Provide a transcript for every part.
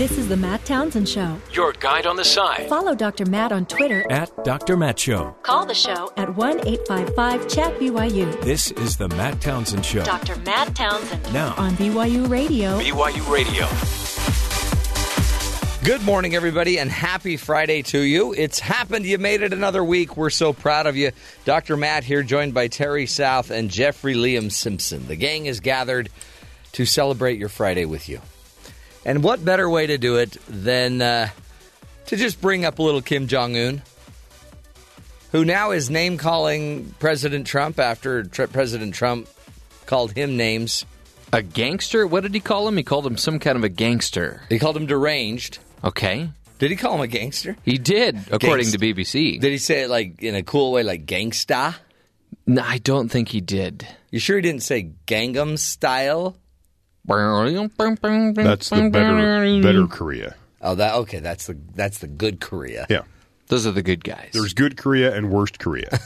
This is the Matt Townsend Show. Your guide on the side. Follow Dr. Matt on Twitter. At Dr. Matt Show. Call the show at 1 855 Chat BYU. This is the Matt Townsend Show. Dr. Matt Townsend. Now. On BYU Radio. BYU Radio. Good morning, everybody, and happy Friday to you. It's happened. You made it another week. We're so proud of you. Dr. Matt here, joined by Terry South and Jeffrey Liam Simpson. The gang is gathered to celebrate your Friday with you. And what better way to do it than uh, to just bring up a little Kim Jong un, who now is name calling President Trump after tr- President Trump called him names. A gangster? What did he call him? He called him some kind of a gangster. He called him deranged. Okay. Did he call him a gangster? He did, according Gangsta. to BBC. Did he say it like in a cool way, like gangsta? no, I don't think he did. You sure he didn't say Gangnam style? That's the better better Korea. Oh, that okay. That's the that's the good Korea. Yeah. Those are the good guys. There's good Korea and worst Korea.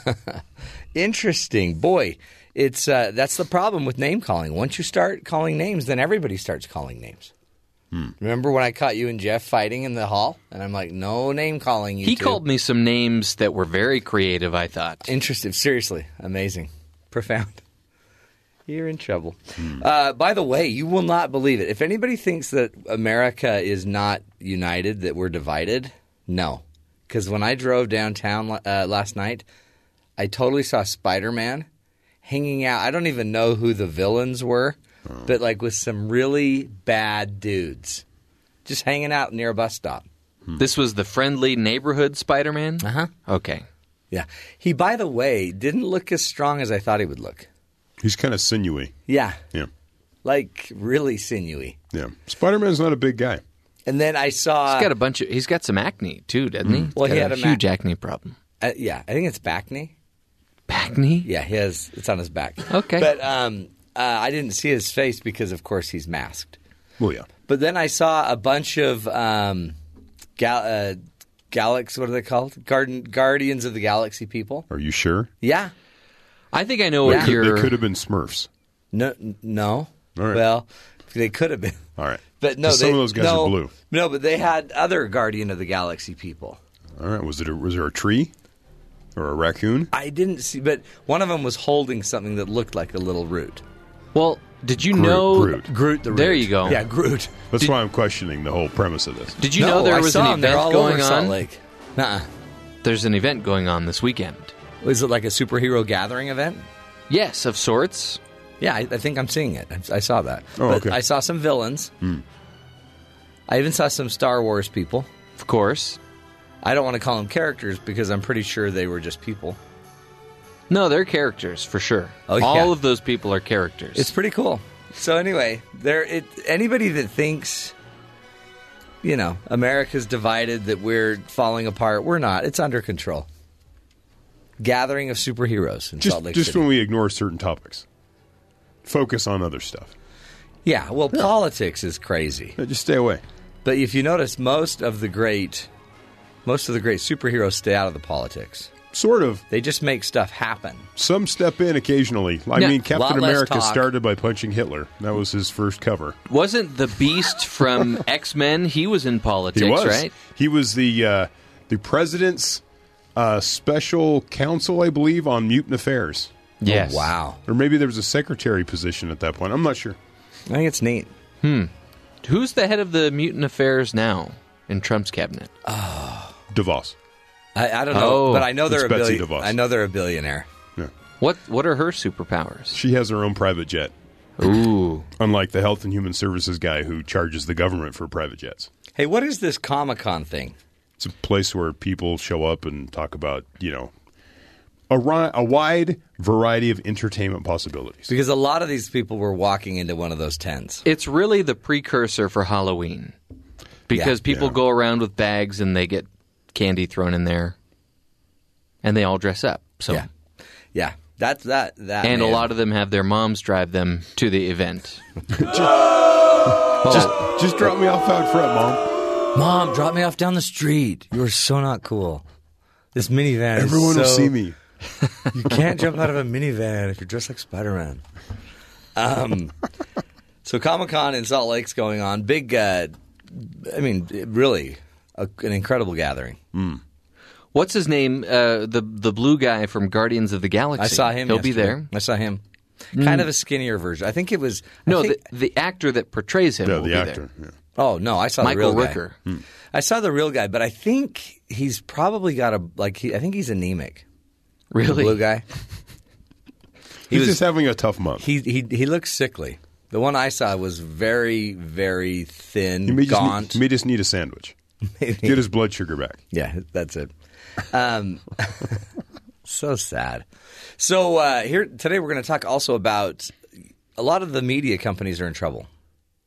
Interesting, boy. It's uh, that's the problem with name calling. Once you start calling names, then everybody starts calling names. Remember when I caught you and Jeff fighting in the hall, and I'm like, no name calling. You he two. called me some names that were very creative, I thought. Interesting. Seriously, amazing, profound. You're in trouble. Uh, by the way, you will not believe it. If anybody thinks that America is not united, that we're divided, no. Because when I drove downtown uh, last night, I totally saw Spider Man hanging out. I don't even know who the villains were, but like with some really bad dudes just hanging out near a bus stop. This was the friendly neighborhood Spider Man? Uh huh. Okay. Yeah. He, by the way, didn't look as strong as I thought he would look. He's kind of sinewy. Yeah. Yeah. Like really sinewy. Yeah. Spider Man's not a big guy. And then I saw. He's got a bunch of. He's got some acne too, doesn't he? He's Well, he got had a a ma- huge acne problem. uh, yeah, I think it's back knee. Acne? Yeah, he has. It's on his back. Okay. But um, uh, I didn't see his face because, of course, he's masked. Well, yeah. But then I saw a bunch of um, gal- uh, Galax. What are they called? Garden Guardians of the Galaxy people. Are you sure? Yeah. I think I know what Yeah. They you're. They could have been Smurfs. No. No. All right. Well, they could have been. All right. But no, 'Cause some of those guys no, are blue. No, but they had other Guardian of the Galaxy people. All right. Was it? A, was there a tree or a raccoon? I didn't see, but one of them was holding something that looked like a little root. Well, did you Groot, know? Groot. Groot the root. There you go. Yeah, Groot. That's why I'm questioning the whole premise of this. Did you No, know there was an event going on? Lake. Nuh-uh. There's an event going on this weekend. Was it like a superhero gathering event? Yes, of sorts. Yeah, I, I think I'm seeing it. I, I saw that. Oh, but okay. I saw some villains. Hmm. I even saw some Star Wars people. Of course. I don't want to call them characters because I'm pretty sure they were just people. No, they're characters for sure. Oh, yeah. All of those people are characters. It's pretty cool. So anyway, there. It, anybody that thinks, you know, America's divided, that we're falling apart, we're not. It's under control. Gathering of superheroes in Just, Salt Lake just City. when we ignore certain topics, focus on other stuff. yeah, well, politics is crazy. Yeah, just stay away. But if you notice, most of the great, most of the great superheroes stay out of the politics. Sort of. They just make stuff happen. Some step in occasionally. I Yeah, mean, Captain America started by punching Hitler. That was his first cover. Wasn't the Beast from X Men? He was in politics, He was right? He was the uh, the president's uh, special counsel, I believe, on mutant affairs. Yes. Oh, Wow, Or maybe there was a secretary position at that point. I'm not sure. I think it's neat. Hmm. Who's the head of the Mutant Affairs now in Trump's cabinet? DeVos. I, I don't know, Oh, but I know they're a it's Betsy billion, DeVos. I know they're a billionaire. Yeah. What What are her superpowers? She has her own private jet, Ooh. unlike the Health and Human Services guy who charges the government for private jets. Hey, what is this Comic Con thing? It's a place where people show up and talk about, you know, a, ri- a wide variety of entertainment possibilities. Because a lot of these people were walking into one of those tents. It's really the precursor for Halloween. Because Yeah. people Yeah. go around with bags and they get candy thrown in there. And they all dress up. So Yeah, yeah, that's that. That and a lot of them have their moms drive them to the event. Just, just drop me off out front, mom. Mom, drop me off down the street. You are so not cool. This minivan. is Everyone will so- see me. You can't jump out of a minivan if you're dressed like Spider Man. Um, so Comic Con in Salt Lake's going on. Big, uh, I mean, really, a, an incredible gathering. What's his name? Uh, the the blue guy from Guardians of the Galaxy. I saw him. He'll be there. I saw him. Kind of a skinnier version. I think it was. No, think- the, the actor that portrays him. Yeah, will the be actor. There. yeah. Oh no, I saw Michael the real Rooker. guy. I saw the real guy, but I think he's probably got a like. He, I think he's anemic. The Really? blue guy. He He's was. just having a tough month. he he he looks sickly. The one I saw was very very thin, He may just, gaunt. need, may just need a sandwich. Get his blood sugar back. Yeah, that's it. Um, so sad. So uh, here today we're going to talk also about a lot of the media companies are in trouble.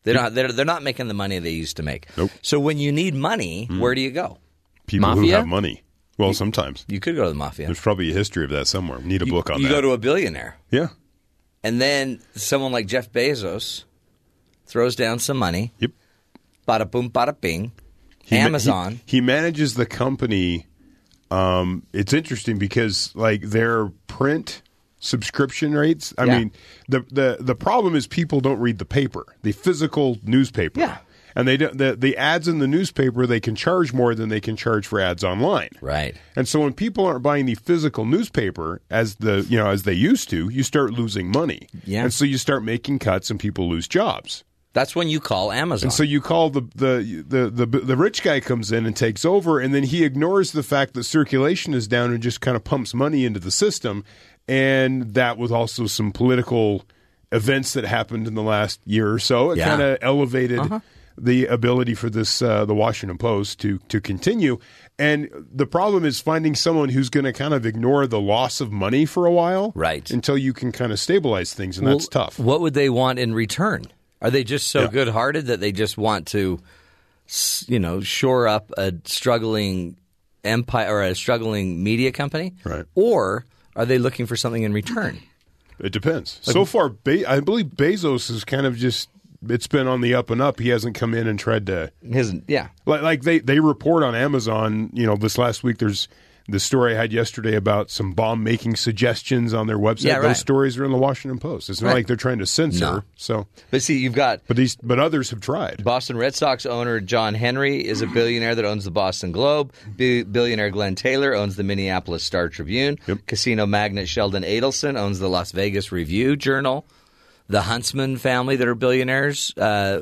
They don't. They're, they're not making the money they used to make. Nope. So when you need money, where do you go? People who Mafia? have money. Well, sometimes. You could go to the mafia. There's probably a history of that somewhere. Need a You, book on that. you that. go to a billionaire, yeah. and then someone like Jeff Bezos throws down some money. Yep. Bada boom, bada bing. He ma- Amazon. He, he manages the company. Um, it's interesting because like their print subscription rates. I Yeah. mean, the the the problem is people don't read the paper, the physical newspaper. Yeah. And they don't, the the ads in the newspaper they can charge more than they can charge for ads online. right. And so when people aren't buying the physical newspaper as the you know as they used to, you start losing money. Yeah. And so you start making cuts and people lose jobs. That's when you call Amazon. And so you call the, the the the the rich guy comes in and takes over, and then he ignores the fact that circulation is down and just kind of pumps money into the system, and that was also some political events that happened in the last year or so, it Yeah. kind of elevated the ability for this uh, the Washington Post to to continue. And the problem is finding someone who's going to kind of ignore the loss of money for a while, Right. Until you can kind of stabilize things, and that's tough. What would they want in return? Are they just so Yeah. good-hearted that they just want to, you know, shore up a struggling empire or a struggling media company? Right. Or are they looking for something in return? It depends. so far, Be- I believe Bezos is kind of just. It's been on the up and up. He hasn't come in and tried to His, yeah. like, like they they report on Amazon. You know, this last week there's the story I had yesterday about some bomb making suggestions on their website. Yeah, right. Those stories are in the Washington Post. It's not Right. like they're trying to censor. No. So, But see, you've got but these but others have tried. Boston Red Sox owner John Henry is a billionaire that owns the Boston Globe. B- billionaire Glenn Taylor owns the Minneapolis Star Tribune. Casino magnate Sheldon Adelson owns the Las Vegas Review Journal. The Huntsman family that are billionaires, uh,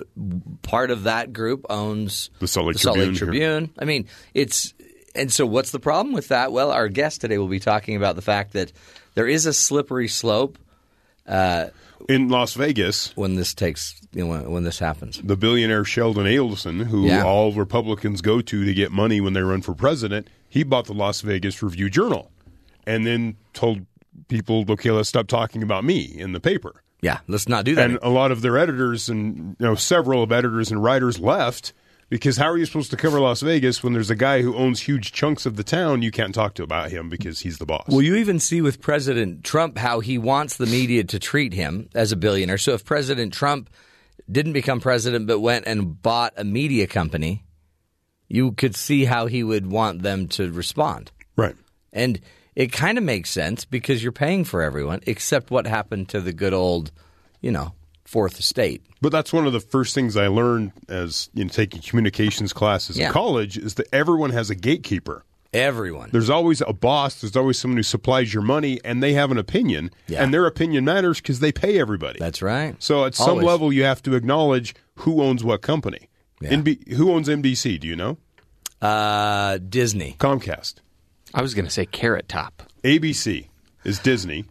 part of that group owns The Salt Lake Salt Lake Tribune, Tribune. I mean, it's and so what's the problem with that? Well, our guest today will be talking about the fact that there is a slippery slope uh, In Las Vegas, when this takes you know, when, when this happens. the billionaire Sheldon Adelson, who Yeah. all Republicans go to to get money when they run for president, he bought the Las Vegas Review Journal, and then told people, "Okay, let's stop talking about me in the paper." Yeah, let's not do that. and a lot of their editors and you know several of editors and writers left because how are you supposed to cover Las Vegas when there's a guy who owns huge chunks of the town you can't talk to about him because he's the boss. Well, you even see with President Trump how he wants the media to treat him as a billionaire. So if President Trump didn't become president but went and bought a media company, you could see how he would want them to respond. right. And it kind of makes sense because you're paying for everyone except what happened to the good old, you know, fourth estate. But that's one of the first things I learned as you know, taking communications classes Yeah. in college is that everyone has a gatekeeper. Everyone. There's always a boss. There's always someone who supplies your money, and they have an opinion, Yeah. and their opinion matters because they pay everybody. That's right. So at some level, you have to acknowledge who owns what company. Yeah. NB- who owns NBC? Do you know? Uh, Disney, Comcast. I was going to say Carrot Top. ABC is Disney.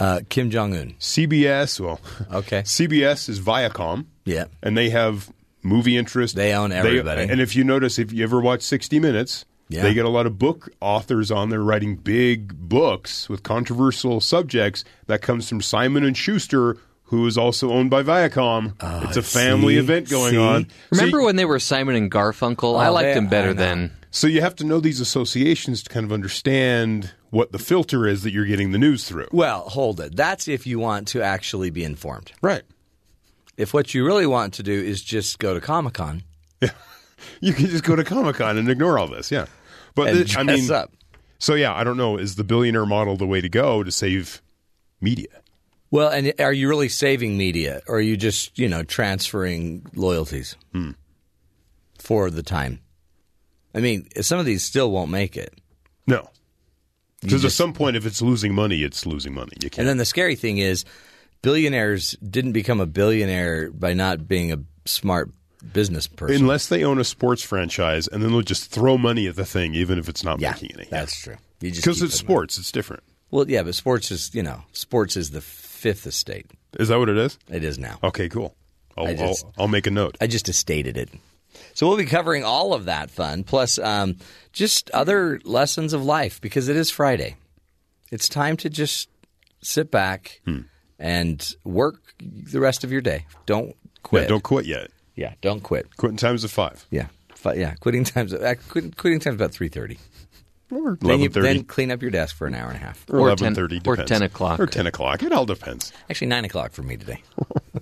Uh, Kim Jong Un. CBS, well, Okay. CBS is Viacom. Yeah. And they have movie interest. They own everybody. and if you notice, if you ever watch 60 Minutes, Yeah. they get a lot of book authors on there writing big books with controversial subjects. That comes from Simon and Schuster, who is also owned by Viacom. it's a family see? event going See? on. Remember so, when they were Simon and Garfunkel? I Oh, liked they- them better then. so you have to know these associations to kind of understand what the filter is that you're getting the news through. Well, hold it. That's if you want to actually be informed. Right. If what you really want to do is just go to Comic Con You can just go to Comic Con and ignore all this, yeah. But and thi- I mean, up. so yeah, I don't know. Is the billionaire model the way to go to save media? Well, and are you really saving media, or are you just you know transferring loyalties? Hmm. for the time. I mean, some of these still won't make it. Because at some point, if it's losing money, it's losing money. You can't. And then the scary thing is, billionaires didn't become a billionaire by not being a smart business person. Unless they own a sports franchise, and then they'll just throw money at the thing, even if it's not yeah, making any. that's true. Because it's sports, it's different. Well, yeah, but sports is you know sports is the fifth estate. Is that what it is? It is now. Okay, cool. I'll, just- I'll, I'll make a note. I just estated it. So we'll be covering all of that fun, plus um, just other lessons of life because it is Friday. It's time to just sit back Hmm. and work the rest of your day. Don't quit. Yeah, don't quit yet. Yeah, don't quit. Quitting time's at five Yeah, yeah. Quitting times. Uh, quitting, quitting times about three thirty. Or Then, you, then clean up your desk for an hour and a half. or Or eleven 10 thirty or 10 o'clock. or ten o'clock. It all depends. Actually, nine o'clock for me today.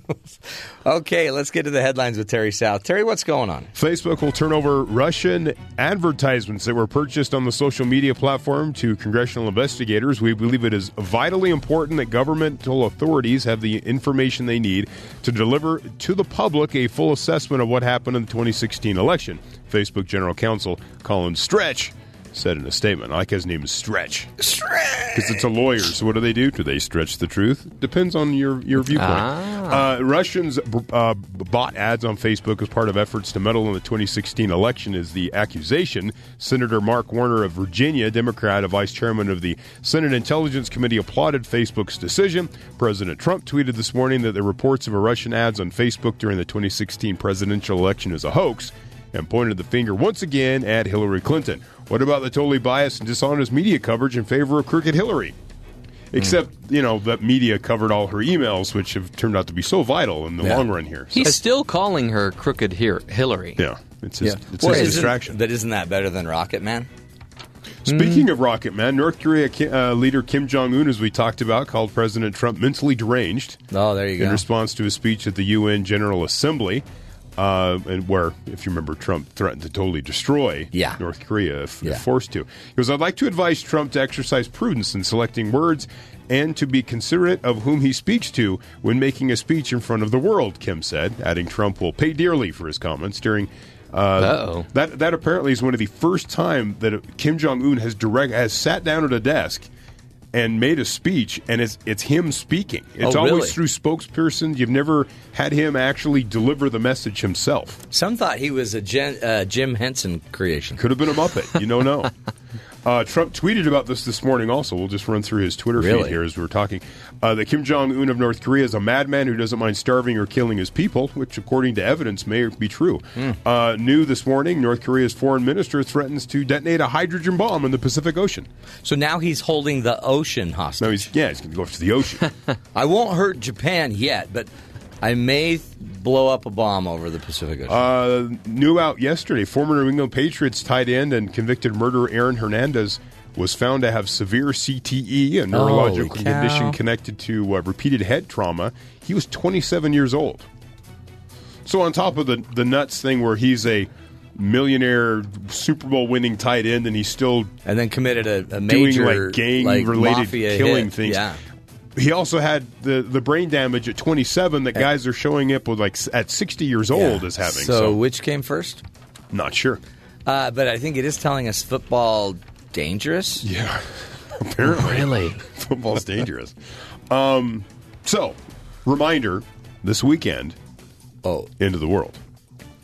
okay, let's get to the headlines with Terry South. Terry, what's going on? Facebook will turn over Russian advertisements that were purchased on the social media platform to congressional investigators. We believe it is vitally important that governmental authorities have the information they need to deliver to the public a full assessment of what happened in the 2016 election. Facebook General Counsel Colin Stretch said in a statement. I like his name is Stretch. Because it's a lawyer. So what do they do? Do they stretch the truth? Depends on your, your viewpoint. Uh, Russians uh, bought ads on Facebook as part of efforts to meddle in the 2016 election is the accusation. Senator Mark Warner of Virginia, Democrat, a vice chairman of the Senate Intelligence Committee, applauded Facebook's decision. President Trump tweeted this morning that the reports of a Russian ads on Facebook during the 2016 presidential election is a hoax and pointed the finger once again at Hillary Clinton. What about the totally biased and dishonest media coverage in favor of crooked Hillary? Except, you know, that media covered all her emails, which have turned out to be so vital in the Yeah. long run here. So, He's still calling her crooked Hier- Hillary. yeah, it's his, it's Well, his isn't- distraction. That isn't that better than Rocket Man? Speaking of Rocket Man, North Korea Ki- uh, leader Kim Jong Un, as we talked about, called President Trump mentally deranged Oh, there you in go. response to his speech at the UN General Assembly, uh, and where, if you remember, Trump threatened to totally destroy Yeah. North Korea if, Yeah. if forced to. He goes, I'd like to advise Trump to exercise prudence in selecting words and to be considerate of whom he speaks to when making a speech in front of the world, Kim said, adding Trump will pay dearly for his comments during. Uh, that that apparently is one of the first time that Kim Jong Un has direct has sat down at a desk and made a speech, and it's it's him speaking. It's Oh, always through spokespersons. You've never had him actually deliver the message himself. Some thought he was a Jen, uh, Jim Henson creation. Could have been a Muppet. You don't know. Uh, Trump tweeted about this this morning. Also, we'll just run through his Twitter feed here as we're talking. Uh, that Kim Jong Un of North Korea is a madman who doesn't mind starving or killing his people, which, according to evidence, may be true. Hmm. Uh, new this morning, North Korea's foreign minister threatens to detonate a hydrogen bomb in the Pacific Ocean. So now he's holding the ocean hostage. No, he's yeah, he's going to go to the ocean. I won't hurt Japan yet, but I may blow up a bomb over the Pacific Ocean. Uh, new out yesterday, former New England Patriots tight end and convicted murderer Aaron Hernandez was found to have severe CTE, a neurological condition connected to uh, repeated head trauma. He was 27 years old. So on top of the the nuts thing where he's a millionaire Super Bowl winning tight end and he's still and then committed a, a doing major like gang like, related killing hit. things. Yeah. He also had the, the brain damage at 27 that guys are showing up with like at 60 years old Yeah. as having. So, So, which came first? not sure. Uh, but I think it is telling us football dangerous. Yeah, apparently Really? football's dangerous. Um, so, reminder: this weekend, Oh, end of the world.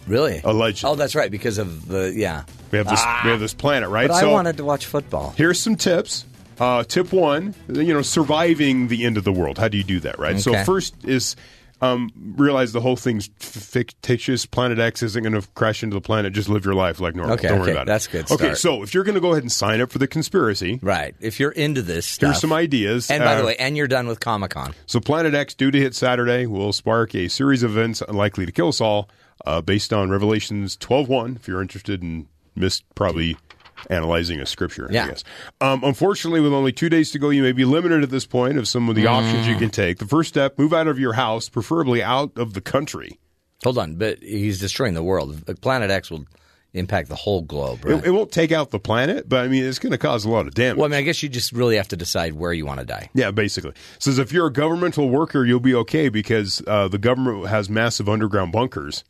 really? Allegedly. Oh, that's right because of the yeah. We have this. we have this planet, right? But so I wanted to watch football. here's some tips. Uh, tip one: you know, surviving the end of the world. How do you do that, right? So first is. Um, realize the whole thing's fictitious. Planet X isn't going to crash into the planet. Just live your life like normal. Okay, Don't worry okay, about it. that's good Okay, so if you're going to go ahead and sign up for the conspiracy, Right. If you're into this stuff. here's some ideas. And by Uh, the way, and you're done with Comic Con. So, Planet X, due to hit Saturday, will spark a series of events likely to kill us all, uh, based on Revelations 12.1, if you're interested in missed probably analyzing a scripture, Yeah. I guess. Um, unfortunately, with only two days to go, you may be limited at this point of some of the options Mm. you can take. The first step, move out of your house, preferably out of the country. Hold on, but he's destroying the world. Planet X will impact the whole globe, right? It, it won't take out the planet, but I mean, it's going to cause a lot of damage. well, I mean, I guess you just really have to decide where you want to die. Yeah, basically. Says if you're a governmental worker, you'll be okay because uh, the government has massive underground bunkers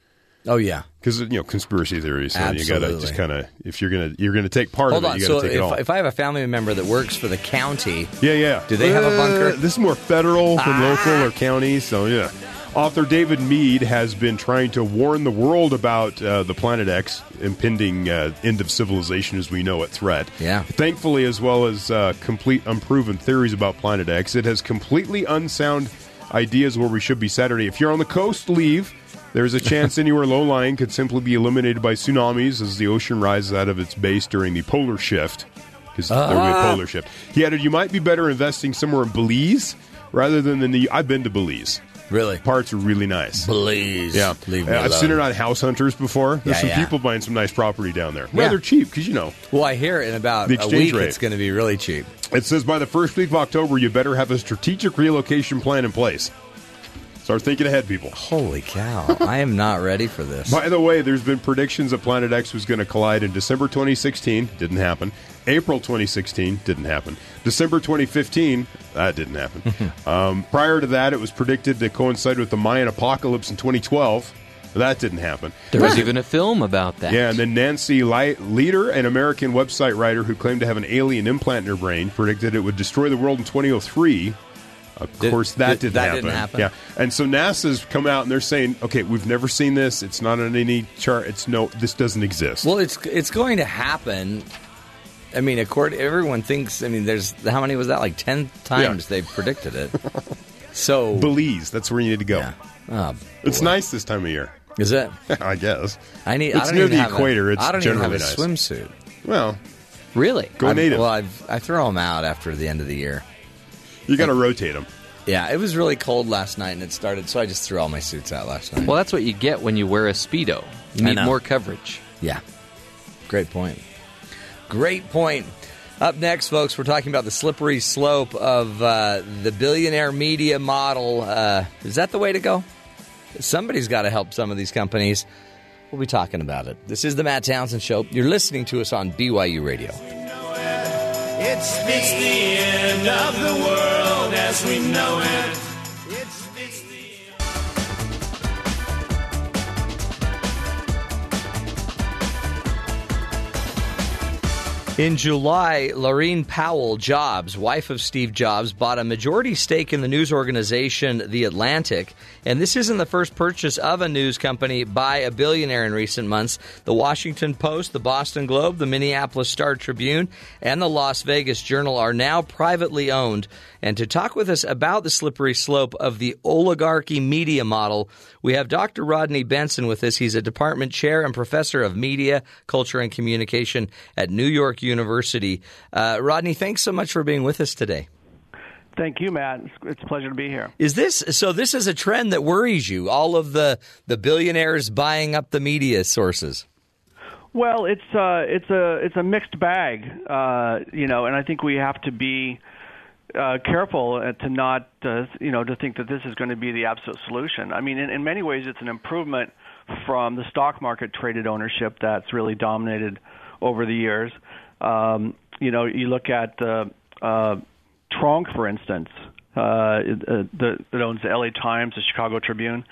Oh yeah. because you know conspiracy theories. So you got to just kind of if you're gonna you're gonna take part Hold of it, on. you got to So take it all. if, if I have a family member that works for the county, yeah, yeah. Do they have a Uh, bunker? This is more federal than Ah. local or county. So yeah. Author David Meade has been trying to warn the world about uh, the Planet X impending uh, end of civilization as we know it threat. Yeah. Thankfully, as well as uh, complete unproven theories about Planet X, it has completely unsound ideas where we should be Saturday. If you're on the coast, leave. There's a chance anywhere low lying could simply be eliminated by tsunamis as the ocean rises out of its base during the polar shift. Because there will be a ah. polar shift. He added, you might be better investing somewhere in Belize rather than in the. I've been to Belize. really, Parts are really nice. please, Yeah, leave me I've alone. seen it on House Hunters before. There's Yeah, some yeah. people buying some nice property down there. Yeah. Rather cheap because you know Well, I hear in about The a exchange week rate. it's going to be really cheap. It says by the first week of October, you better have a strategic relocation plan in place. Start thinking ahead, people. Holy cow! I am not ready for this. By the way, there's been predictions that Planet X was going to collide in December 2016. Didn't happen. April 2016 didn't happen. December 2015 that didn't happen. um, prior to that, it was predicted to coincide with the Mayan apocalypse in 2012. That didn't happen. There was even a film about that. Yeah, and then Nancy Light, Lieder, an American website writer who claimed to have an alien implant in her brain, predicted it would destroy the world in 2003. Of Did- course, that, did- didn't, that happen. didn't happen? Yeah, and so NASA's come out and they're saying, okay, we've never seen this. It's not on any chart. It's no, this doesn't exist. Well, it's it's going to happen. I mean, according everyone thinks. I mean, there's how many was that? Like ten times Yeah. they predicted it. So Belize, that's where you need to go. yeah. Oh, It's nice this time of year, Is it? I guess. I need. It's don't near the equator. A, It's I don't even have a nice. swimsuit. Well, Really? go I've- native. Well, I've, I throw them out after the end of the year. You got to rotate them. Yeah, it was really cold last night, and it started. So I just threw all my suits out last night. Well, that's what you get when you wear a Speedo. You I need know. more coverage. Yeah. Great point. Great point. Up next, folks, we're talking about the slippery slope of uh, the billionaire media model. Uh, is that the way to go? Somebody's got to help some of these companies. We'll be talking about it. This is the Matt Townsend Show. You're listening to us on BYU Radio. It's the, it's the end of the world as we know it. In July, Laurene Powell Jobs, wife of Steve Jobs, bought a majority stake in the news organization The Atlantic. And this isn't the first purchase of a news company by a billionaire in recent months. The Washington Post, the Boston Globe, the Minneapolis Star Tribune, and the Las Vegas Journal are now privately owned. And to talk with us about the slippery slope of the oligarchy media model, we have Dr. Rodney Benson with us. He's a department chair and professor of media, culture, and communication at New York University. Uh, Rodney, thanks so much for being with us today. Thank you, Matt. It's, it's a pleasure to be here. Is this so? This is a trend that worries you. All of the the billionaires buying up the media sources. Well, it's uh, it's a it's a mixed bag, uh, you know, and I think we have to be uh, careful uh, to not, uh, you know, to think that this is going to be the absolute solution. I mean, in, in many ways, it's an improvement from the stock market traded ownership that's really dominated over the years. Um, you know, you look at uh, Tronc, for instance, uh, uh, the, that owns the LA Times, the Chicago Tribune.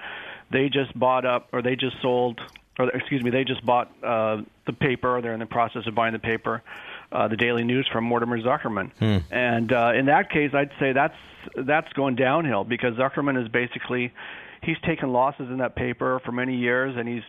They just bought up, or they just sold, or excuse me, they just bought uh, the paper. They're in the process of buying the paper, uh, the Daily News from Mortimer Zuckerman. And uh, in that case, I'd say that's that's going downhill because Zuckerman is basically he's taken losses in that paper for many years, and he's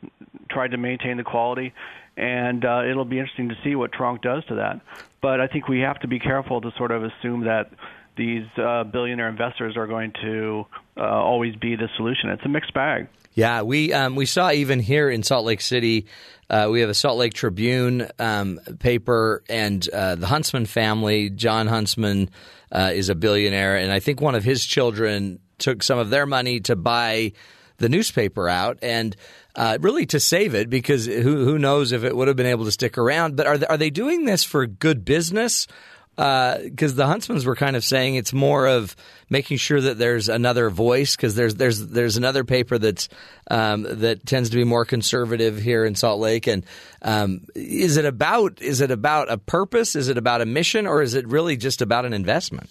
tried to maintain the quality. And uh, it'll be interesting to see what Tronc does to that. But I think we have to be careful to sort of assume that these uh, billionaire investors are going to uh, always be the solution. It's a mixed bag. Yeah, we um, we saw even here in Salt Lake City, uh, we have a Salt Lake Tribune um, paper, and uh, the Huntsman family. John Huntsman uh, is a billionaire, and I think one of his children took some of their money to buy the newspaper out, and uh, really to save it because who who knows if it would have been able to stick around. But are they, are they doing this for good business? because the Huntsmans were kind of saying it's more of making sure that there's another voice because there's there's there's another paper that's um, that tends to be more conservative here in Salt Lake and um, is it about is it about a purpose is it about a mission or is it really just about an investment?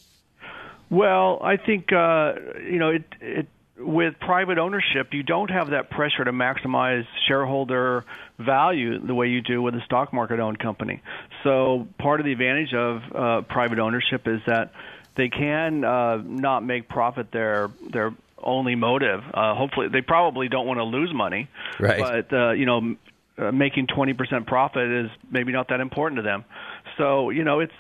Well, I think uh, you know it. It with private ownership, you don't have that pressure to maximize shareholder value the way you do with a stock market owned company. So part of the advantage of uh, private ownership is that they can uh, not make profit their their only motive. Uh, hopefully, they probably don't want to lose money, Right. but uh, you know, uh, making 20% profit is maybe not that important to them. So you know, it's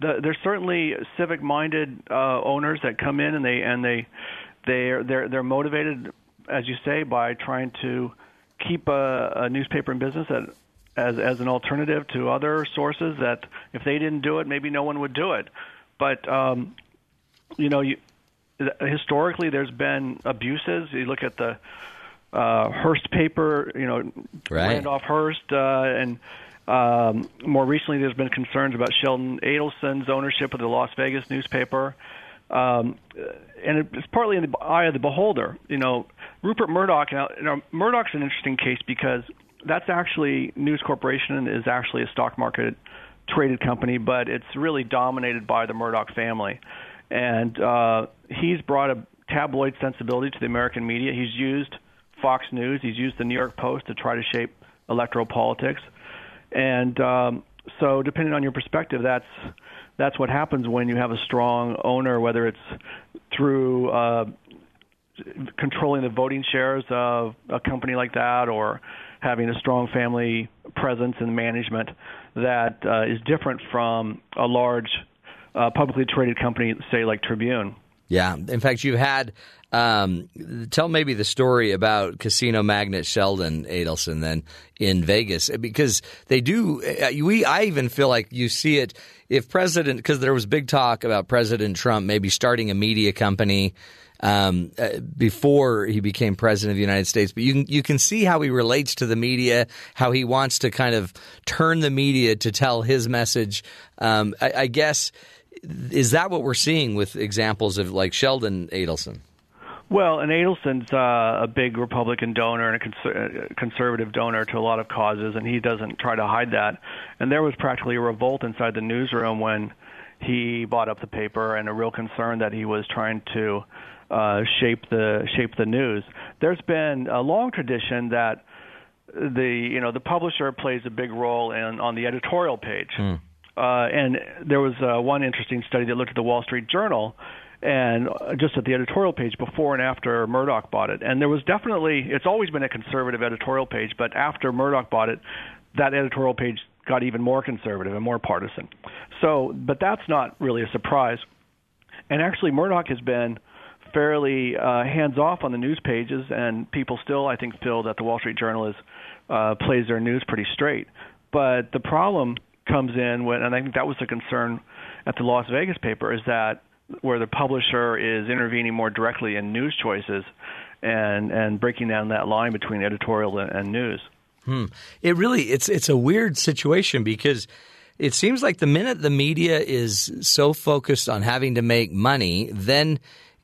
the, there's certainly civic-minded uh, owners that come in and they and they they're they're they're motivated, as you say, by trying to keep a, a newspaper in business that, as as an alternative to other sources. That if they didn't do it, maybe no one would do it. But um, you know, you, historically, there's been abuses. You look at the uh, Hearst paper, you know, Right. Randolph Hearst, uh, and um, more recently, there's been concerns about Sheldon Adelson's ownership of the Las Vegas newspaper. Um, and it's partly in the eye of the beholder. You know, Rupert Murdoch. Now, you know, Murdoch's an interesting case because that's actually News Corporation is actually a stock market traded company, but it's really dominated by the Murdoch family. And uh, he's brought a tabloid sensibility to the American media. He's used Fox News. He's used the New York Post to try to shape electoral politics. And um, so, depending on your perspective, that's that's what happens when you have a strong owner, whether it's through uh, controlling the voting shares of a company like that or having a strong family presence and management that uh, is different from a large uh, publicly traded company, say like Tribune. Yeah. In fact, you've had. Um, tell maybe the story about casino magnate Sheldon Adelson then in Vegas because they do. uh, We I even feel like you see it if President because there was big talk about President Trump maybe starting a media company um, uh, before he became president of the United States. But you can you can see how he relates to the media, how he wants to kind of turn the media to tell his message. Um, I, I guess is that what we're seeing with examples of like Sheldon Adelson? Well, and Adelson's uh, a big Republican donor and a conser- uh, conservative donor to a lot of causes, and he doesn't try to hide that. And there was practically a revolt inside the newsroom when he bought up the paper, and a real concern that he was trying to uh, shape the shape the news. There's been a long tradition that the you know the publisher plays a big role in on the editorial page. Uh, and there was uh, one interesting study that looked at the Wall Street Journal and uh, just at the editorial page before and after Murdoch bought it. And there was definitely, it's always been a conservative editorial page, but after Murdoch bought it, that editorial page got even more conservative and more partisan. So, but that's not really a surprise. And actually, Murdoch has been fairly uh, hands off on the news pages, and people still, I think, feel that the Wall Street Journal is uh, plays their news pretty straight. But the problem comes in when, and I think that was the concern at the Las Vegas paper, is that where the publisher is intervening more directly in news choices and and breaking down that line between editorial and, and news. Hmm. It really it's it's a weird situation because it seems like the minute the media is so focused on having to make money, then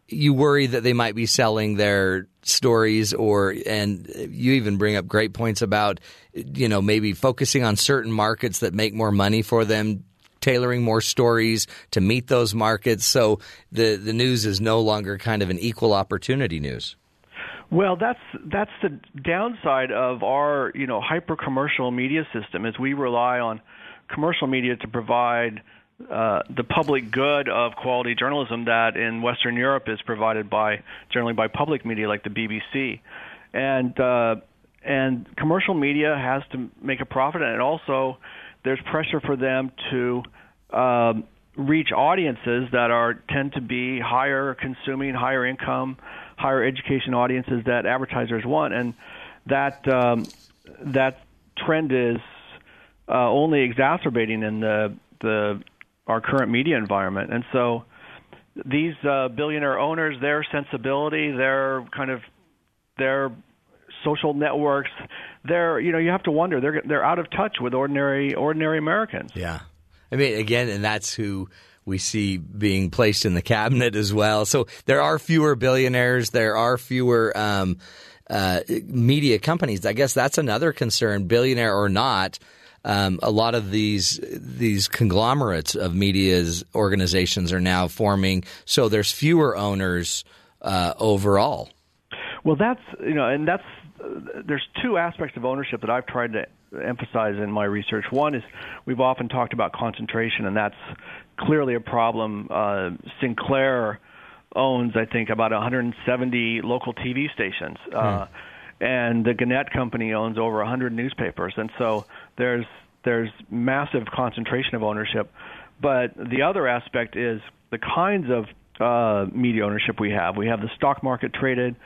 you worry that they might be selling their stories or and you even bring up great points about you know maybe focusing on certain markets that make more money for them tailoring more stories to meet those markets. So the the news is no longer kind of an equal opportunity news. Well, that's that's the downside of our you know hyper commercial media system is we rely on commercial media to provide uh, the public good of quality journalism that in Western Europe is provided by generally by public media like the BBC, and uh, and commercial media has to make a profit, and also there's pressure for them to um, reach audiences that are tend to be higher consuming, higher income, higher education audiences that advertisers want, and that um, that trend is uh, only exacerbating in the the our current media environment, and so these uh, billionaire owners, their sensibility, their kind of their social networks, they're you know you have to wonder they're they're out of touch with ordinary ordinary Americans. Yeah. I mean, again, and that's who we see being placed in the cabinet as well. So there are fewer billionaires. There are fewer um, uh, media companies. I guess that's another concern, billionaire or not. Um, a lot of these these conglomerates of media's organizations are now forming, so there's fewer owners uh, overall. Well, that's you know, and that's uh, there's two aspects of ownership that I've tried to emphasize in my research. One is we've often talked about concentration, and that's clearly a problem. Uh, Sinclair owns, I think, about 170 local TV stations, uh, and the Gannett Company owns over 100 newspapers, and so there's there's massive concentration of ownership. But the other aspect is the kinds of uh, media ownership we have. We have the stock market traded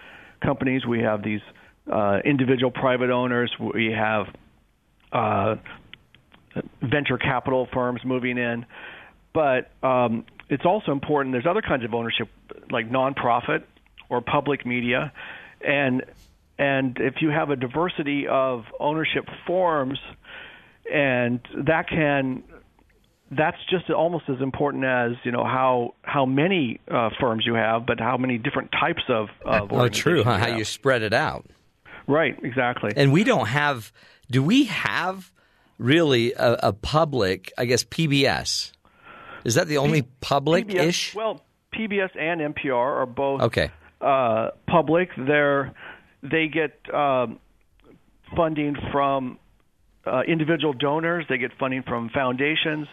companies. We have these uh, individual private owners. We have uh, venture capital firms moving in. But um, it's also important. There's other kinds of ownership, like nonprofit or public media, and and if you have a diversity of ownership forms, and that can that's just almost as important as you know how how many uh, firms you have, but how many different types of. of Oh, true. Huh? organizations How you spread it out. Right, exactly. And we don't have. Do we have really a, a public? I guess PBS. Is that the only public-ish? Well, PBS and NPR are both Okay. uh, public. They're they get um, funding from uh, individual donors. They get funding from foundations.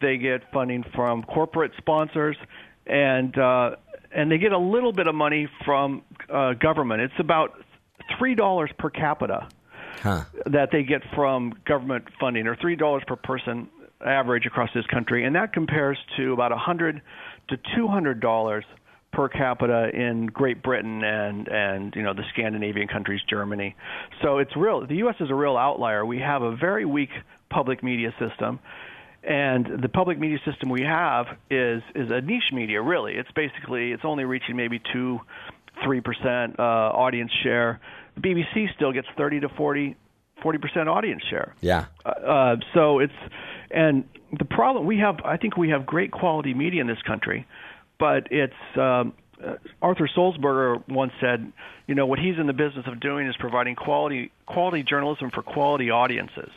They get funding from corporate sponsors, and uh, and they get a little bit of money from uh, government. It's about three dollars per capita Huh. that they get from government funding, or three dollars per person average across this country, and that compares to about a hundred to two hundred dollars per capita in Great Britain and and you know the Scandinavian countries, Germany. So it's real. The U.S. is a real outlier. We have a very weak public media system. And the public media system we have is is a niche media. Really, it's basically it's only reaching maybe two, three percent uh, audience share. The BBC still gets thirty to 40 percent audience share. Yeah. Uh, so it's and the problem we have. I think we have great quality media in this country, but it's um, uh, Arthur Sulzberger once said, you know, what he's in the business of doing is providing quality quality journalism for quality audiences.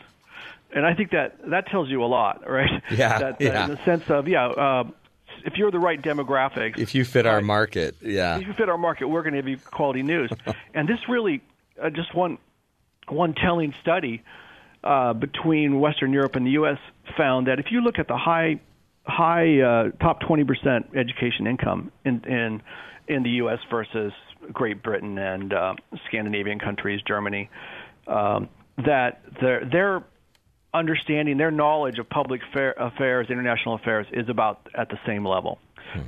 And I think that that tells you a lot, right? Yeah, that, yeah. In the sense of, yeah, uh, if you're the right demographics, If you fit our market, yeah. if you fit our market, we're going to give you quality news. and this really, uh, just one one telling study uh, between Western Europe and the U.S. found that if you look at the high high uh, top 20 percent education income in in in the U.S. versus Great Britain and uh, Scandinavian countries, Germany, um, that their their understanding, their knowledge of public fair, affairs, international affairs, is about at the same level.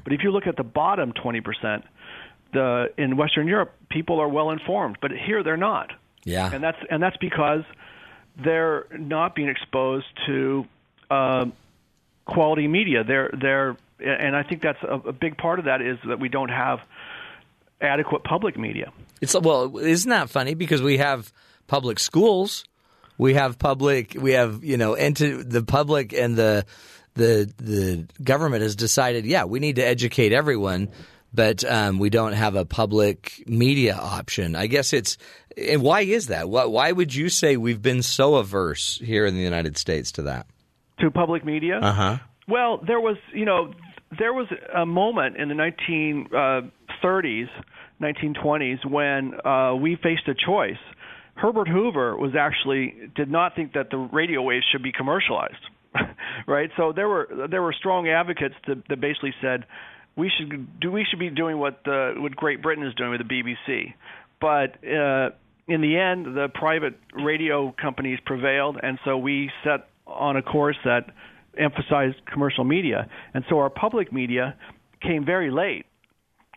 But if you look at the bottom 20 percent, the in Western Europe, people are well informed, but here they're not Yeah. and that's and that's because they're not being exposed to um quality media. They're they're and I think that's a, a big part of that is that we don't have adequate public media. It's well, isn't that funny? Because we have public schools, we have public, we have you know, into the public and the the the government has decided, yeah, we need to educate everyone, but um, we don't have a public media option. I guess it's and why is that? Why, why would you say we've been so averse here in the United States to that? To public media? Uh huh. Well, there was, you know, there was a moment in the 1930s, 1920s when uh, we faced a choice. Herbert Hoover was actually did not think that the radio waves should be commercialized, right? So there were there were strong advocates that, that basically said we should do we should be doing what the what Great Britain is doing with the BBC, but uh, in the end, the private radio companies prevailed, and so we set on a course that emphasized commercial media, and so our public media came very late,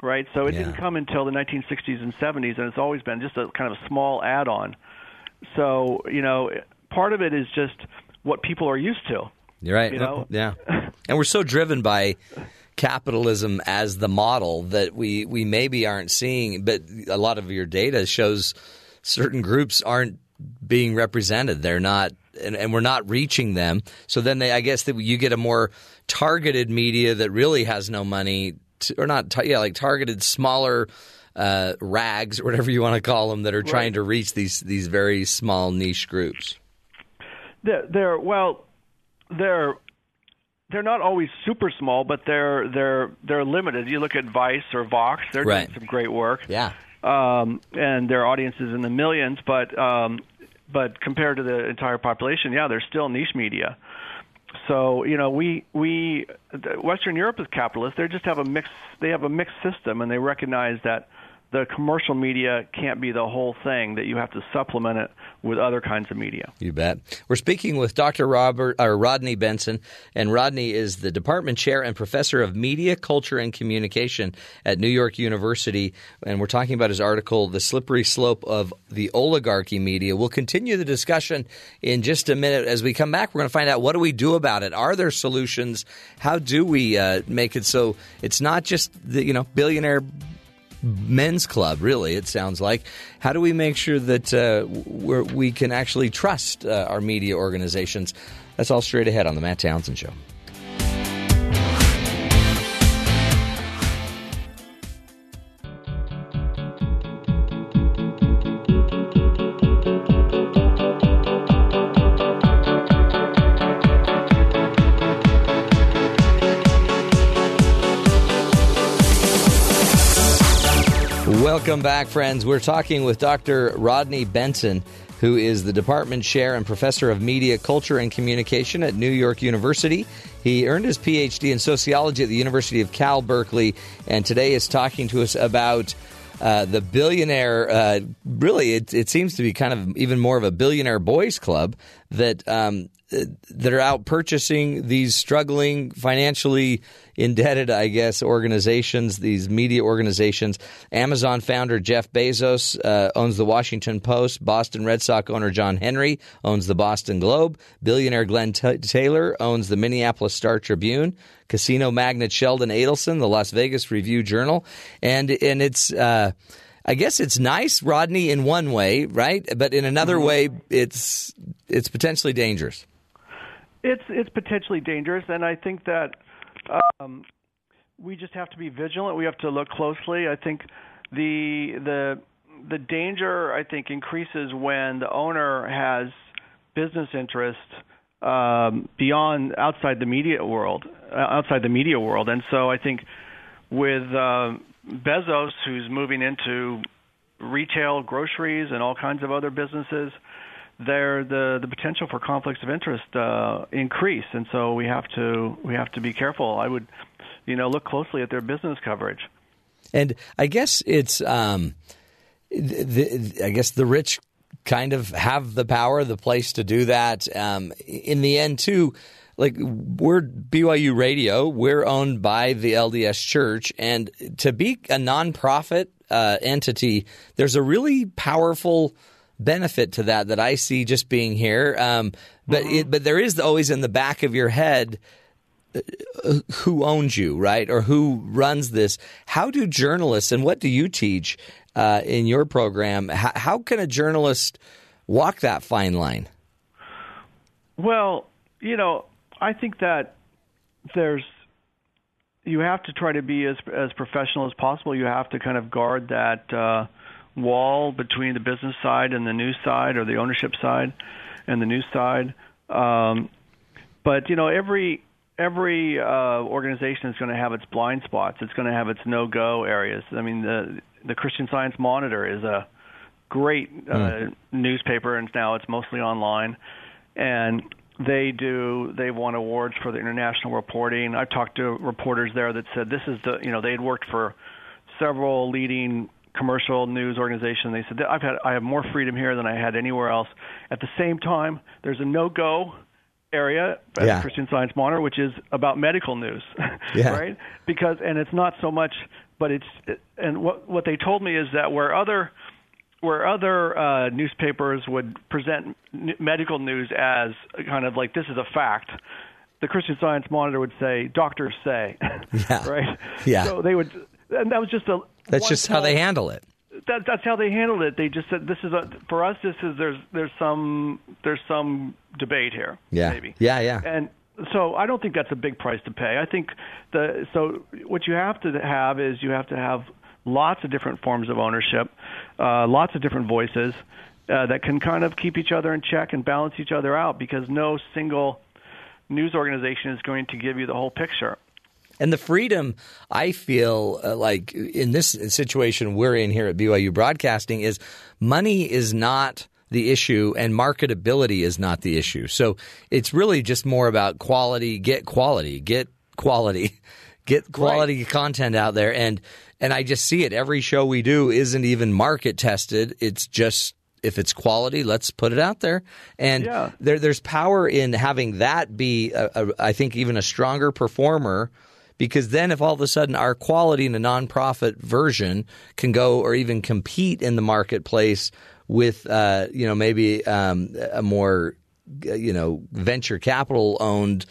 right? So it Yeah. didn't come until the 1960s and 70s, and it's always been just a kind of a small add-on. So you know, part of it is just what people are used to. You're right. You know? Yeah. And we're so driven by capitalism as the model that we, we maybe aren't seeing, but a lot of your data shows certain groups aren't being represented. They're not, and, and we're not reaching them. So then they, I guess that you get a more targeted media that really has no money, to, or not, yeah, like targeted smaller uh, rags or whatever you want to call them that are trying to reach these these very small niche groups. They're, they're well, they're they're not always super small, but they're they're they're limited. You look at Vice or Vox; they're Right. doing some great work. Yeah. um, and their audience is in the millions. But um, but compared to the entire population, yeah, they're still niche media. So you know, we we Western Europe is capitalist. They just have a mix. They have a mixed system, and they recognize that the commercial media can't be the whole thing. That you have to supplement it with other kinds of media. You bet. We're speaking with Dr. Robert or Rodney Benson, and Rodney is the department chair and professor of media, culture, and communication at New York University. And we're talking about his article, "The Slippery Slope of the Oligarchy Media." We'll continue the discussion in just a minute. As we come back, we're going to find out what do we do about it. Are there solutions? How do we uh, make it so it's not just the you know billionaire men's club, really, it sounds like. How do we make sure that uh, we can actually trust uh, our media organizations? That's all straight ahead on The Matt Townsend Show. Welcome back, friends. We're talking with Dr. Rodney Benson, who is the department chair and professor of media, culture, and communication at New York University. He earned his PhD in sociology at the University of Cal Berkeley, and today is talking to us about. Uh, the billionaire, uh, really, it, it, seems to be kind of even more of a billionaire boys club that um, that are out purchasing these struggling, financially indebted, I guess, organizations, these media organizations. Amazon founder Jeff Bezos uh, owns the Washington Post. Boston Red Sox owner John Henry owns the Boston Globe. Billionaire Glenn T- Taylor owns the Minneapolis Star Tribune. Casino magnate Sheldon Adelson, the Las Vegas Review Journal, and and it's. Uh, I guess it's nice, Rodney, in one way, right? But in another Mm-hmm. way, it's it's potentially dangerous. It's it's potentially dangerous, and I think that um, we just have to be vigilant. We have to look closely. I think the the the danger I think increases when the owner has business interests um, beyond outside the media world, uh, outside the media world, and so I think with uh, Bezos, who's moving into retail, groceries, and all kinds of other businesses there the the potential for conflicts of interest uh, increase, and so we have to we have to be careful. I would, you know, look closely at their business coverage. And I guess it's, um, the, I guess the rich kind of have the power, the place to do that. Um, in the end, too, like we're BYU Radio, we're owned by the LDS Church, and to be a nonprofit uh, entity, there's a really powerful benefit to that that I see just being here. Um, but it, but there is always in the back of your head uh, who owns you, right, or who runs this. How do journalists and what do you teach uh, in your program? How, how can a journalist walk that fine line? Well, you know, I think that there's you have to try to be as as professional as possible. You have to kind of guard that. Uh, wall between the business side and the news side, or the ownership side and the news side. Um, but you know, every every uh, organization is going to have its blind spots. It's going to have its no-go areas. I mean, the the Christian Science Monitor is a great uh, mm. newspaper, and now it's mostly online. And they do they've won awards for the international reporting. I've talked to reporters there that said this is the you know they had worked for several leading commercial news organization. They said I've had I have more freedom here than I had anywhere else. At the same time, there's a no-go area at Yeah. Christian Science Monitor, which is about medical news, Yeah. right? Because and it's not so much, but it's and what what they told me is that where other where other uh, newspapers would present n- medical news as kind of like this is a fact, the Christian Science Monitor would say doctors say, Yeah. right? Yeah. So they would, and that was just a That's just how they handle it. that, that's how they handled it. They just said this is a for us. This is there's there's some there's some debate here. Yeah. maybe. Yeah, yeah. And so I don't think that's a big price to pay. I think the so what you have to have is you have to have lots of different forms of ownership, uh, lots of different voices uh, that can kind of keep each other in check and balance each other out because no single news organization is going to give you the whole picture. And the freedom I feel uh, like in this situation we're in here at BYU Broadcasting is money is not the issue and marketability is not the issue. So it's really just more about quality, get quality, get quality, get quality content out there and and I just see it every show we do isn't even market tested. It's just if it's quality, let's put it out there. And Yeah. there, there's power in having that be, a, a, I think, even a stronger performer. Because then, if all of a sudden our quality in a nonprofit version can go or even compete in the marketplace with, uh, you know, maybe um, a more, you know, venture capital owned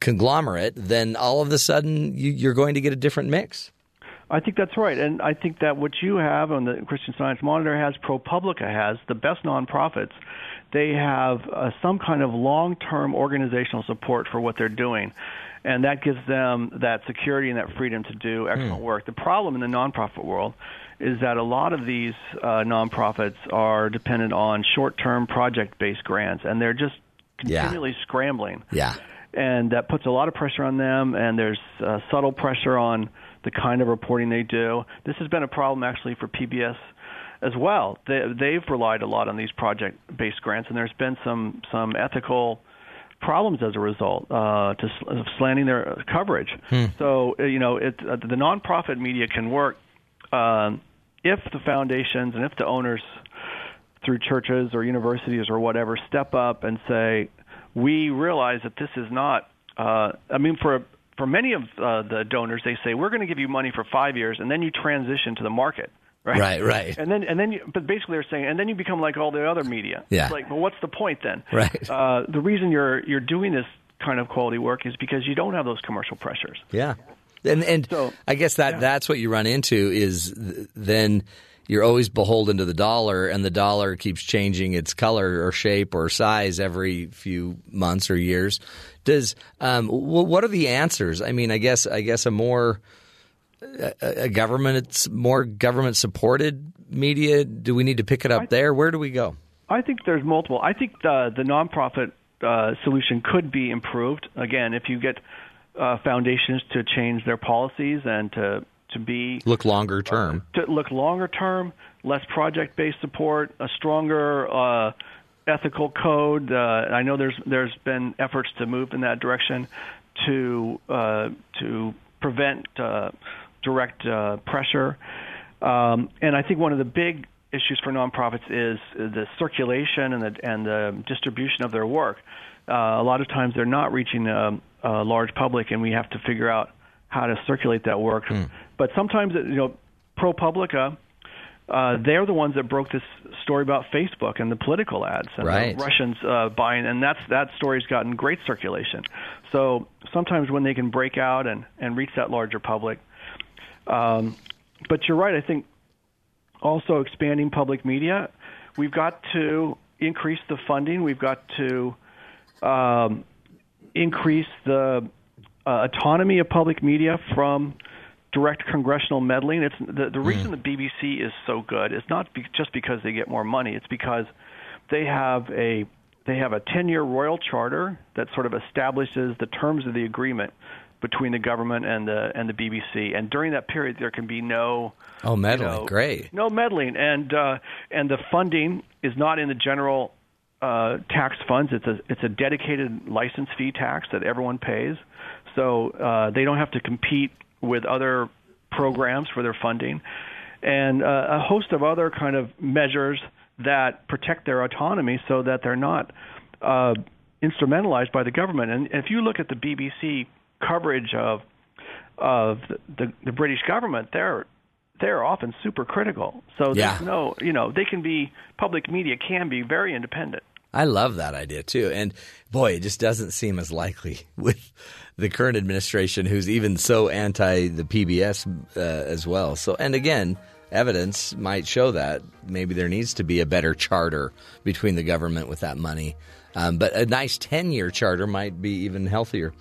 conglomerate, then all of a sudden you, you're going to get a different mix. I think that's right, and I think that what you have on the Christian Science Monitor has, ProPublica has, the best nonprofits. They have uh, some kind of long-term organizational support for what they're doing, and that gives them that security and that freedom to do excellent work. The problem in the nonprofit world is that a lot of these uh, nonprofits are dependent on short-term project-based grants, and they're just Yeah. continually scrambling Yeah. and that puts a lot of pressure on them and there's uh, subtle pressure on the kind of reporting they do this has been a problem actually for pbs as well they, they've relied a lot on these project based grants and there's been some some ethical problems as a result uh, to sl- of slanting their coverage so uh, you know it, uh, the nonprofit media can work um, if the foundations and if the owners through churches or universities or whatever step up and say, we realize that this is not. Uh, I mean, for for many of uh, the donors, they say we're going to give you money for five years, and then you transition to the market. Right, Right, right. and then and then, you, but basically they're saying, and then you become like all the other media. Yeah. It's like, well, what's the point then? Right. Uh, the reason you're you're doing this kind of quality work is because you don't have those commercial pressures. Yeah, and and So- I guess that yeah. that's what you run into is th- then you're always beholden to the dollar, and the dollar keeps changing its color or shape or size every few months or years. Does um, wh- what are the answers? I mean, I guess I guess a more a, a government it's more government supported media. Do we need to pick it up there? Where do we go? I think there's multiple. I think the the nonprofit uh, solution could be improved. Again, if you get uh, foundations to change their policies and to to be Look longer term. to look longer term, less project based support, a stronger uh, ethical code. Uh, I know there's there's been efforts to move in that direction to uh, to prevent uh, direct uh, pressure. Um, and I think one of the big issues for nonprofits is the circulation and the and the distribution of their work. Uh, a lot of times they're not reaching a, a large public, and we have to figure out how to circulate that work. But sometimes, you know, ProPublica, uh, they're the ones that broke this story about Facebook and the political ads and Right. the Russians uh, buying, and that's that story's gotten great circulation. So sometimes when they can break out and and reach that larger public, um, but you're right. I think also expanding public media. We've got to increase the funding. We've got to um, increase the uh, autonomy of public media from direct congressional meddling. It's the, the reason the BBC is so good is not be, just because they get more money. It's because they have a they have a 10-year royal charter that sort of establishes the terms of the agreement between the government and the and the BBC. And during that period, there can be no Oh, meddling, you know, great. no meddling, and uh, and the funding is not in the general uh, tax funds. It's a it's a dedicated license fee tax that everyone pays, so uh, they don't have to compete with other programs for their funding, and uh, a host of other kind of measures that protect their autonomy so that they're not uh, instrumentalized by the government. And if you look at the BBC coverage of of the, the, British government, they're they're often super critical. So Yeah. there's no, you know, they can be public media can be very independent. I love that idea too. And boy, it just doesn't seem as likely with the current administration who's even so anti the PBS uh, as well. So, and again, evidence might show that maybe there needs to be a better charter between the government with that money. Um, but a nice 10 year charter might be even healthier.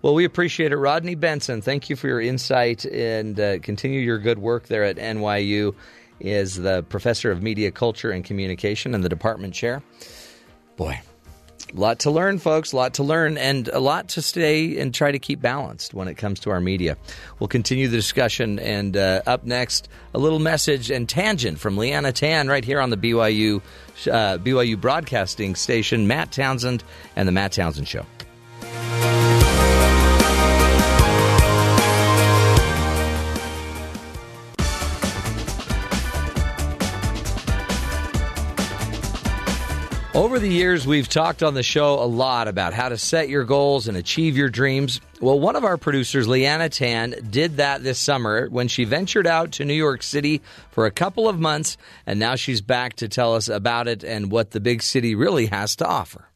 Well, we appreciate it. Rodney Benson, thank you for your insight and uh, continue your good work there at NYU. Is the professor of media culture and communication and the department chair. Boy, A lot to learn, folks. A lot to learn, and a lot to stay and try to keep balanced when it comes to our media. We'll continue the discussion, and uh, up next, a little message and tangent from Liana Tan right here on the BYU uh, BYU broadcasting station. Matt Townsend and the Matt Townsend Show. Over the years, we've talked on the show a lot about how to set your goals and achieve your dreams. Well, one of our producers, Liana Tan, did that this summer when she ventured out to New York City for a couple of months, and now she's back to tell us about it and what the big city really has to offer.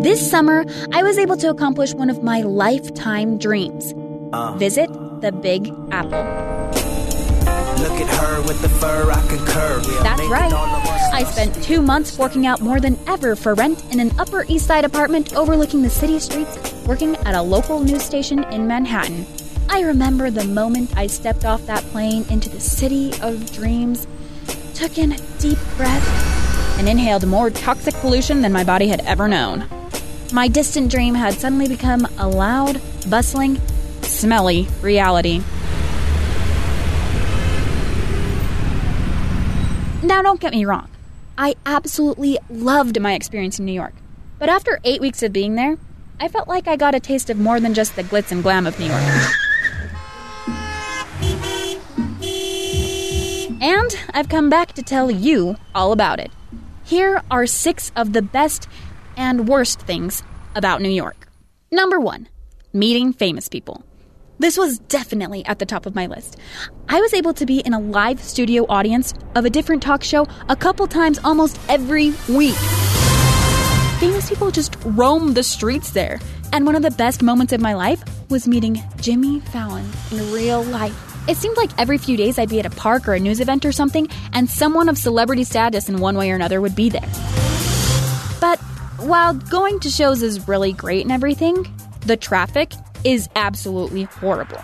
This summer, I was able to accomplish one of my lifetime dreams ah. visit the Big Apple. Look at her with the fur, I concur. That's right. all of our I spent two months forking out more than ever for rent in an Upper East Side apartment overlooking the city streets, working at a local news station in Manhattan. I remember the moment I stepped off that plane into the city of dreams, took in a deep breath, and inhaled more toxic pollution than my body had ever known. My distant dream had suddenly become a loud, bustling, smelly reality. Now, don't get me wrong. I absolutely loved my experience in New York. But after eight weeks of being there, I felt like I got a taste of more than just the glitz and glam of New York. And I've come back to tell you all about it. Here are six of the best and worst things about New York. Number one, meeting famous people. This was definitely at the top of my list. I was able to be in a live studio audience of a different talk show a couple times almost every week. Famous people just roam the streets there. And one of the best moments of my life was meeting Jimmy Fallon in real life. It seemed like every few days I'd be at a park or a news event or something, and someone of celebrity status in one way or another would be there. But while going to shows is really great and everything, the traffic is absolutely horrible.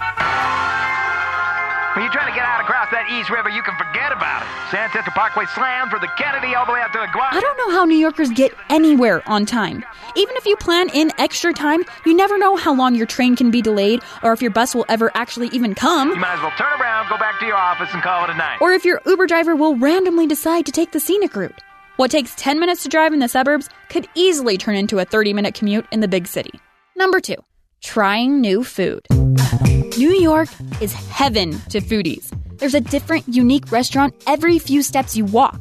When you're trying to get out across that East River, you can forget about it. Grand Central Parkway slam for the Kennedy all the way out to the Guam. I don't know how New Yorkers get anywhere on time. Even if you plan in extra time, you never know how long your train can be delayed or if your bus will ever actually even come. You might as well turn around, go back to your office, and call it a night. Or if your Uber driver will randomly decide to take the scenic route. What takes 10 minutes to drive in the suburbs could easily turn into a 30 minute commute in the big city. Number two, trying new food. New York is heaven to foodies. There's a different, unique restaurant every few steps you walk.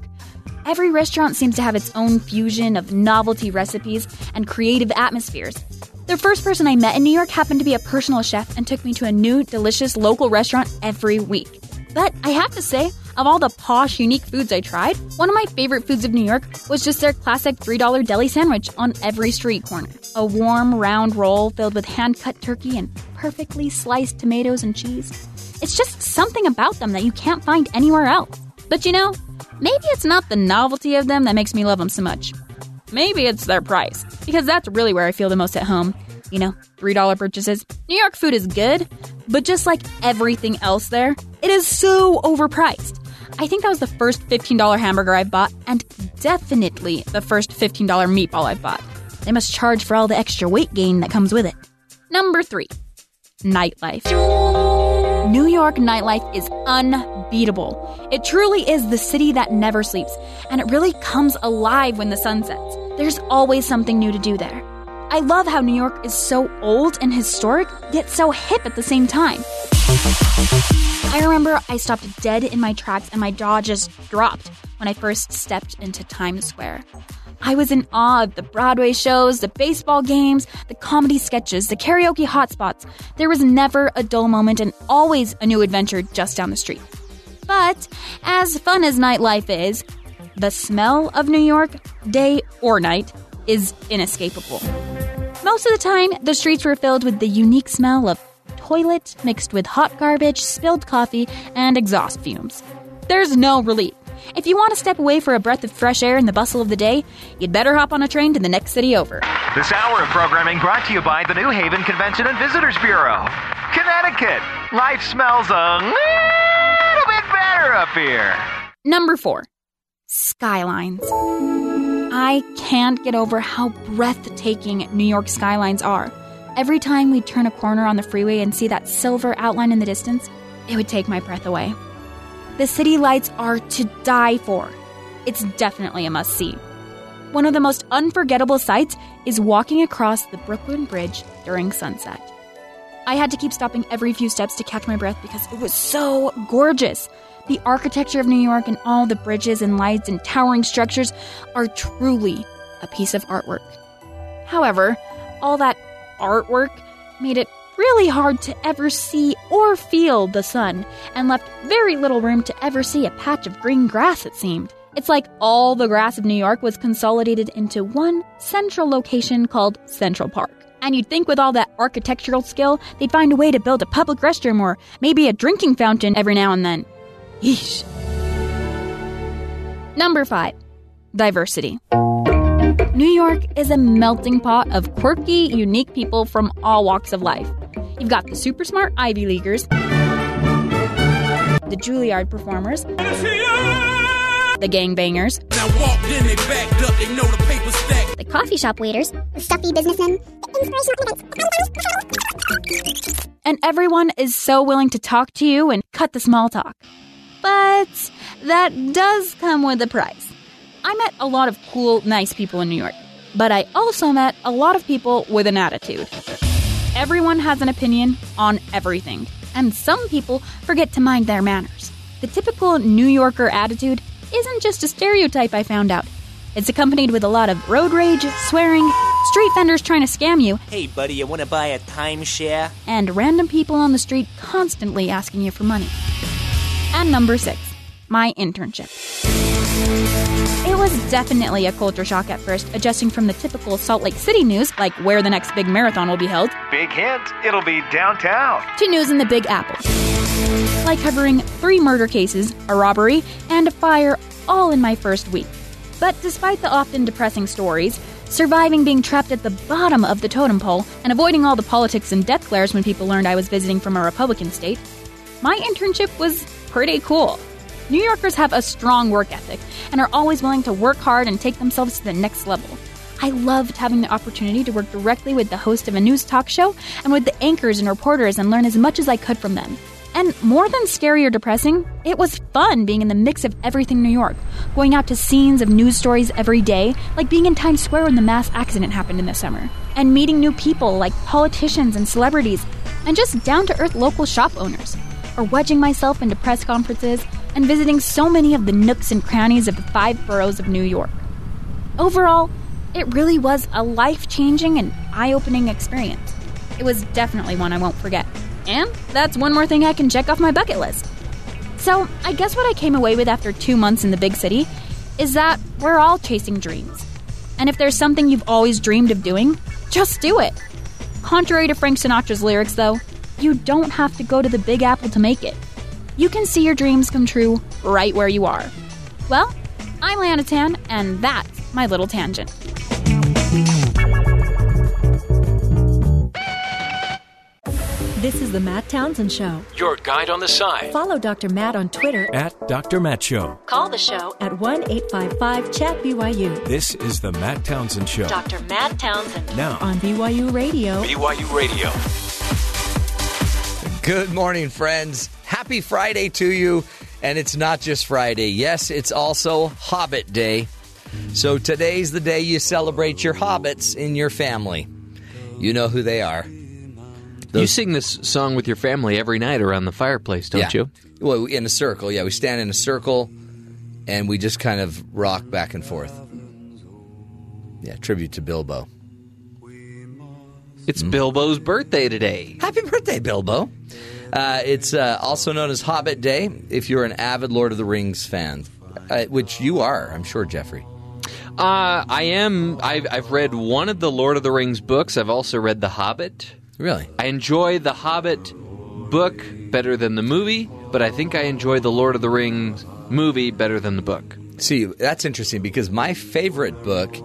Every restaurant seems to have its own fusion of novelty recipes and creative atmospheres. The first person I met in New York happened to be a personal chef and took me to a new, delicious local restaurant every week. But I have to say, of all the posh, unique foods I tried, one of my favorite foods of New York was just their classic $3 deli sandwich on every street corner. A warm, round roll filled with hand cut turkey and perfectly sliced tomatoes and cheese. It's just something about them that you can't find anywhere else. But you know, maybe it's not the novelty of them that makes me love them so much. Maybe it's their price, because that's really where I feel the most at home. You know, $3 purchases. New York food is good, but just like everything else there, it is so overpriced. I think that was the first $15 hamburger I've bought, and definitely the first $15 meatball I've bought. They must charge for all the extra weight gain that comes with it. Number three, nightlife. New York nightlife is unbeatable. It truly is the city that never sleeps, and it really comes alive when the sun sets. There's always something new to do there. I love how New York is so old and historic, yet so hip at the same time. I remember I stopped dead in my tracks and my jaw just dropped when I first stepped into Times Square. I was in awe of the Broadway shows, the baseball games, the comedy sketches, the karaoke hotspots. There was never a dull moment and always a new adventure just down the street. But as fun as nightlife is, the smell of New York, day or night, is inescapable. Most of the time, the streets were filled with the unique smell of toilet mixed with hot garbage, spilled coffee, and exhaust fumes. There's no relief. If you want to step away for a breath of fresh air in the bustle of the day, you'd better hop on a train to the next city over. This hour of programming brought to you by the New Haven Convention and Visitors Bureau. Connecticut. Life smells a little bit better up here. Number four, skylines. I can't get over how breathtaking New York skylines are. Every time we turn a corner on the freeway and see that silver outline in the distance, it would take my breath away. The city lights are to die for. It's definitely a must see. One of the most unforgettable sights is walking across the Brooklyn Bridge during sunset. I had to keep stopping every few steps to catch my breath because it was so gorgeous. The architecture of New York and all the bridges and lights and towering structures are truly a piece of artwork. However, all that artwork made it really hard to ever see or feel the sun and left very little room to ever see a patch of green grass, it seemed. It's like all the grass of New York was consolidated into one central location called Central Park. And you'd think with all that architectural skill, they'd find a way to build a public restroom or maybe a drinking fountain every now and then. Yeesh. Number 5. Diversity. New York is a melting pot of quirky, unique people from all walks of life. You've got the super smart Ivy Leaguers, the Juilliard performers, the gangbangers, the coffee shop waiters, the stuffy businessmen, the inspirational and everyone is so willing to talk to you and cut the small talk. But that does come with a price. I met a lot of cool, nice people in New York, but I also met a lot of people with an attitude. Everyone has an opinion on everything, and some people forget to mind their manners. The typical New Yorker attitude isn't just a stereotype, I found out. It's accompanied with a lot of road rage, swearing, street vendors trying to scam you, Hey, buddy, you want to buy a timeshare? and random people on the street constantly asking you for money. And number six, my internship. It was definitely a culture shock at first, adjusting from the typical Salt Lake City news, like where the next big marathon will be held, Big hint, it'll be downtown. to news in the Big Apple. Like covering three murder cases, a robbery, and a fire all in my first week. But despite the often depressing stories, surviving being trapped at the bottom of the totem pole, and avoiding all the politics and death glares when people learned I was visiting from a Republican state, my internship was pretty cool. New Yorkers have a strong work ethic and are always willing to work hard and take themselves to the next level. I loved having the opportunity to work directly with the host of a news talk show and with the anchors and reporters and learn as much as I could from them. And more than scary or depressing, it was fun being in the mix of everything New York, going out to scenes of news stories every day, like being in Times Square when the mass accident happened in the summer, and meeting new people like politicians and celebrities, and just down to earth local shop owners, or wedging myself into press conferences and visiting so many of the nooks and crannies of the five boroughs of New York. Overall, it really was a life changing and eye opening experience. It was definitely one I won't forget. And that's one more thing I can check off my bucket list. So, I guess what I came away with after two months in the big city is that we're all chasing dreams. And if there's something you've always dreamed of doing, just do it. Contrary to Frank Sinatra's lyrics, though, you don't have to go to the Big Apple to make it. You can see your dreams come true right where you are. Well, I'm Liana Tan, and that's my little tangent. This is the Matt Townsend Show. Your guide on the side Follow Dr. Matt on Twitter at Dr. Matt Show. Call the show at 1 855 Chat BYU This is the Matt Townsend Show. Dr. Matt Townsend Now, on BYU Radio. BYU Radio. Good morning, friends. Happy Friday to you. And it's not just Friday. Yes, it's also Hobbit Day. So today's the day you celebrate your hobbits in your family. You know who they are. You sing this song with your family every night around the fireplace, don't yeah. you? Well, in a circle. Yeah, we stand in a circle and we just kind of rock back and forth. Yeah, tribute to Bilbo. It's Bilbo's birthday today. Happy birthday, Bilbo. Uh, it's uh, also known as Hobbit Day if you're an avid Lord of the Rings fan, uh, which you are, I'm sure, Jeffrey. Uh, I am. I've, I've read one of the Lord of the Rings books. I've also read The Hobbit. Really? I enjoy The Hobbit book better than the movie, but I think I enjoy the Lord of the Rings movie better than the book. See, that's interesting because my favorite book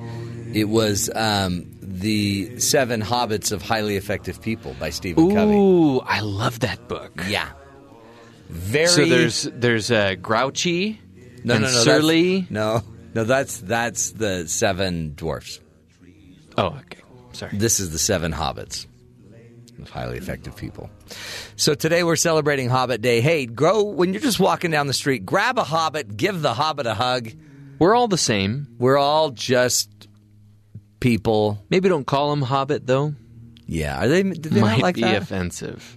it was um, the Seven Hobbits of Highly Effective People by Stephen Covey. Ooh, I love that book. Yeah, very. So there's there's uh, Grouchy no, and no, no, that's- Surly. No, No, that's that's the seven dwarfs. Oh, okay. Sorry. This is the seven hobbits of highly effective people. So today we're celebrating Hobbit Day. Hey, grow when you're just walking down the street, grab a hobbit, give the hobbit a hug. We're all the same. We're all just people. Maybe don't call him Hobbit though. Yeah, are they? They Might not like be that? offensive.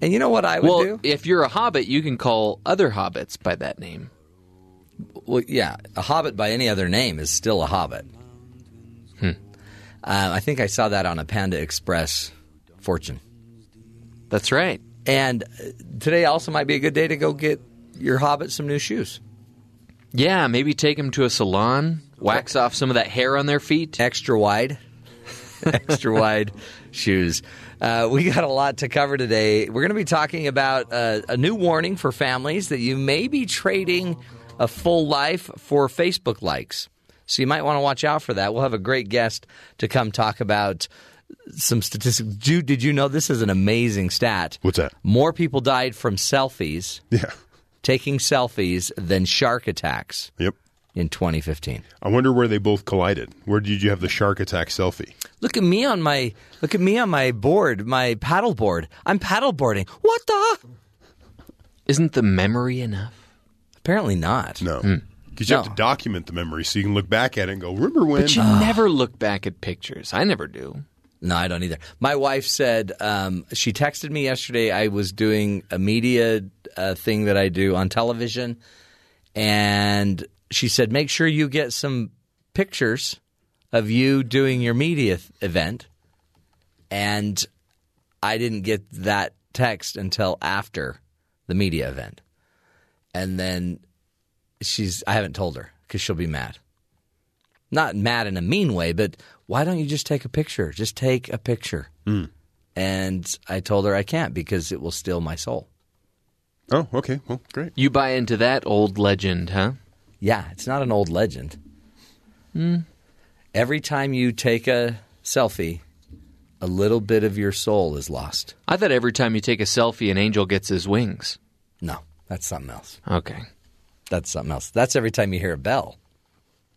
And you know what I would well, do? if you're a Hobbit, you can call other hobbits by that name. Well, yeah, a hobbit by any other name is still a hobbit. Hmm. Uh, I think I saw that on a Panda Express fortune. That's right. And uh, today also might be a good day to go get your hobbit some new shoes. Yeah, maybe take them to a salon, wax off some of that hair on their feet. Extra wide, extra wide shoes. Uh, we got a lot to cover today. We're going to be talking about uh, a new warning for families that you may be trading a full life for Facebook likes. So you might want to watch out for that. We'll have a great guest to come talk about some statistics. Did you, did you know this is an amazing stat? What's that? More people died from selfies, Yeah. taking selfies, than shark attacks Yep. In 2015. I wonder where they both collided. Where did you have the shark attack selfie? Look at me on my look at me on my board, my paddle board. I'm paddle boarding. What the? Isn't the memory enough? Apparently not. No. Hmm. Because you No. have to document the memory so you can look back at it and go, remember when? But you never look back at pictures. I never do. No, I don't either. My wife said um, she texted me yesterday. I was doing a media uh, thing that I do on television, and she said, "Make sure you get some pictures of you doing your media th- event." And I didn't get that text until after the media event, and then she's. I haven't told her because she'll be mad. Not mad in a mean way, but why don't you just take a picture? Just take a picture. Hmm. And I told her I can't because it will steal my soul. oh, okay. Well, great. You buy into that old legend, huh? Yeah, it's not an old legend. Every time you take a selfie, a little bit of your soul is lost. I thought every time you take a selfie, an angel gets his wings. No, that's something else. Okay. That's something else. That's every time you hear a bell.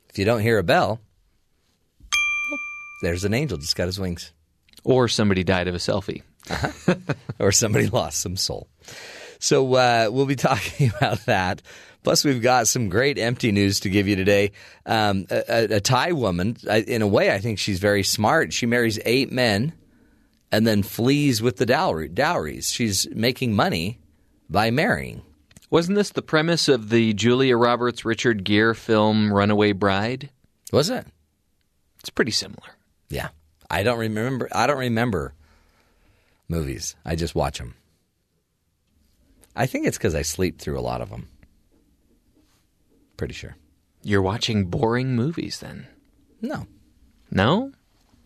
If you don't hear a bell, oh, there's an angel just got his wings. Or somebody died of a selfie. or somebody lost some soul. So uh, we'll be talking about that. Plus, we've got some great empty news to give you today. Um, a, a, Thai woman, in a way, I think she's very smart. She marries eight men and then flees with the dowry, dowries. She's making money by marrying. Wasn't this the premise of the Julia Roberts Richard Gere film Runaway Bride? Was it? It's pretty similar. Yeah, I don't remember. I don't remember movies. I just watch them. I think it's because I sleep through a lot of them. Pretty sure. You're watching boring movies then? No, No?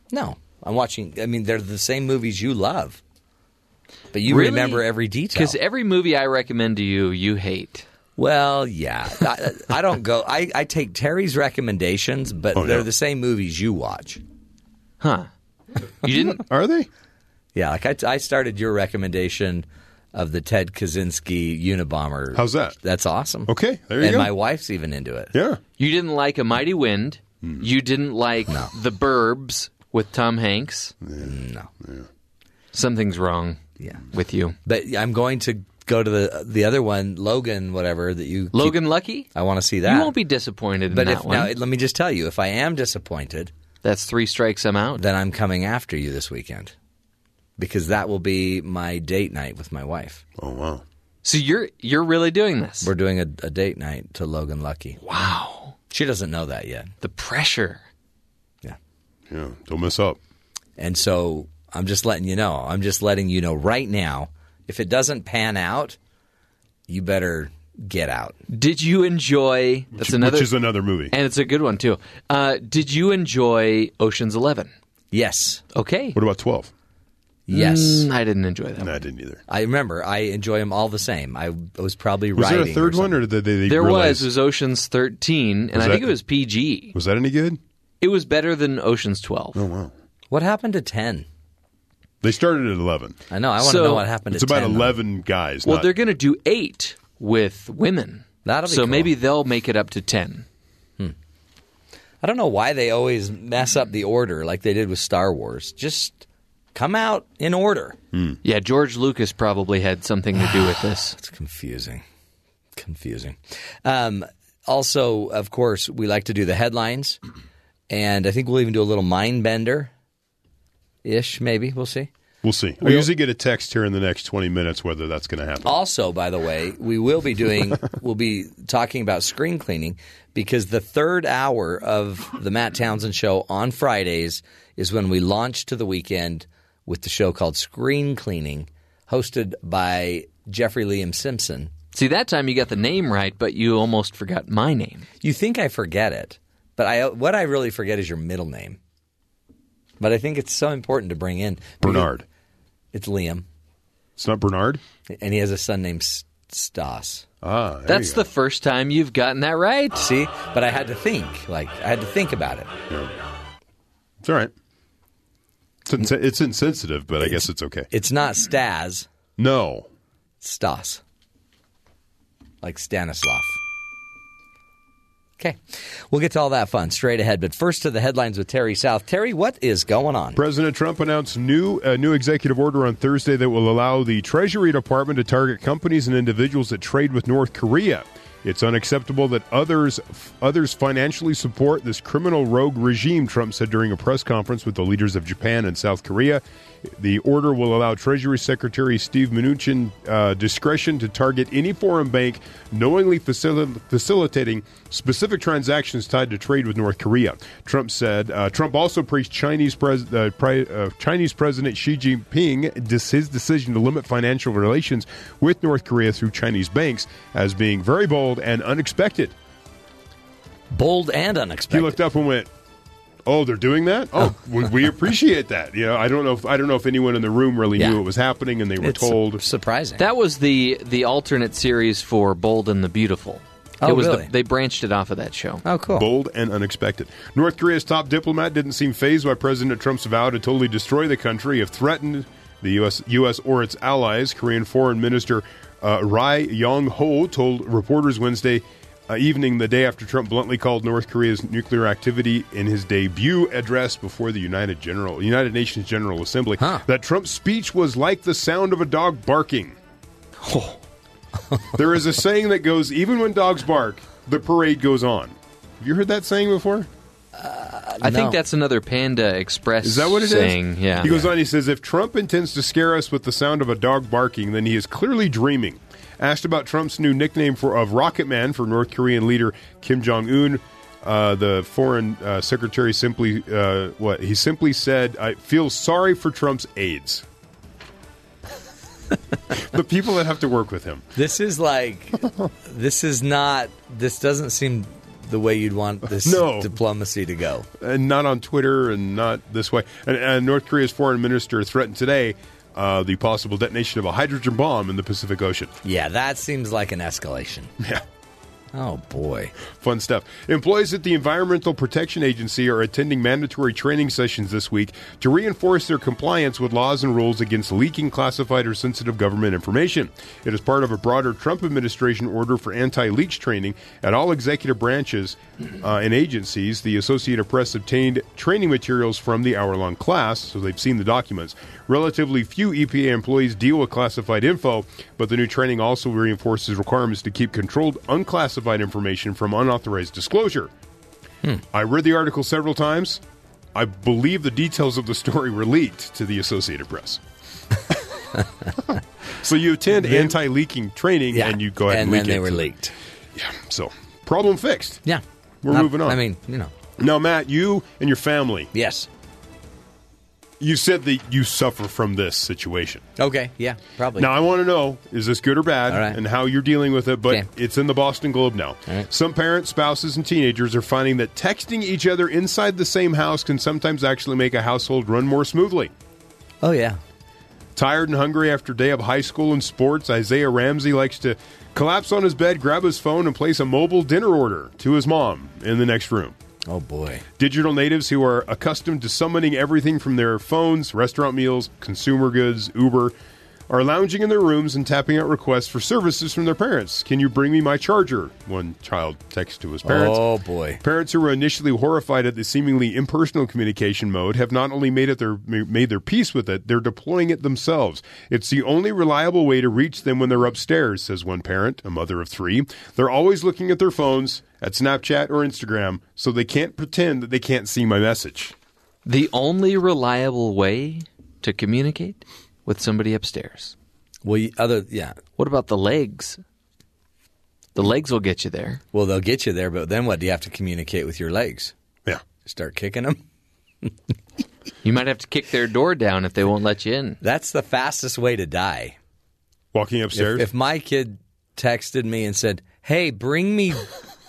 no. I'm watching. I mean, they're the same movies you love, but you Really? remember every detail. Because every movie I recommend to you, you hate. Well, yeah. I, I don't go. I, I take Terry's recommendations, but Oh, they're no. the same movies you watch. Huh. You didn't? Are they? Yeah, like I, I started your recommendation of the Ted Kaczynski Unabomber. How's that? That's awesome. Okay, there you and go. my wife's even into it. Yeah. You didn't like A Mighty Wind. Hmm. You didn't like The Burbs with Tom Hanks. No. Something's wrong Yeah. with you. But I'm going to go to the the other one, Logan, whatever that you. keep- Logan Lucky? I want to see that. You won't be disappointed in But that if one. now, let me just tell you, if I am disappointed, That's three strikes, I'm out. then I'm coming after you this weekend because that will be my date night with my wife. Oh, wow. So you're you're really doing this? We're doing a, a date night to Logan Lucky. wow. She doesn't know that yet. The pressure. Yeah. Yeah. Don't mess up. And so I'm just letting you know. I'm just letting you know right now. If it doesn't pan out, you better get out. Did you enjoy? That's another. Which is another movie. and it's a good one too. Uh, did you enjoy Ocean's Eleven? Yes. Okay. What about 12? Yes. Mm, I didn't enjoy that. No, one. I didn't either. I remember. I enjoy them all the same. I was probably Was there writing. a third or one, or did they, they There realize- was it was Ocean's Thirteen, and Was I think it was PG. Was that any good? It was better than Ocean's Twelve. Oh, wow. What happened to 10? They started at 11. I know. I want to So- know what happened It's to about 10. though. 11 guys. Well, not- they're going to do eight with women. That'll be so cool. maybe they'll make it up to ten. I don't know why they always mess up the order like they did with Star Wars. Just come out in order. Yeah, George Lucas probably had something to do with this. It's confusing. Confusing. Um, also, of course, we like to do the headlines, and I think we'll even do a little mind bender ish, maybe. We'll see. We'll see. I usually get a text here in the next 20 minutes whether that's going to happen. Also, by the way, we will be doing, we'll be talking about screen cleaning because the third hour of the Matt Townsend Show on Fridays is when we launch to the weekend with the show called Screen Cleaning, hosted by Jeffrey Liam Simpson. See, that time you got the name right, but you almost forgot my name. You think I forget it, but I what I really forget is your middle name. But I think it's so important to bring in Bernard. It's Liam, It's not Bernard? and he has a son named S- Stas. Ah, there That's you go. the first time you've gotten that right. See, but I had to think. Like I had to think about it. It's all right. It's, ins- it's insensitive, but I guess it's okay. It's not Stas, No. Stas, like Stanislav. Okay, we'll get to all that fun straight ahead. But first to the headlines with Terry South. Terry, what is going on? President Trump announced new a new executive order on Thursday that will allow the Treasury Department to target companies and individuals that trade with North Korea. It's unacceptable that others others financially support this criminal rogue regime, Trump said during a press conference with the leaders of Japan and South Korea. The order will allow Treasury Secretary Steve Mnuchin uh, discretion to target any foreign bank knowingly facil- facilitating specific transactions tied to trade with North Korea. Trump said. Uh, Trump also praised Chinese, pres- uh, pri- uh, Chinese President Xi Jinping dis- his decision to limit financial relations with North Korea through Chinese banks as being very bold and unexpected. Bold and unexpected. He looked up and went, "Oh, they're doing that. Oh, we, we appreciate that. You know, I don't know if I don't know if anyone in the room really Yeah. knew it was happening, and they were it's told. surprising. That was the the alternate series for Bold and the Beautiful. Oh, it was really? the, they branched it off of that show. oh, cool. Bold and unexpected. North Korea's top diplomat didn't seem fazed by President Trump's vow to totally destroy the country if threatened the U.S. U.S. or its allies. Korean Foreign Minister uh, Ri Yong Ho told reporters Wednesday uh, evening, the day after Trump bluntly called North Korea's nuclear activity in his debut address before the United General United Nations General Assembly, Huh. that Trump's speech was like the sound of a dog barking. there is a saying that goes, even when dogs bark, the parade goes on. Have you heard that saying before? I No. think that's another Panda Express Is that what it is? saying. Yeah. He goes on, he says, if Trump intends to scare us with the sound of a dog barking, then he is clearly dreaming. Asked about Trump's new nickname for of Rocket Man for North Korean leader Kim Jong Un, uh, the foreign uh, secretary simply uh, what he simply said, "I feel sorry for Trump's aides." the people that have to work with him. This is like, this is not. This doesn't seem the way you'd want this No. diplomacy to go. and not on Twitter and not this way. And, and North Korea's foreign minister threatened today uh, the possible detonation of a hydrogen bomb in the Pacific Ocean. Yeah, that seems like an escalation. Yeah. Oh boy. Fun stuff. Employees at the Environmental Protection Agency are attending mandatory training sessions this week to reinforce their compliance with laws and rules against leaking classified or sensitive government information. It is part of a broader Trump administration order for anti leach training at all executive branches uh, and agencies. The Associated Press obtained training materials from the hour long class, so they've seen the documents. Relatively few EPA employees deal with classified info, but the new training also reinforces requirements to keep controlled, unclassified information from unauthorized disclosure. Hmm. I read the article several times. I believe the details of the story were leaked to the Associated Press. so you attend anti-leaking training Yeah. and you go ahead and, and leak then they it. were leaked. Yeah. So problem fixed. Yeah. We're Not- moving on. I mean, you know. Now, Matt, you and your family, Yes. You said that you suffer from this situation. Okay. Yeah. Probably. Now, I want to know is this good or bad right. and how you're dealing with it, but Okay. it's in the Boston Globe now. Right. Some parents, spouses, and teenagers are finding that texting each other inside the same house can sometimes actually make a household run more smoothly. Oh yeah. Tired and hungry after a day of high school and sports, Isaiah Ramsey likes to collapse on his bed, grab his phone, and place a mobile dinner order to his mom in the next room. Oh boy. Digital natives who are accustomed to summoning everything from their phones, restaurant meals, consumer goods, Uber, are lounging in their rooms and tapping out requests for services from their parents. Can you bring me my charger? One child texts to his parents. Oh boy. Parents who were initially horrified at the seemingly impersonal communication mode have not only made it their made their peace with it, they're deploying it themselves. It's the only reliable way to reach them when they're upstairs, says one parent, a mother of 3. They're always looking at their phones, at Snapchat or Instagram, so they can't pretend that they can't see my message. The only reliable way to communicate with somebody upstairs. Well, you- other yeah. What about the legs? The legs will get you there. Well, they'll get you there, but then what? Do you have to communicate with your legs? Yeah. Start kicking them. You might have to kick their door down if they won't let you in. That's the fastest way to die. Walking upstairs? If, if my kid texted me and said, "Hey, bring me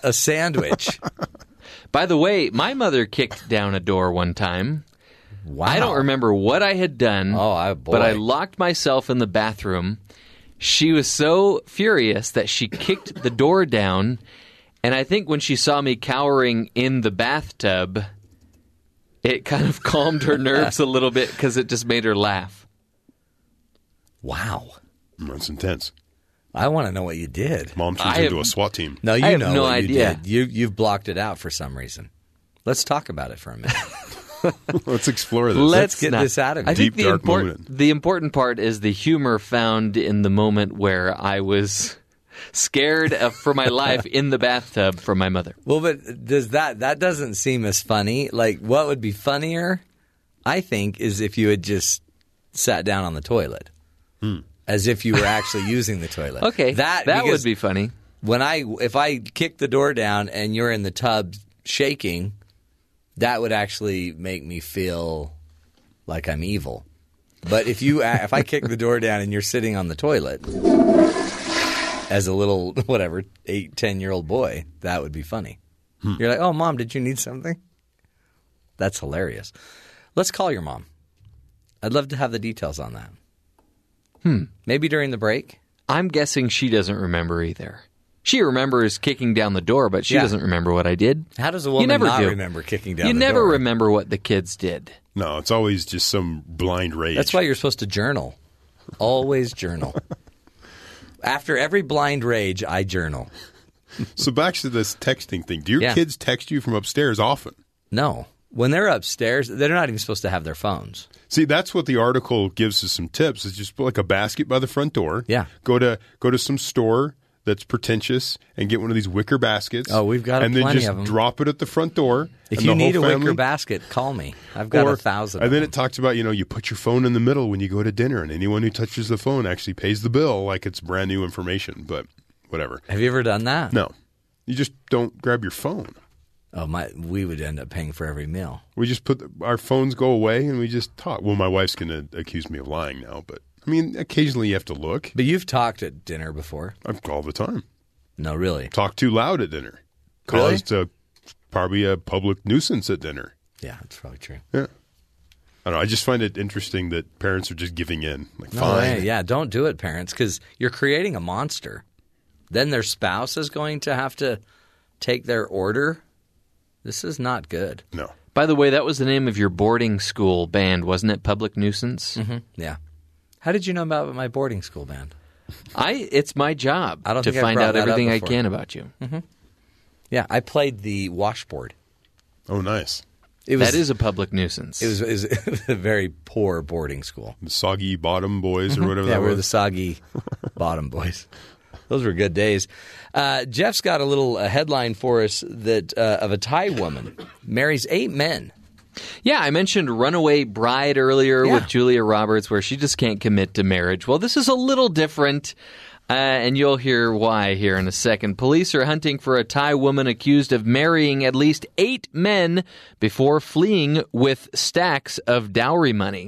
a sandwich," By the way, my mother kicked down a door one time. Wow, I don't remember what I had done. Oh, I- boy. but I locked myself in the bathroom. She was so furious that she kicked the door down, and I think when she saw me cowering in the bathtub, it kind of calmed her nerves a little bit because it just made her laugh. Wow, That's intense. I want to know what you did. Mom turns I into have- a SWAT team. No, you I have know no what idea. you did. You you've blocked it out for some reason. Let's talk about it for a minute. Let's explore this. Let's get this out of I you. think Deep, the dark important moment. the important part is the humor found in the moment where I was scared of, for my life in the bathtub from my mother. Well, but does that that doesn't seem as funny? Like, what would be funnier? I think is if you had just sat down on the toilet, hmm. as if you were actually using the toilet. Okay, that that would be funny. when I if I kick the door down and you're in the tub shaking, that would actually make me feel like I'm evil. But if you if I kick the door down and you're sitting on the toilet as a little whatever eight ten year old boy, that would be funny. You're like, oh mom, did you need something? That's hilarious. Let's call your mom. I'd love to have the details on that. Hmm. Maybe during the break. I'm guessing she doesn't remember either. She remembers kicking down the door, but she Yeah. doesn't remember what I did. How does a You woman never not do. remember kicking down You the never door? remember what the kids did. No, it's always just some blind rage. That's why you're supposed to journal. Always journal. After every blind rage, I journal. So back to this texting thing. Do your Yeah. kids text you from upstairs often? No. When they're upstairs, they're not even supposed to have their phones. See, that's what the article gives us some tips. Is just put like a basket by the front door. Yeah. Go to go to some store that's pretentious and get one of these wicker baskets. Oh, we've got plenty of them. and then just drop it at the front door. If you need a whole wicker basket, call me. I've got or- a thousand. And then it talks about you know you put your phone in the middle when you go to dinner, and anyone who touches the phone actually pays the bill like it's brand new information. But whatever. Have you ever done that? No, you just don't grab your phone. Oh my! We would end up paying for every meal. We just put our phones go away and we just talk. Well, my wife's going to accuse me of lying now, but I mean, occasionally you have to look. But you've talked at dinner before. I've all the time. No, really. Talk too loud at dinner Really? caused uh, probably a public nuisance at dinner. Yeah, that's probably true. Yeah. I don't know. I just find it interesting that parents are just giving in. Like, No fine. way. Yeah, don't do it, parents, because you're creating a monster. Then their spouse is going to have to take their order. This is not good. No. By the way, that was the name of your boarding school band, wasn't it? Public Nuisance. Mm-hmm. Yeah. How did you know about my boarding school band? I. It's my job I don't to think I've find out everything I can about you. Mm-hmm. Yeah, I played the washboard. Oh, nice. It was that is a public nuisance. it was, it was, it was a very poor boarding school. The soggy bottom boys or whatever Mm-hmm. Yeah, that we were the soggy bottom boys. Those were good days. Uh, Jeff's got a little uh, headline for us that uh, of a Thai woman marries eight men. Yeah, I mentioned Runaway Bride earlier Yeah. with Julia Roberts, where she just can't commit to marriage. Well, this is a little different, uh, and you'll hear why here in a second. Police are hunting for a Thai woman accused of marrying at least eight men before fleeing with stacks of dowry money.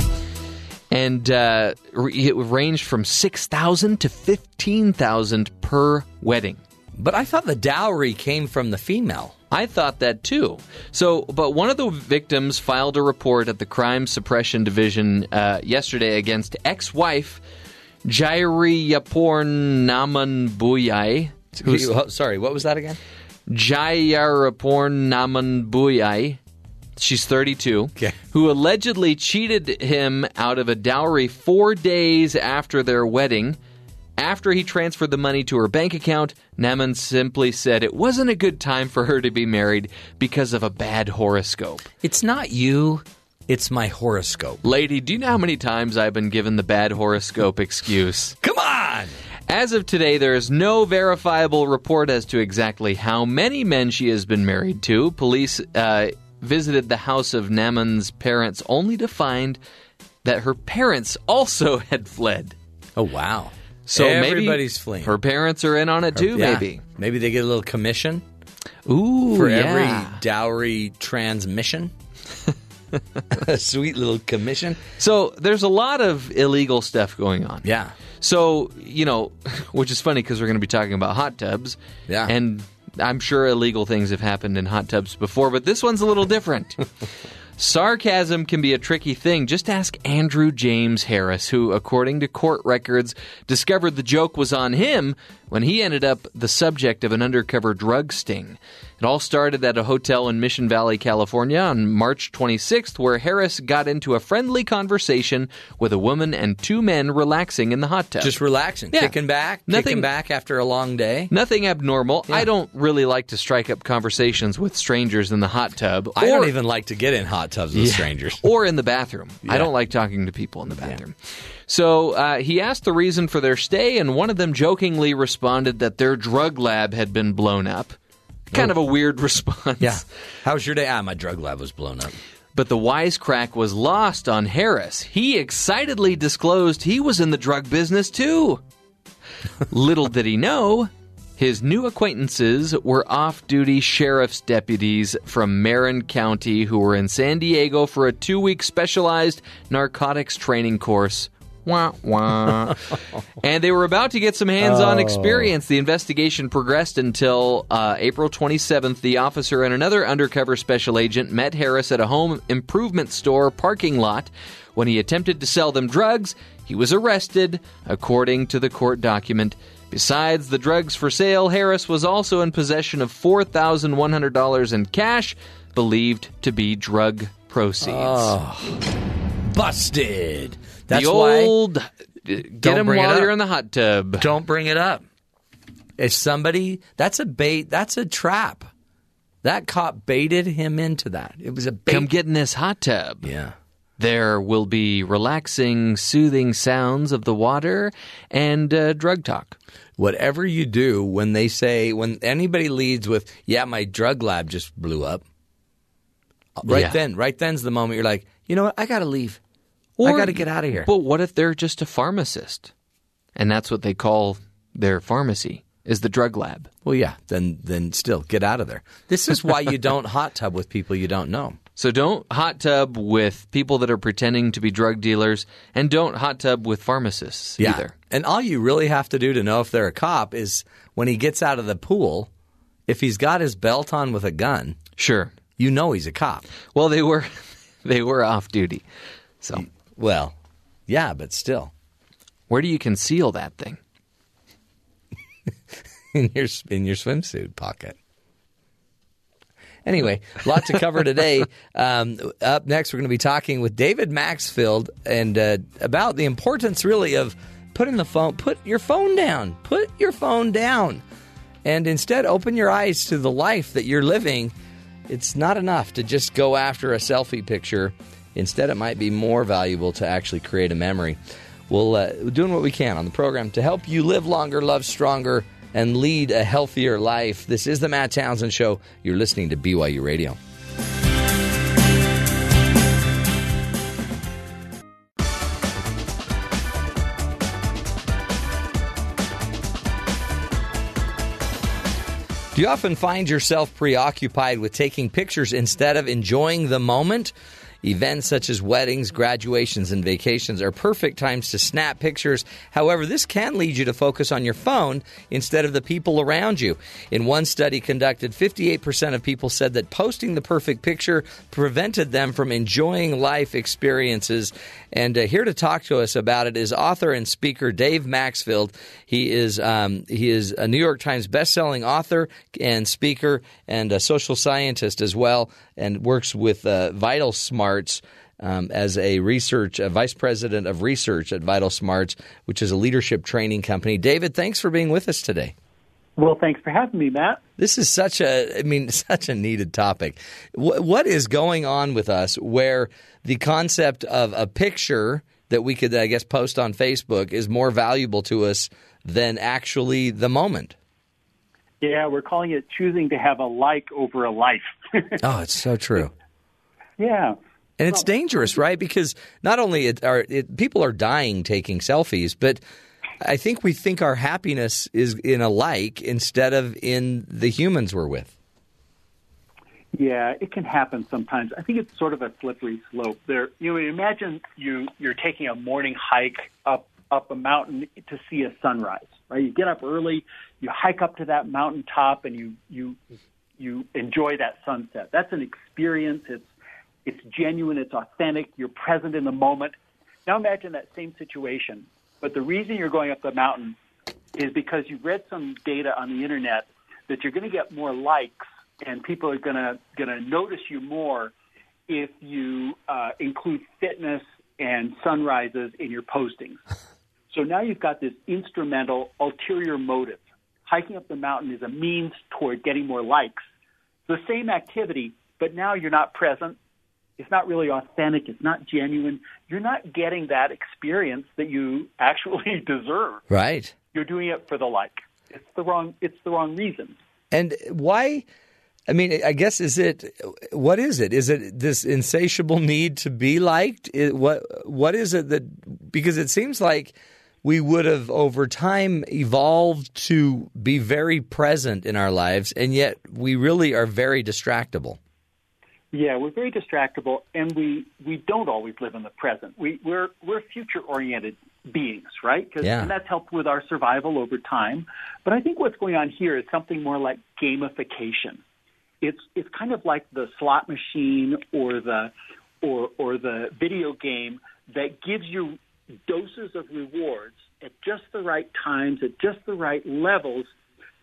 And uh, it ranged from 6000 to 15000 per wedding. But I thought the dowry came from the female. I thought that too. So, but one of the victims filed a report at the Crime Suppression Division uh, yesterday against ex-wife Jairiyapur Naman Buyai. Sorry, what was that again? Jairapur Naman Buyai. She's 32. Okay. Who allegedly cheated him out of a dowry four days after their wedding. After he transferred the money to her bank account, Naman simply said it wasn't a good time for her to be married because of a bad horoscope. It's not you, it's my horoscope. Lady, do you know how many times I've been given the bad horoscope excuse? Come on! As of today, there is no verifiable report as to exactly how many men she has been married to. Police uh, visited the house of Naman's parents only to find that her parents also had fled. Oh, wow. So Everybody's maybe fleeing. her parents are in on it too. Yeah. Maybe. Maybe they get a little commission Ooh, for yeah. every dowry transmission. a sweet little commission. So there's a lot of illegal stuff going on. Yeah. So you know, which is funny because we're going to be talking about hot tubs. Yeah. And I'm sure illegal things have happened in hot tubs before, but this one's a little different. Sarcasm can be a tricky thing. Just ask Andrew James Harris, who, according to court records, discovered the joke was on him when he ended up the subject of an undercover drug sting. It all started at a hotel in Mission Valley, California on March 26th, where Harris got into a friendly conversation with a woman and two men relaxing in the hot tub. Just relaxing, Yeah. kicking back, Nothing- kicking back after a long day. Nothing abnormal. I don't really like to strike up conversations with strangers in the hot tub. I don't even like to get in hot tubs with Yeah. strangers. Or in the bathroom. I don't like talking to people in the bathroom. So uh, he asked the reason for their stay, and one of them jokingly responded that their drug lab had been blown up. Kind of a weird response. Yeah. How was your day? Ah, my drug lab was blown up. But the wisecrack was lost on Harris. He excitedly disclosed he was in the drug business too. Little did he know, his new acquaintances were off duty sheriff's deputies from Marin County who were in San Diego for a two week specialized narcotics training course. Wah, wah. and they were about to get some hands on Oh. experience. The investigation progressed until uh, April 27th. The officer and another undercover special agent met Harris at a home improvement store parking lot. When he attempted to sell them drugs, he was arrested, according to the court document. Besides the drugs for sale, Harris was also in possession of $4,100 in cash, believed to be drug proceeds. Busted. That's the old uh, get Don't him bring it while you're in the hot tub. don't bring it up. If somebody, that's a bait, that's a trap. That cop baited him into that. It was a bait. Come get in this hot tub. yeah. There will be relaxing, soothing sounds of the water and uh, drug talk. Whatever you do when they say, when anybody leads with, yeah, my drug lab just blew up, right Yeah. then, right then's the moment you're like, you know what, I got to leave. I got to get out of here. But what if they're just a pharmacist? And that's what they call their pharmacy, is the drug lab. Well, yeah, then then still get out of there. This is why you don't hot tub with people you don't know. So don't hot tub with people that are pretending to be drug dealers, and don't hot tub with pharmacists Yeah. either. And all you really have to do to know if they're a cop is when he gets out of the pool, if he's got his belt on with a gun, Sure. you know he's a cop. Well, they were they were off duty. So Well, yeah, but still where do you conceal that thing? in your in your swimsuit pocket. Anyway, a lot to cover today. Um, up next, we're going to be talking with David Maxfield and uh, about the importance, really, of putting the phone, put your phone down, put your phone down, and instead open your eyes to the life that you're living. It's not enough to just go after a selfie picture. Instead, it might be more valuable to actually create a memory. We'll uh, doing what we can on the program to help you live longer, love stronger, and lead a healthier life. This is the Matt Townsend Show. You're listening to BYU Radio. Do you often find yourself preoccupied with taking pictures instead of enjoying the moment? Events such as weddings, graduations, and vacations are perfect times to snap pictures. However, this can lead you to focus on your phone instead of the people around you. In one study conducted, 58% of people said that posting the perfect picture prevented them from enjoying life experiences. And uh, here to talk to us about it is author and speaker Dave Maxfield. He is um, he is a New York Times best-selling author and speaker and a social scientist as well, and works with uh, Vital Smarts. Um, as a research a vice president of research at Vital Smarts, which is a leadership training company. David, thanks for being with us today. Well, thanks for having me, Matt. This is such a, I mean, such a needed topic. What, what is going on with us where the concept of a picture that we could, I guess, post on Facebook is more valuable to us than actually the moment? Yeah, we're calling it choosing to have a like over a life. oh, it's so true. Yeah. And it's dangerous, right? Because not only it, are it, people are dying taking selfies, but I think we think our happiness is in a like instead of in the humans we're with. Yeah, it can happen sometimes. I think it's sort of a slippery slope. There, you know, imagine you you're taking a morning hike up up a mountain to see a sunrise. Right, you get up early, you hike up to that mountaintop, and you you you enjoy that sunset. That's an experience. It's it's genuine. It's authentic. You're present in the moment. Now imagine that same situation, but the reason you're going up the mountain is because you've read some data on the internet that you're going to get more likes and people are going to going to notice you more if you uh, include fitness and sunrises in your postings. So now you've got this instrumental ulterior motive. Hiking up the mountain is a means toward getting more likes. The same activity, but now you're not present. It's not really authentic. It's not genuine. You're not getting that experience that you actually deserve. Right. You're doing it for the like. It's the wrong. It's the wrong reason. And why? I mean, I guess is it what is it? Is it this insatiable need to be liked? What what is it that because it seems like we would have over time evolved to be very present in our lives, and yet we really are very distractible. Yeah, we're very distractible, and we we don't always live in the present. We we're we're future oriented beings, right? Cause, Yeah. And that's helped with our survival over time. But I think what's going on here is something more like gamification. It's it's kind of like the slot machine or the or or the video game that gives you doses of rewards at just the right times, at just the right levels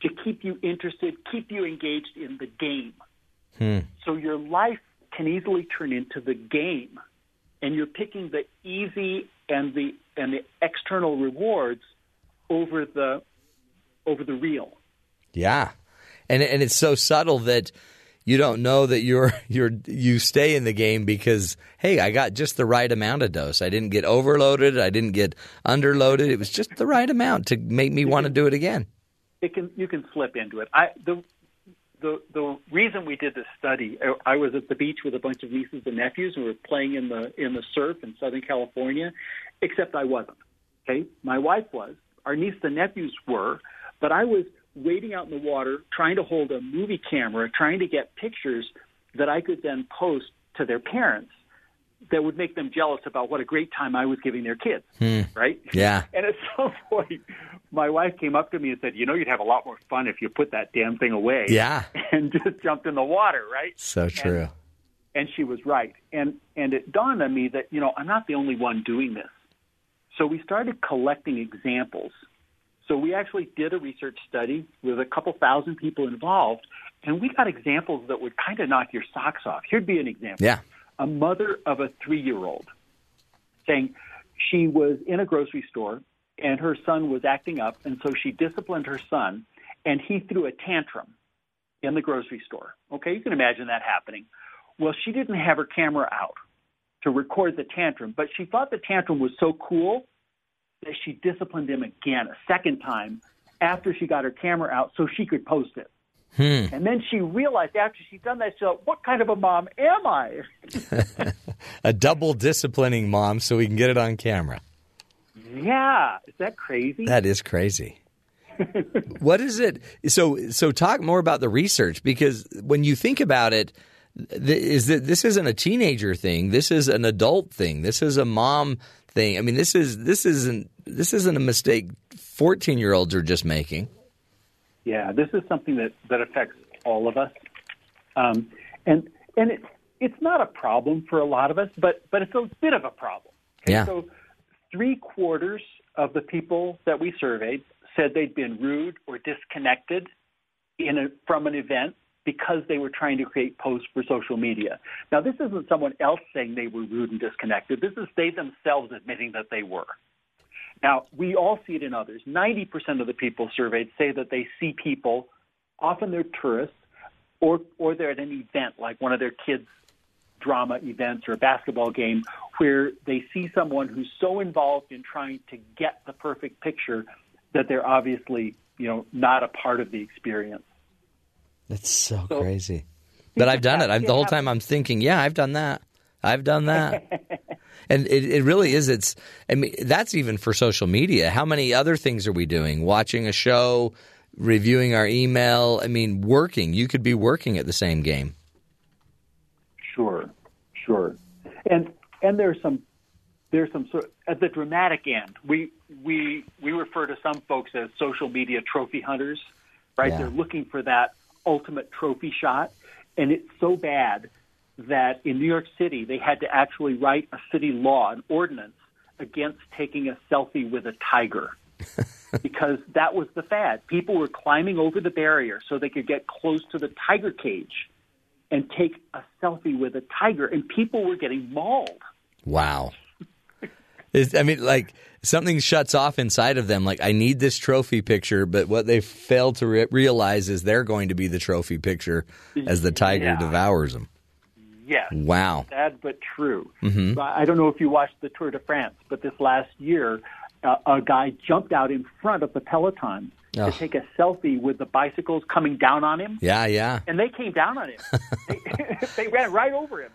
to keep you interested, keep you engaged in the game. Hmm. So your life can easily turn into the game, and you're picking the easy and the and the external rewards over the over the real. Yeah, and and it's so subtle that you don't know that you're you're you stay in the game because hey, I got just the right amount of dose. I didn't get overloaded. I didn't get underloaded. It was just the right amount to make me want to do it again. It can you can slip into it. I the the the reason we did this study, I, was at the beach with a bunch of nieces and nephews, and we were playing in the in the surf in Southern California. Except I wasn't. Okay, my wife was. Our nieces and nephews were, but I was wading out in the water, trying to hold a movie camera, trying to get pictures that I could then post to their parents that would make them jealous about what a great time I was giving their kids. Hmm. Right? Yeah. And at some point, my wife came up to me and said, "You know, you'd have a lot more fun if you put that damn thing away." Yeah. And just jumped in the water, right? So true. And she was right. And and it dawned on me that you know I'm not the only one doing this. So we started collecting examples. So we actually did a research study with a couple thousand people involved, and we got examples that would kind of knock your socks off. Here'd be an example Yeah. A mother of a three year old saying she was in a grocery store and her son was acting up, and so she disciplined her son, and he threw a tantrum in the grocery store. Okay, you can imagine that happening. Well, she didn't have her camera out to record the tantrum, but she thought the tantrum was so cool that she disciplined him again a second time after she got her camera out so she could post it. Hmm. And then she realized after she'd done that, she thought, what kind of a mom am I? A double disciplining mom so we can get it on camera. Yeah, is that crazy? That is crazy. what is it? So so talk more about the research because when you think about it, is that this isn't a teenager thing. This is an adult thing. This is a mom thing. I mean, this is this isn't this isn't a mistake 14 year olds are just making. Yeah, this is something that, that affects all of us, um, and and it's it's not a problem for a lot of us, but but it's a bit of a problem. Okay, Yeah. So three quarters of the people that we surveyed said they'd been rude or disconnected in a, from an event because they were trying to create posts for social media. Now, this isn't someone else saying they were rude and disconnected. This is they themselves admitting that they were. Now, we all see it in others. 90% of the people surveyed say that they see people, often they're tourists, or, or they're at an event like one of their kids' drama events or a basketball game where they see someone who's so involved in trying to get the perfect picture that they're obviously, you know, not a part of the experience. That's so, crazy. But I've done it. I'm, the whole time I'm thinking, yeah, I've done that. I've done that. and it, it really is. It's. I mean, that's even for social media. How many other things are we doing? Watching a show, reviewing our email. I mean, working. You could be working at the same game. Sure, sure, and and there's some there's some sort at the dramatic end. We we we refer to some folks as social media trophy hunters, right? Yeah. They're looking for that ultimate trophy shot, and it's so bad that in New York City they had to actually write a city law, an ordinance against taking a selfie with a tiger. because that was the fad. People were climbing over the barrier so they could get close to the tiger cage and take a selfie with a tiger, and people were getting mauled. Wow. I mean, like something shuts off inside of them. Like I need this trophy picture, but what they fail to re- realize is they're going to be the trophy picture as the tiger Yeah. devours them. Yes. Wow. Sad but true. Mhm. I don't know if you watched the Tour de France, but this last year, uh, a guy jumped out in front of the peloton Oh. to take a selfie with the bicycles coming down on him, Yeah, yeah. and they came down on him. they, they ran right over him.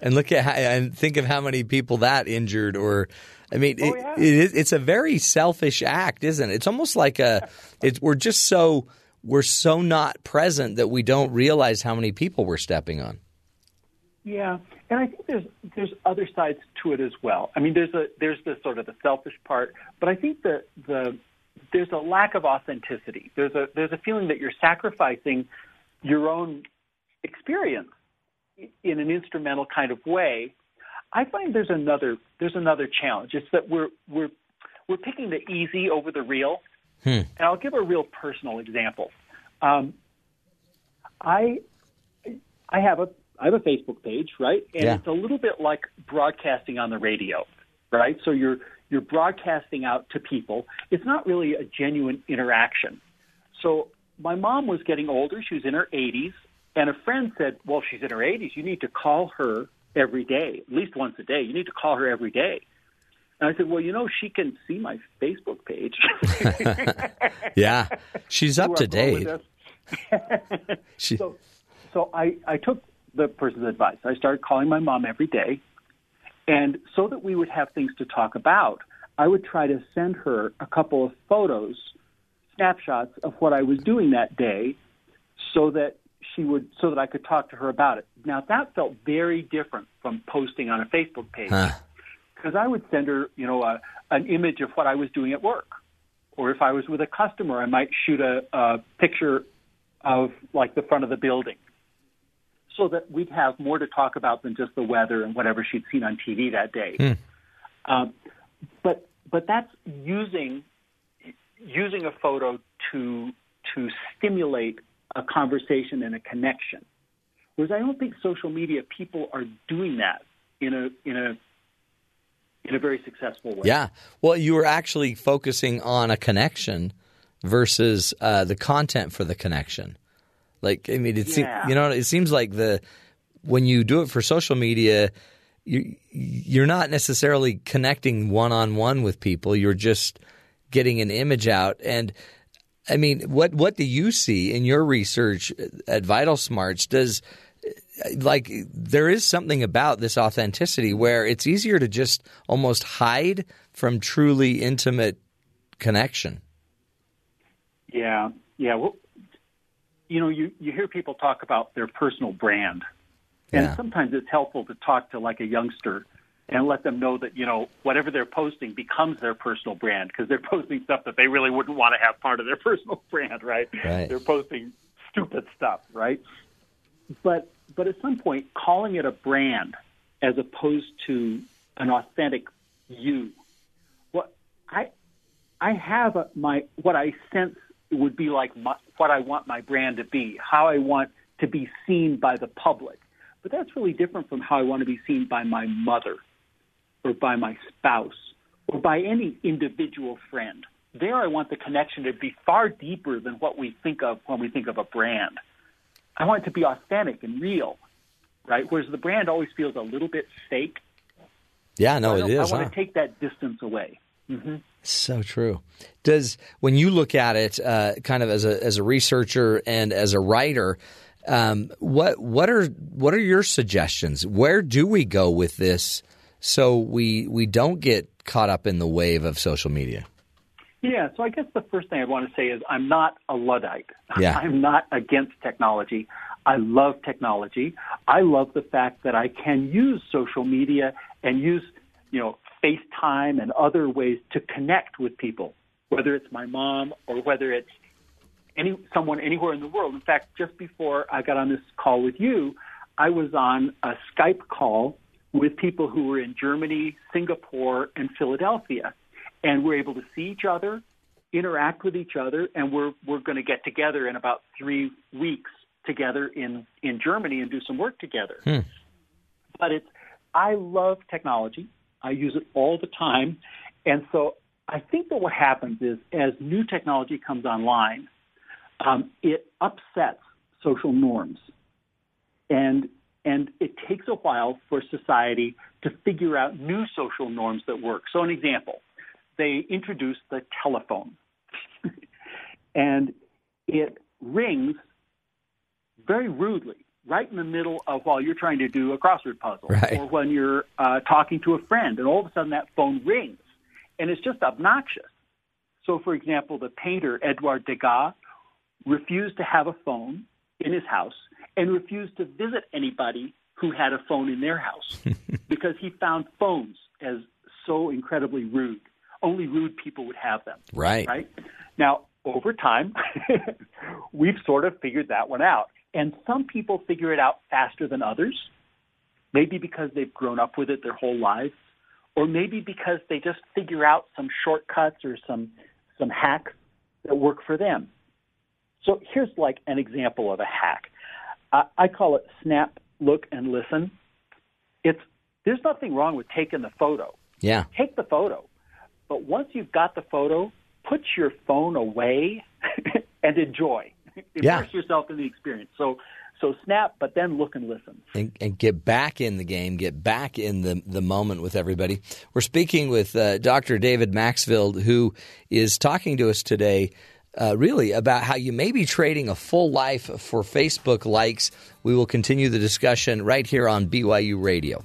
And look at how, and think of how many people that injured or. I mean, Oh, it, yeah. it it's a very selfish act, isn't it? It's almost like a. It's we're just so we're so not present that we don't realize how many people we're stepping on. Yeah, and I think there's there's other sides to it as well. I mean, there's a there's the sort of the selfish part, but I think the the there's a lack of authenticity. There's a there's a feeling that you're sacrificing your own experience in an instrumental kind of way. I find there's another there's another challenge. It's that we're we're we're picking the easy over the real. Hmm. And I'll give a real personal example. Um, I I have a I have a Facebook page, right? And Yeah. it's a little bit like broadcasting on the radio, right? So you're you're broadcasting out to people. It's not really a genuine interaction. So my mom was getting older; she was in her 80s, and a friend said, "Well, she's in her 80s. You need to call her every day, at least once a day. You need to call her every day." And I said, "Well, you know, she can see my Facebook page." Yeah, she's up to are cool with date. She, so, so I, I took the person's advice. I started calling my mom every day. And so that we would have things to talk about, I would try to send her a couple of photos, snapshots of what I was doing that day so that she would so that I could talk to her about it. Now that felt very different from posting on a Facebook page Huh. because I would send her, you know, a, an image of what I was doing at work, or if I was with a customer, I might shoot a, a picture of like the front of the building, so that we'd have more to talk about than just the weather and whatever she'd seen on TV that day. Um, but but that's using using a photo to to stimulate a conversation and a connection. Whereas I don't think social media people are doing that in a in a in a very successful way. Yeah. Well, you were actually focusing on a connection versus uh, the content for the connection. Like, I mean, it's Yeah. you know, it seems like the when you do it for social media, you you're not necessarily connecting one on one with people. You're just getting an image out. And I mean, what what do you see in your research at Vital Smarts? Does like there is something about this authenticity where it's easier to just almost hide from truly intimate connection. Yeah, yeah. Well, you know, you you hear people talk about their personal brand, And Yeah. sometimes it's helpful to talk to like a youngster and let them know that, you know, whatever they're posting becomes their personal brand because they're posting stuff that they really wouldn't want to have part of their personal brand, right? Right. They're posting stupid stuff, right? But but at some point calling it a brand as opposed to an authentic you. What I I have a, my what I sense would be like my, what I want my brand to be, how I want to be seen by the public. But that's really different from how I want to be seen by my mother or by my spouse or by any individual friend. There I want the connection to be far deeper than what we think of when we think of a brand. I want it to be authentic and real, right? Whereas the brand always feels a little bit fake. Yeah, no, it. I want huh? to take that distance away. Hmm So true. Does when you look at it, uh, kind of as a as a researcher and as a writer, um, what what are what are your suggestions? Where do we go with this so we we don't get caught up in the wave of social media? Yeah, so I guess the first thing I want to say is I'm not a Luddite. Yeah. I'm not against technology. I love technology. I love the fact that I can use social media and use, you know, FaceTime and other ways to connect with people, whether it's my mom or whether it's any someone anywhere in the world. In fact, just before I got on this call with you, I was on a Skype call with people who were in Germany, Singapore, and Philadelphia, and we're able to see each other, interact with each other, and we're we're going to get together in about three weeks together in in Germany and do some work together. Hmm. But it's I love technology. I use it all the time, and so I think that what happens is as new technology comes online, um, it upsets social norms, and and it takes a while for society to figure out new social norms that work. So, an example, they introduced the telephone, and it rings very rudely right in the middle of while you're trying to do a crossword puzzle Right. or when you're uh, talking to a friend and all of a sudden that phone rings and it's just obnoxious so for example the painter edouard degas refused to have a phone in his house and refused to visit anybody who had a phone in their house because he found phones as so incredibly rude only rude people would have them Right. right? Now, over time, we've sort of figured that one out. And some people figure it out faster than others, maybe because they've grown up with it their whole lives, or maybe because they just figure out some shortcuts or some some hacks that work for them. So here's like an example of a hack. I, I call it snap, look, and listen. It's there's nothing wrong with taking the photo Yeah. take the photo. But once you've got the photo, put your phone away and enjoy. Yeah. Immerse yourself in the experience. So so snap, but then look and listen. and, and get back in the game, get back in the, the moment with everybody. We're speaking with uh, Dr. David Maxfield, who is talking to us today. Uh, really, about how you may be trading a full life for Facebook likes. We will continue the discussion right here on BYU Radio.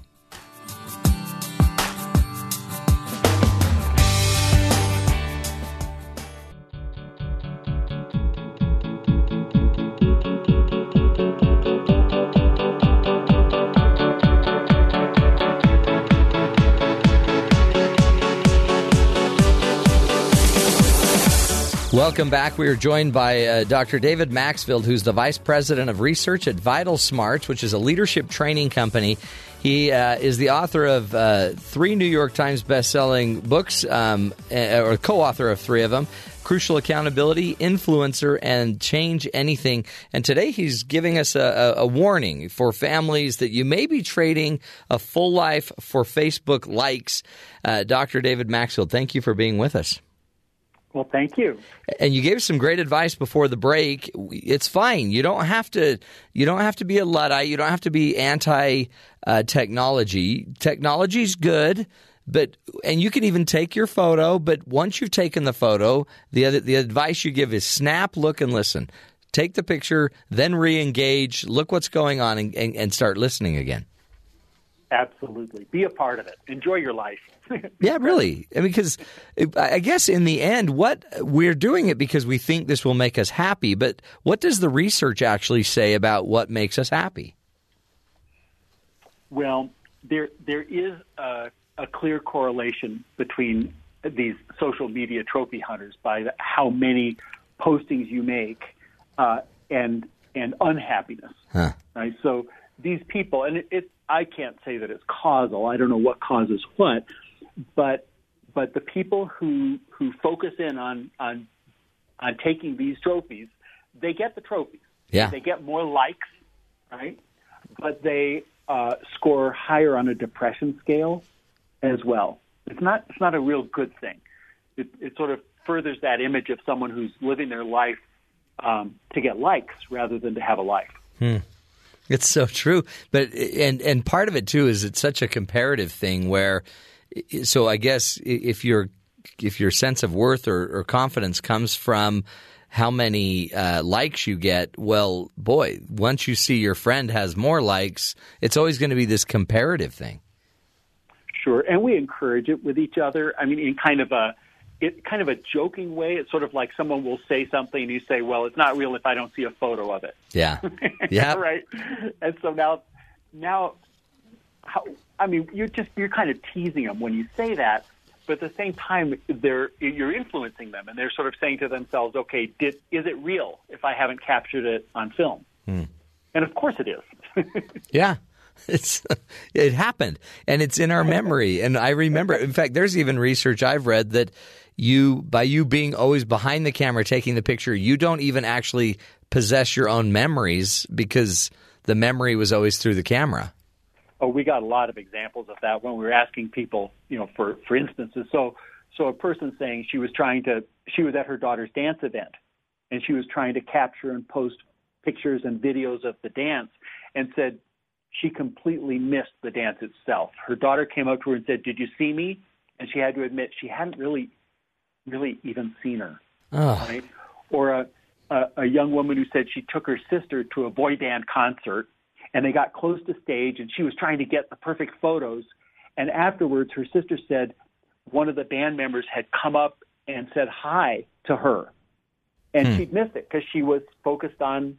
Welcome back. We are joined by uh, Dr. David Maxfield, who's the Vice President of Research at Vital Smarts, which is a leadership training company. He uh, is the author of uh, three New York Times best-selling books, um, uh, or co-author of three of them. Crucial Accountability, Influencer, and Change Anything. And today he's giving us a, a, a warning for families that you may be trading a full life for Facebook likes. Uh, Dr. David Maxfield, thank you for being with us. Well, thank you. And you gave some great advice before the break. It's fine. You don't have to. You don't have to be a luddite. You don't have to be anti uh, technology. Technology's good, but and you can even take your photo. But once you've taken the photo, the other, the advice you give is snap, look, and listen. Take the picture, then re-engage. Look what's going on, and, and, and start listening again. Absolutely. Be a part of it. Enjoy your life. Yeah, really. I mean, because I guess in the end, what we're doing it because we think this will make us happy. But what does the research actually say about what makes us happy? Well, there there is a, a clear correlation between these social media trophy hunters by the, how many postings you make uh, and and unhappiness. Huh. Right. So these people, and it, it, I can't say that it's causal. I don't know what causes what, but but the people who who focus in on on on taking these trophies, they get the trophies. Yeah. They get more likes, right? But they uh, score higher on a depression scale as well. It's not it's not a real good thing. It, it sort of furthers that image of someone who's living their life um, to get likes rather than to have a life. Hmm. It's so true, but and and part of it too is it's such a comparative thing where, so I guess if your if your sense of worth or, or confidence comes from how many uh, likes you get, well, boy, once you see your friend has more likes, it's always going to be this comparative thing. Sure, and we encourage it with each other. I mean, in kind of a it kind of a joking way. It's sort of like someone will say something, and you say, "Well, it's not real if I don't see a photo of it." Yeah, yeah, right. And so now, now, how? I mean, you're just you're kind of teasing them when you say that, but at the same time, they're you're influencing them, and they're sort of saying to themselves, "Okay, did is it real if I haven't captured it on film?" Hmm. And of course, it is. Yeah. It's it happened and it's in our memory and I remember in fact there's even research I've read that you by you being always behind the camera taking the picture you don't even actually possess your own memories because the memory was always through the camera. Oh, we got a lot of examples of that when we were asking people, you know, for for instances. So, so a person saying she was trying to, she was at her daughter's dance event, and she was trying to capture and post pictures and videos of the dance, and said she completely missed the dance itself. Her daughter came up to her and said, "Did you see me?" And she had to admit she hadn't really, really even seen her. Oh. Right? Or a, a a young woman who said she took her sister to a boy band concert, and they got close to stage, and she was trying to get the perfect photos. And afterwards, her sister said one of the band members had come up and said hi to her, and Hmm. she'd missed it because she was focused on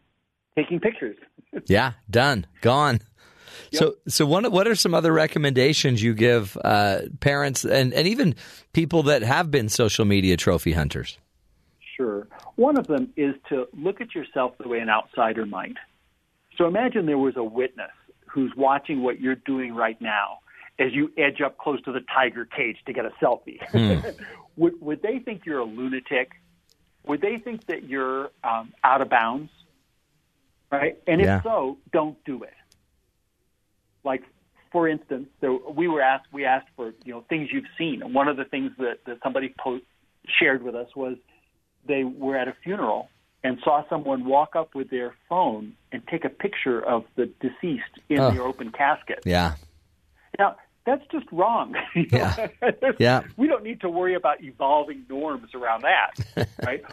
taking pictures. Yeah, done, gone. So, so what what are some other recommendations you give uh, parents and, and even people that have been social media trophy hunters? Sure. One of them is to look at yourself the way an outsider might. So imagine there was a witness who's watching what you're doing right now as you edge up close to the tiger cage to get a selfie. would, would they think you're a lunatic? Would they think that you're um, out of bounds? Right? And if so, don't do it. Like, for instance, there, we were asked we asked for you know things you've seen, and one of the things that, that somebody post, shared with us was they were at a funeral and saw someone walk up with their phone and take a picture of the deceased in Oh. the open casket. Yeah, Now, that's just wrong. Yeah. Yeah. We don't need to worry about evolving norms around that, right?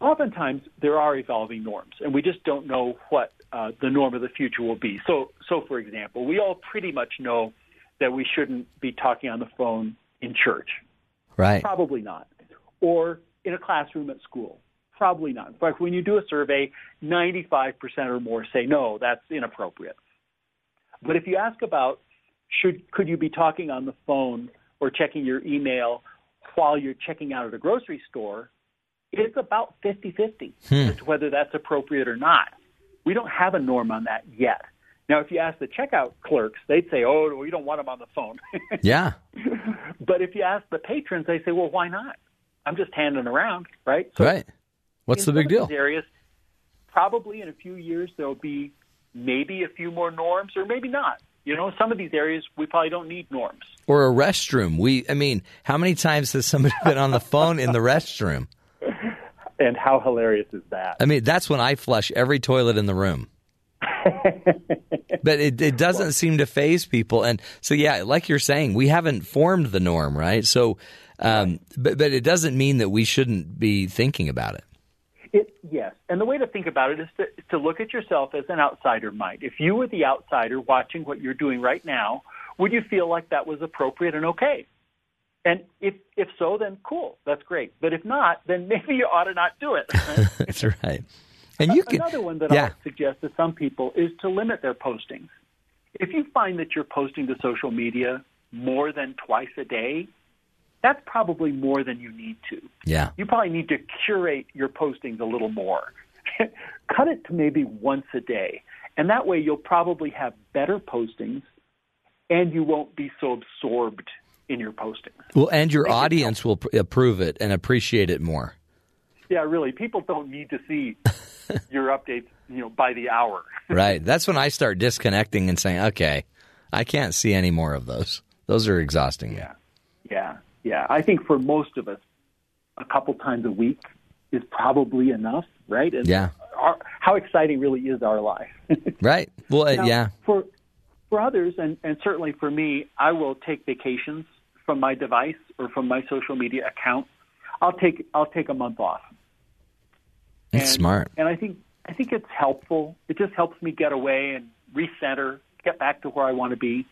Oftentimes, there are evolving norms, and we just don't know what uh, the norm of the future will be. So, so for example, we all pretty much know that we shouldn't be talking on the phone in church. right. Probably not. Or in a classroom at school. Probably not. In fact, when you do a survey, 95% or more say no, that's inappropriate. But if you ask about should could you be talking on the phone or checking your email while you're checking out at a grocery store, it's about 50-50 hmm. as to whether that's appropriate or not. We don't have a norm on that yet. Now, if you ask the checkout clerks, they'd say, "Oh, we don't want them on the phone." Yeah, But if you ask the patrons, they say, "Well, why not? I'm just handing around, right?" So right. What's the big deal? areas, probably in a few years there'll be maybe a few more norms, or maybe not. You know, some of these areas we probably don't need norms. Or a restroom. We, I mean, how many times has somebody been on the phone in the restroom? And how hilarious is that? I mean, that's when I flush every toilet in the room. but it, it doesn't seem to faze people. And so, yeah, like you're saying, we haven't formed the norm, right? So, um, but, but it doesn't mean that we shouldn't be thinking about it. It, yes, and the way to think about it is to, to look at yourself as an outsider might. If you were the outsider watching what you're doing right now, would you feel like that was appropriate and okay? And if if so, then cool, that's great. But if not, then maybe you ought to not do it. that's right. And you can, Another one that yeah. I'll suggest to some people is to limit their postings. if you find that you're posting to social media more than twice a day, that's probably more than you need to. Yeah. You probably need to curate your postings a little more. Cut it to maybe once a day. And that way you'll probably have better postings and you won't be so absorbed in your postings. Well, and your audience will pr- approve it and appreciate it more. Yeah, really. People don't need to see your updates, you know, by the hour. right. That's when I start disconnecting and saying, okay, I can't see any more of those. Those are exhausting. Yeah. Yeah. Yeah. I think for most of us, a couple times a week is probably enough, right? And Yeah. Our, how exciting really is our life. Right. Well, uh, Now, yeah. For for others, and, and certainly for me, I will take vacations from my device or from my social media account. I'll take I'll take a month off. It's smart. And I think I think it's helpful. It just helps me get away and recenter, get back to where I want to be.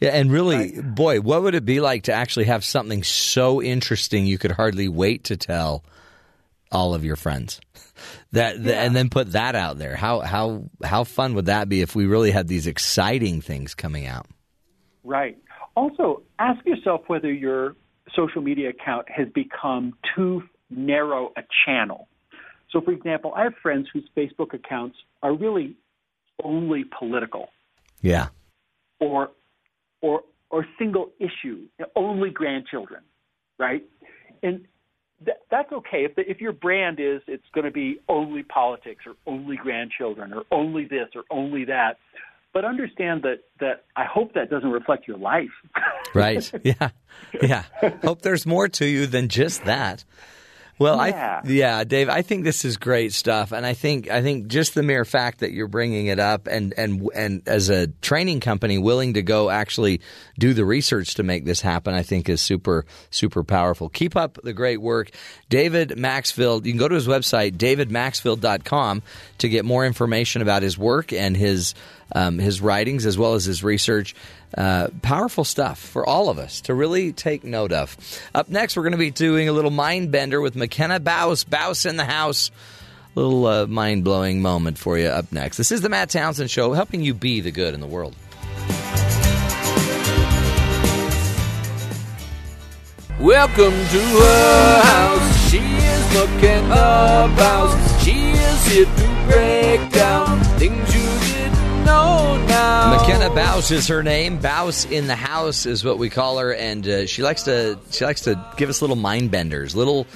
Yeah, and really, boy, what would it be like to actually have something so interesting you could hardly wait to tell all of your friends? That th- and then put that out there. How how how fun would that be if we really had these exciting things coming out? Right. Also, ask yourself whether your social media account has become too narrow a channel. So, for example, I have friends whose Facebook accounts are really only political Yeah. or or or single issue, only grandchildren, right? And th- that's okay if the, if your brand is it's going to be only politics or only grandchildren or only this or only that. But understand that that I hope that doesn't reflect your life. Right. Yeah. Yeah. Hope there's more to you than just that. Well, Yeah. I yeah, Dave, I think this is great stuff, and I think I think just the mere fact that you're bringing it up, and and and as a training company willing to go actually do the research to make this happen, I think is super super powerful. Keep up the great work, David Maxfield. You can go to his website davidmaxfield.com to get more information about his work and his um, his writings as well as his research. Uh, powerful stuff for all of us to really take note of. Up next, we're going to be doing a little mind bender with McKenna Baus. Baus in the house. Little uh, mind blowing moment for you up next. This is the Matt Townsend Show, helping you be the good in the world. Welcome to her house. She is looking about. She is here to break down things you know now. McKenna Baus is her name. Baus in the house is what we call her, and uh, she likes to she likes to give us little mind benders, little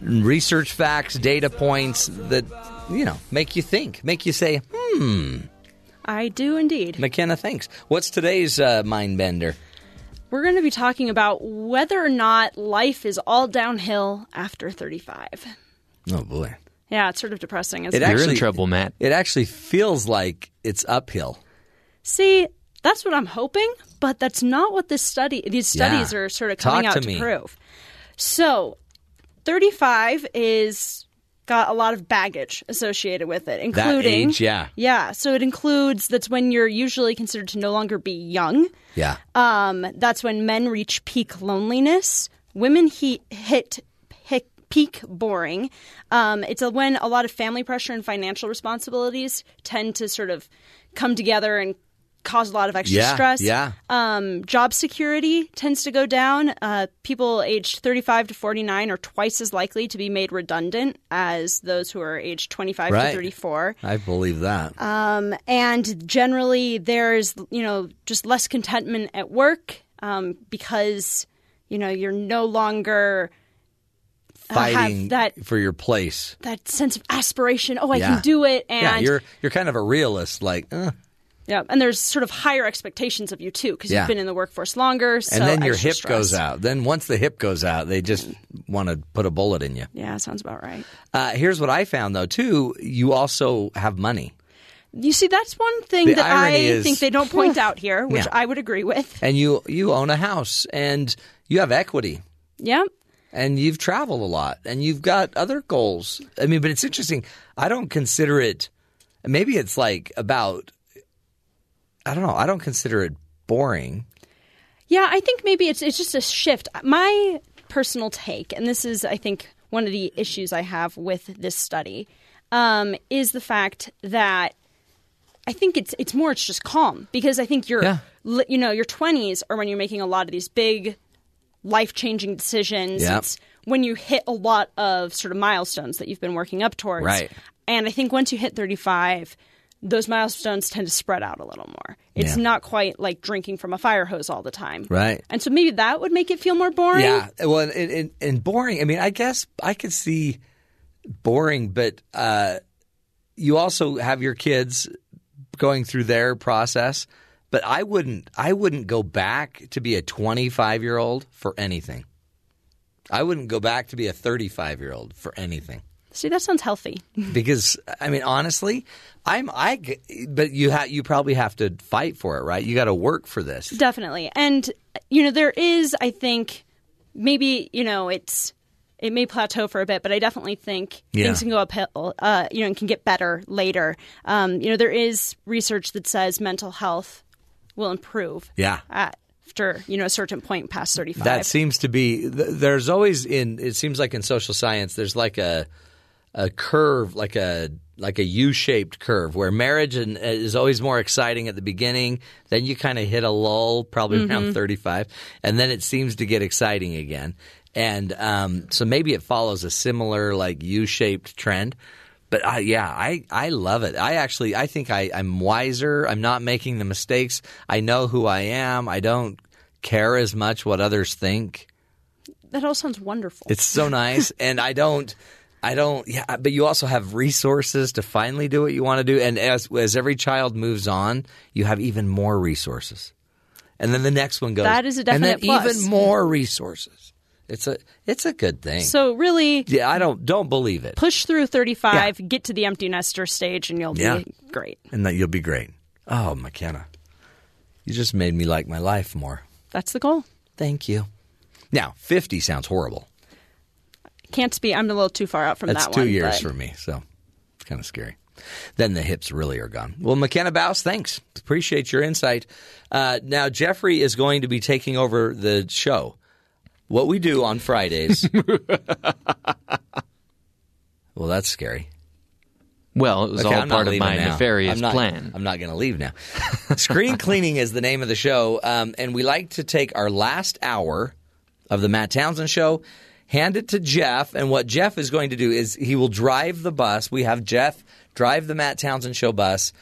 research facts, data points that you know make you think, make you say, "Hmm." I do indeed. McKenna thinks. What's today's uh, mind bender? We're going to be talking about whether or not life is all downhill after 35. Oh boy, Yeah, it's sort of depressing. Isn't it it? actually You're in trouble, Matt. It actually feels like it's uphill. See, that's what I'm hoping, but that's not what this study these Yeah. studies are sort of coming Talk out to to, prove. So, 35 is got a lot of baggage associated with it, including age, yeah. Yeah, so it includes that's when you're usually considered to no longer be young. Yeah. Um, that's when men reach peak loneliness. Women he, hit pick, peak boring. Um, it's a, when a lot of family pressure and financial responsibilities tend to sort of come together and cause a lot of extra Yeah, stress. yeah. Um, job security tends to go down. Uh, people aged 35 to 49 are twice as likely to be made redundant as those who are aged 25 Right. to 34. I believe that. Um, and generally, there's you know just less contentment at work um, because you know you're no longer Fighting have that for your place. that sense of aspiration. Oh, I Yeah. can do it, and yeah, you're you're kind of a realist, like, uh, yeah, and there's sort of higher expectations of you too because Yeah. you've been in the workforce longer. So and then your hip stress. goes out. Then once the hip goes out, they just want to put a bullet in you. Yeah, sounds about right. Uh, here's what I found though too. You also have money, You see, that's one thing The that I is- think they don't point out here, which Yeah. I would agree with. and you you own a house, and you have equity, Yeah. And you've traveled a lot, and you've got other goals. I mean, but it's interesting. I don't consider it. Maybe it's like about. I don't know. I don't consider it boring. Yeah, I think maybe it's it's just a shift. My personal take, and this is, I think, one of the issues I have with this study, um, is the fact that I think it's it's more it's just calm because I think your Yeah. you know your 20s are when you're making a lot of these big life changing decisions. Yep. It's when you hit a lot of sort of milestones that you've been working up towards. Right. And I think once you hit 35, those milestones tend to spread out a little more. It's Yeah. not quite like drinking from a fire hose all the time. Right. And so maybe that would make it feel more boring. Yeah. Well, and, and, and boring. I mean, I guess I could see boring, but uh, you also have your kids going through their process. But I wouldn't. I wouldn't go back to be a 25 year old for anything. I wouldn't go back to be a 35 year old for anything. See, that sounds healthy. because I mean honestly, I'm I. but you ha- you probably have to fight for it, right? You got to work for this. Definitely. And you know, there is I think maybe, you know, it's it may plateau for a bit, but I definitely think Yeah. things can go uphill, uh, you know, and can get better later. Um, you know, there is research that says mental health will improve Yeah. after, you know, a certain point past 35. That seems to be there's always in it seems like in social science there's like a a curve like a like a U-shaped curve where marriage and, uh, is always more exciting at the beginning, then you kind of hit a lull probably around Mm-hmm. Mhm. 35 and then it seems to get exciting again. And um, so maybe it follows a similar like U-shaped trend. But I, yeah, I, I love it. I actually I think I, I'm wiser. I'm not making the mistakes. I know who I am. I don't care as much what others think. that all sounds wonderful. It's so nice, and I don't, I don't. Yeah, but you also have resources to finally do what you want to do, and as as every child moves on, you have even more resources, and then the next one goes. That is a definite and then plus. even more resources. It's a it's a good thing. so really yeah, I don't don't believe it, push through 35, get to the empty nester stage and you'll Yeah. be great. and that you'll be great. Oh, McKenna, you just made me like my life more. That's the goal. Thank you. Now, fifty sounds horrible. Can't be I'm a little too far out from That's that two one. years but- for me, so it's kind of scary. Then the hips really are gone. Well, McKenna Baus, thanks. Appreciate your insight. Uh, now, Jeffrey is going to be taking over the show. What we do on Fridays. well, that's scary. Well, it was Okay, all I'm part of my now. nefarious I'm not, plan. I'm not going to leave now. Screen cleaning is the name of the show, um, and we like to take our last hour of the Matt Townsend show, hand it to Jeff, and what Jeff is going to do is he will drive the bus. We have Jeff drive the Matt Townsend show bus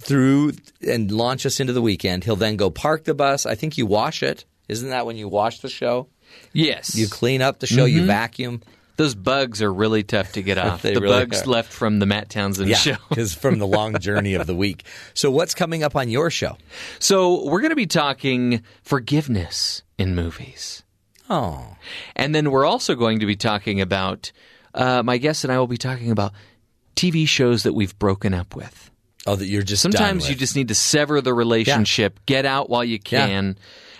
through and launch us into the weekend. He'll then go park the bus. I think you wash it. Isn't that when you wash the show? Yes. You clean up the show, you Mhm. vacuum. Those bugs are really tough to get off. The really bugs are. left from the Matt Townsend Yeah, show. because from the long journey of the week. So, what's coming up on your show? So we're going to be talking forgiveness in movies. Oh. And then we're also going to be talking about, uh, my guest and I will be talking about TV shows that we've broken up with. Oh, that you're just Sometimes you just need to sever the relationship, get out while you Yeah.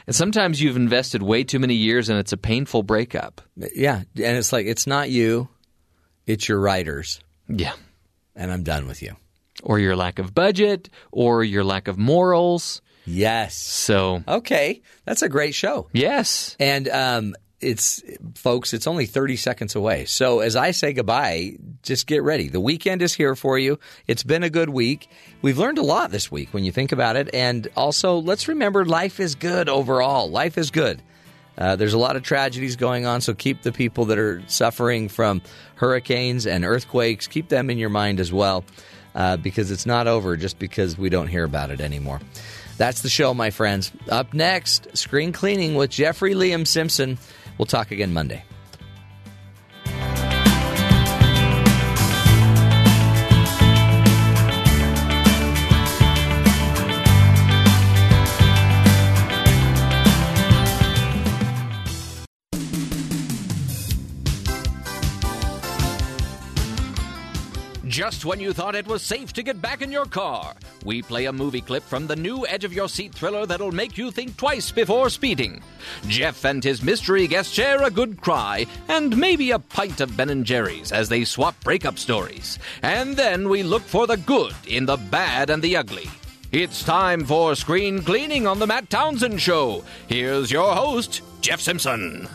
And sometimes you've invested way too many years and it's a painful breakup. Yeah, and it's like it's not you, it's your writers. Yeah. And I'm done with you. Or your lack of budget, or your lack of morals. Yes. So, Okay, that's a great show. yes. And um, it's folks, it's only 30 seconds away. So as I say goodbye, just get ready. The weekend is here for you. It's been a good week. We've learned a lot this week when you think about it. And also, let's remember life is good overall. Life is good. Uh, there's a lot of tragedies going on, so keep the people that are suffering from hurricanes and earthquakes, keep them in your mind as well, uh, because it's not over just because we don't hear about it anymore. That's the show, my friends. Up next, screen cleaning with Jeffrey Liam Simpson. We'll talk again Monday. Just when you thought it was safe to get back in your car, we play a movie clip from the new edge of your seat thriller that'll make you think twice before speeding. Jeff and his mystery guest share a good cry and maybe a pint of Ben and Jerry's as they swap breakup stories. And then we look for the good in the bad and the ugly. It's time for screen cleaning on the Matt Townsend Show. Here's your host, Jeff Simpson.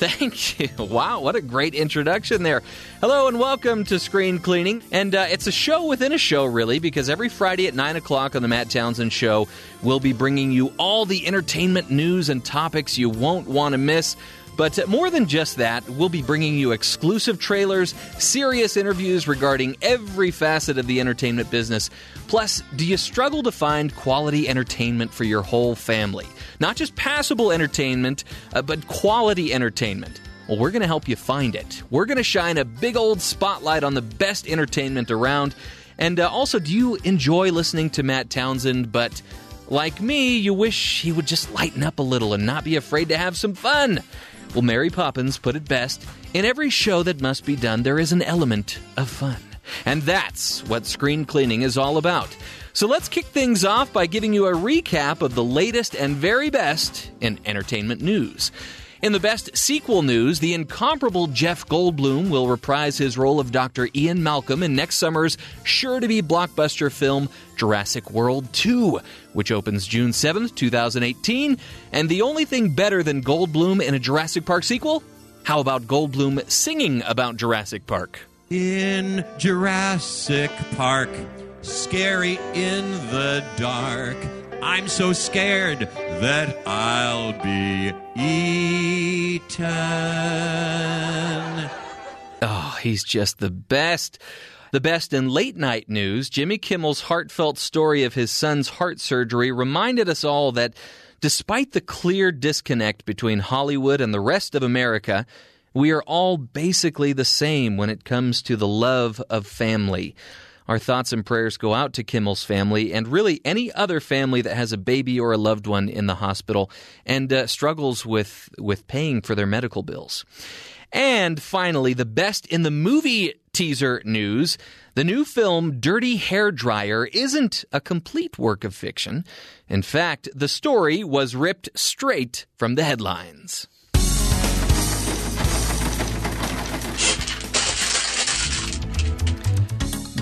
Thank you. Wow, what a great introduction there. Hello and welcome to Screen Cleaning. And uh, it's a show within a show, really, because every Friday at 9 o'clock on The Matt Townsend Show, we'll be bringing you all the entertainment news and topics you won't want to miss. But uh, more than just that, we'll be bringing you exclusive trailers, serious interviews regarding every facet of the entertainment business. Plus, do you struggle to find quality entertainment for your whole family? Not just passable entertainment, uh, but quality entertainment. Well, we're going to help you find it. We're going to shine a big old spotlight on the best entertainment around. And uh, also, do you enjoy listening to Matt Townsend, but like me, you wish he would just lighten up a little and not be afraid to have some fun? Well, Mary Poppins put it best in every show that must be done, there is an element of fun. And that's what screen cleaning is all about. So let's kick things off by giving you a recap of the latest and very best in entertainment news. In the best sequel news, the incomparable Jeff Goldblum will reprise his role of Dr. Ian Malcolm in next summer's sure to be blockbuster film Jurassic World 2, which opens June 7th, 2018. And the only thing better than Goldblum in a Jurassic Park sequel? How about Goldblum singing about Jurassic Park? In Jurassic Park, scary in the dark. I'm so scared that I'll be eaten. Oh, he's just the best. The best in late night news, Jimmy Kimmel's heartfelt story of his son's heart surgery reminded us all that despite the clear disconnect between Hollywood and the rest of America, we are all basically the same when it comes to the love of family. Our thoughts and prayers go out to Kimmel's family and really any other family that has a baby or a loved one in the hospital and uh, struggles with, with paying for their medical bills. And finally, the best in the movie teaser news the new film Dirty Hair Dryer isn't a complete work of fiction. In fact, the story was ripped straight from the headlines.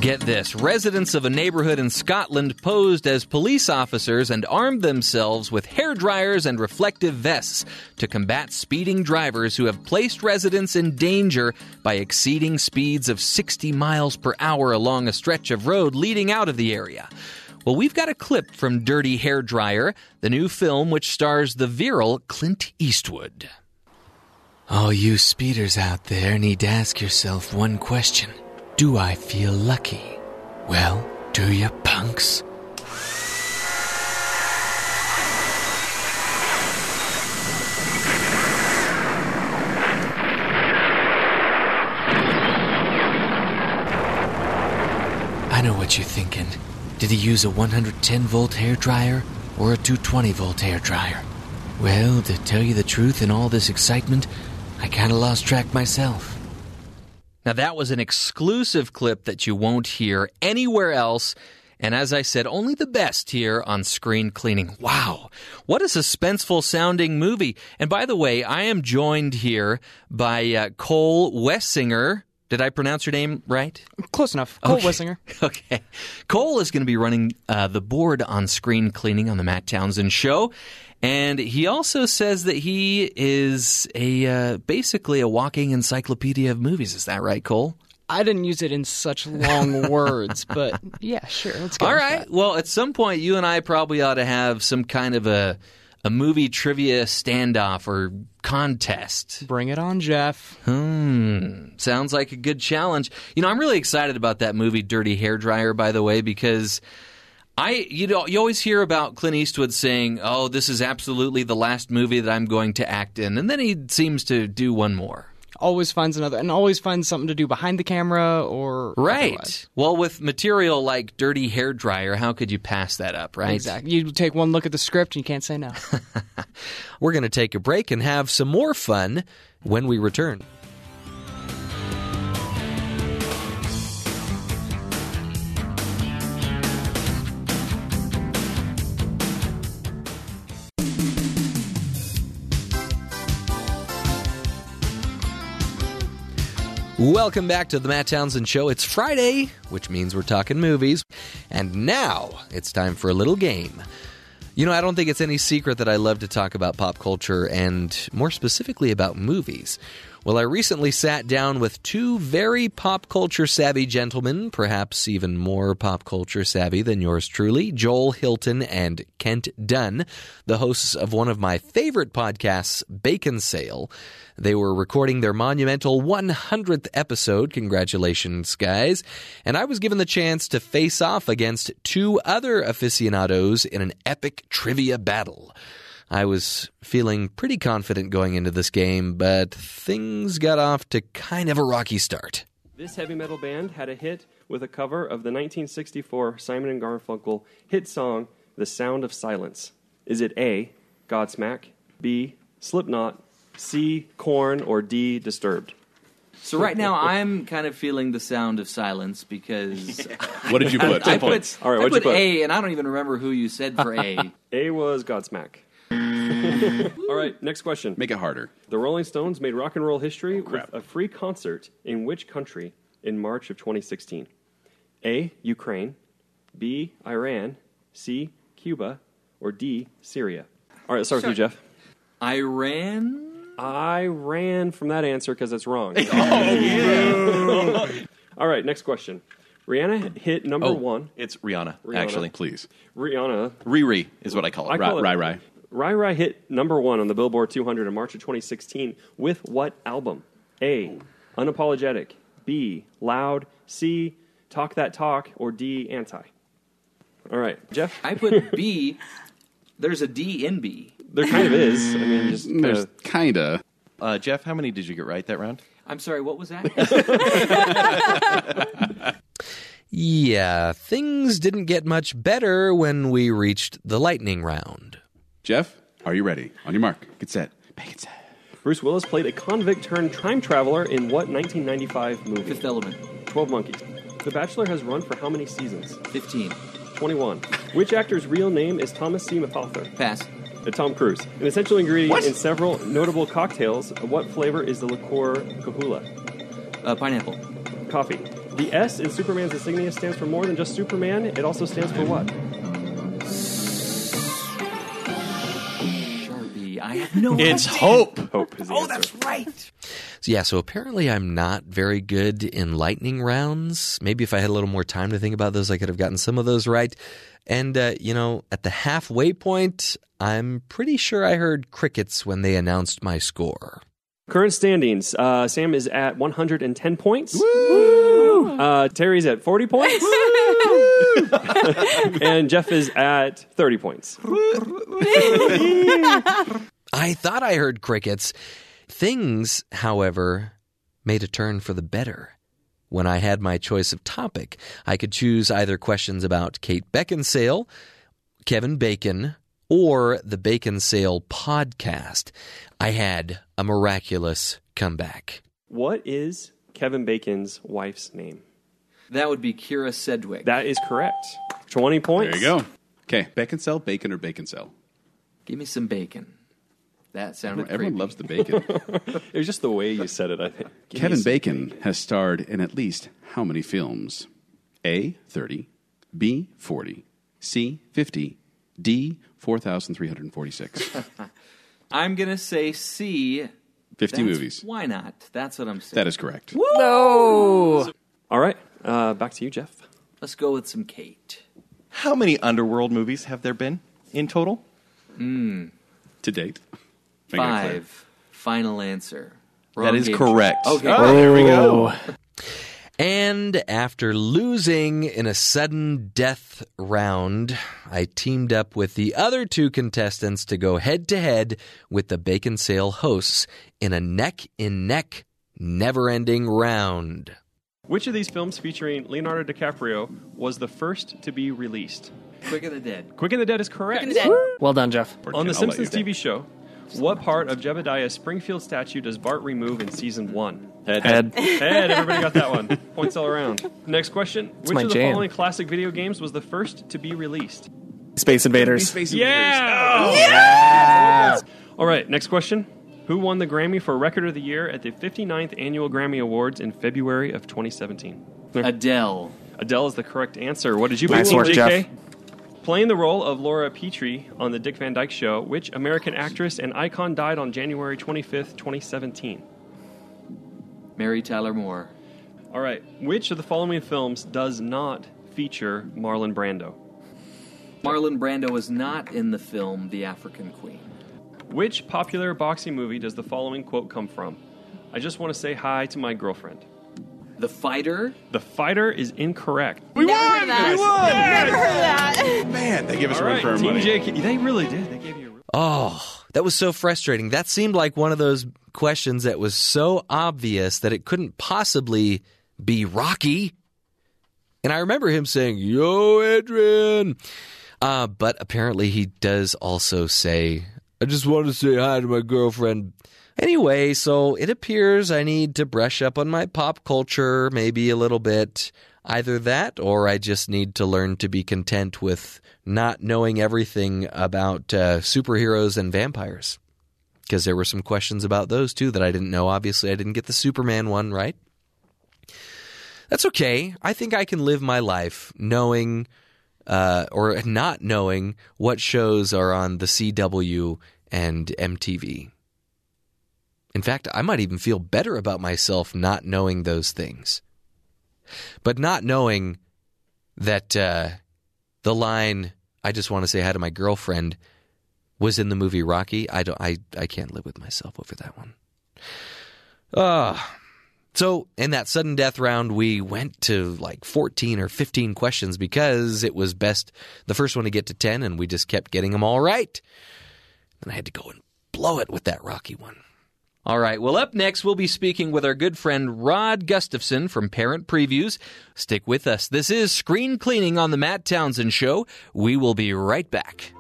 Get this residents of a neighborhood in Scotland posed as police officers and armed themselves with hair dryers and reflective vests to combat speeding drivers who have placed residents in danger by exceeding speeds of 60 miles per hour along a stretch of road leading out of the area. Well, we've got a clip from Dirty Hair Dryer, the new film which stars the virile Clint Eastwood. All you speeders out there need to ask yourself one question. Do I feel lucky? Well, do you, punks? I know what you're thinking. Did he use a 110 volt hair dryer or a 220 volt hair dryer? Well, to tell you the truth, in all this excitement, I kind of lost track myself. Now, that was an exclusive clip that you won't hear anywhere else. And as I said, only the best here on Screen Cleaning. Wow, what a suspenseful sounding movie. And by the way, I am joined here by uh, Cole Wessinger. Did I pronounce your name right? Close enough. Cole Okay. Wessinger. Okay. Cole is going to be running uh, the board on screen cleaning on the Matt Townsend show. And he also says that he is a uh, basically a walking encyclopedia of movies. Is that right, Cole? I didn't use it in such long words, but yeah, sure. Let's go. All right. that. Well, at some point, you and I probably ought to have some kind of a a movie trivia standoff or contest. Bring it on, Jeff. Hmm. Sounds like a good challenge. You know, I'm really excited about that movie, Dirty Hair Dryer, by the way, because I you know you always hear about Clint Eastwood saying, "Oh, this is absolutely the last movie that I'm going to act in," and then he seems to do one more. Always finds another, and always finds something to do behind the camera or Right. otherwise. Well, with material like Dirty Hair Dryer, how could you pass that up, right? Exactly. You take one look at the script and you can't say no. We're going to take a break and have some more fun when we return. Welcome back to the Matt Townsend Show. It's Friday, which means we're talking movies. And now it's time for a little game. You know, I don't think it's any secret that I love to talk about pop culture and more specifically about movies. Well, I recently sat down with two very pop culture savvy gentlemen, perhaps even more pop culture savvy than yours truly, Joel Hilton and Kent Dunn, the hosts of one of my favorite podcasts, Bacon Sale. They were recording their monumental 100th episode. Congratulations, guys. And I was given the chance to face off against two other aficionados in an epic trivia battle. I was feeling pretty confident going into this game, but things got off to kind of a rocky start. This heavy metal band had a hit with a cover of the 1964 Simon and Garfunkel hit song The Sound of Silence. Is it A, Godsmack, B, Slipknot, C, Korn, or D, Disturbed? So right now I'm kind of feeling the sound of silence because What did you put? I, I Ten put. All right, I what'd you put put? A, and I don't even remember who you said for A. A was Godsmack. Mm. All right, next question. Make it harder. The Rolling Stones made rock and roll history with a free concert in which country in March of 2016? A. Ukraine, B. Iran, C. Cuba, or D. Syria? All right, let's start with you, Jeff. Iran? I ran from that answer because it's wrong. Oh, All right, next question. Rihanna hit number Oh, one. It's Rihanna, Rihanna. actually. Please. Rihanna. Riri is what I call it. I Rai call it Rai. Rai. Rai Rai hit number one on the Billboard 200 in March of 2016 with what album? A. Unapologetic. B. Loud. C. Talk That Talk. Or D. Anti. All right, Jeff. I put B. There's a D in B. There kind of is. I mean, just kind There's kinda. Uh, Jeff, how many did you get right that round? I'm sorry, what was that? Yeah, things didn't get much better when we reached the lightning round. Jeff, are you ready? On your mark, get set. Make it set. Bruce Willis played a convict turned time traveler in what 1995 movie? Fifth Element. 12 Monkeys. The Bachelor has run for how many seasons? 15. 21. Which actor's real name is Thomas C. Mapother? Pass. Uh, Tom Cruise. An essential ingredient What? in several notable cocktails. What flavor is the liqueur Kahlua? Uh, pineapple. Coffee. The S in Superman's insignia stands for more than just Superman. It also stands for what? I have no It's idea. hope. Hope is the Oh, answer. that's right. So, yeah, so apparently I'm not very good in lightning rounds. Maybe if I had a little more time to think about those, I could have gotten some of those right. And, uh, you know, at the halfway point, I'm pretty sure I heard crickets when they announced my score. Current standings. Uh, Sam is at 110 points. Uh, Terry's at 40 points. and Jeff is at 30 points. I thought I heard crickets. Things, however, made a turn for the better. When I had my choice of topic, I could choose either questions about Kate Beckinsale, Kevin Bacon, or the Bacon Sale podcast. I had a miraculous comeback. What is Kevin Bacon's wife's name? That would be Kyra Sedgwick. That is correct. 20 points. There you go. Okay, bacon cell, bacon or bacon cell? Give me some bacon. That sounded Everyone creepy. loves the bacon. It was just the way you said it, I think. Give Kevin some- Bacon has starred in at least how many films? A, 30, B, 40, C, 50, D, 4,346. I'm going to say C. 50 That's- movies. Why not? That's what I'm saying. That is correct. No. All right. Uh, back to you, Jeff. Let's go with some Kate. How many underworld movies have there been in total? Mm. To date. Make it clear. Five. Final answer. That Wrong is game. correct. Okay. Oh, there we go. Oh. And after losing in a sudden death round, I teamed up with the other two contestants to go head to head with the Bacon Sale hosts in a neck in neck, never ending round. Which of these films featuring Leonardo DiCaprio was the first to be released? Quick of the Dead. Quick and the Dead is correct. Well done, Jeff. On The I'll let Simpsons you. TV show, what part of Jebediah's Springfield statue does Bart remove in season one? Head. Head. Everybody got that one. Points all around. Next question. Which my of the jam. following classic video games was the first to be released? Space Invaders. Space Yeah! Oh. Yeah! All right, next question. Who won the Grammy for Record of the Year at the 59th Annual Grammy Awards in February of 2017? Adele. Adele is the correct answer. What did you Nice pick, work, JK? Jeff. Playing the role of Laura Petrie on The Dick Van Dyke Show, which American actress and icon died on January 25th, 2017? Mary Tyler Moore. All right. Which of the following films does not feature Marlon Brando? Marlon Brando was not in the film The African Queen. Which popular boxing movie does the following quote come from? I just want to say hi to my girlfriend. The Fighter? The Fighter is incorrect. We Never won! Heard that. We won! Never heard that. Man, they give us All a run right, for our Team money. JK, they really did. They gave you a Oh, that was so frustrating. That seemed like one of those questions that was so obvious that it couldn't possibly be Rocky. And I remember him saying, Yo, Adrian. Uh, but apparently he does also say, I just want to say hi to my girlfriend. Anyway, so it appears I need to brush up on my pop culture, maybe a little bit. Either that, or I just need to learn to be content with not knowing everything about uh, superheroes and vampires. Because there were some questions about those too that I didn't know. Obviously, I didn't get the Superman one right. That's okay. I think I can live my life knowing uh, or not knowing what shows are on the CW and MTV. In fact, I might even feel better about myself not knowing those things. But not knowing that uh, the line "I just want to say hi to my girlfriend" was in the movie Rocky, I don't, I, I can't live with myself over that one. Ah. So, in that sudden death round, we went to like 14 or 15 questions because it was best the first one to get to 10, and we just kept getting them all right. Then I had to go and blow it with that Rocky one. All right. Well, up next, we'll be speaking with our good friend Rod Gustafson from Parent Previews. Stick with us. This is Screen Cleaning on the Matt Townsend Show. We will be right back.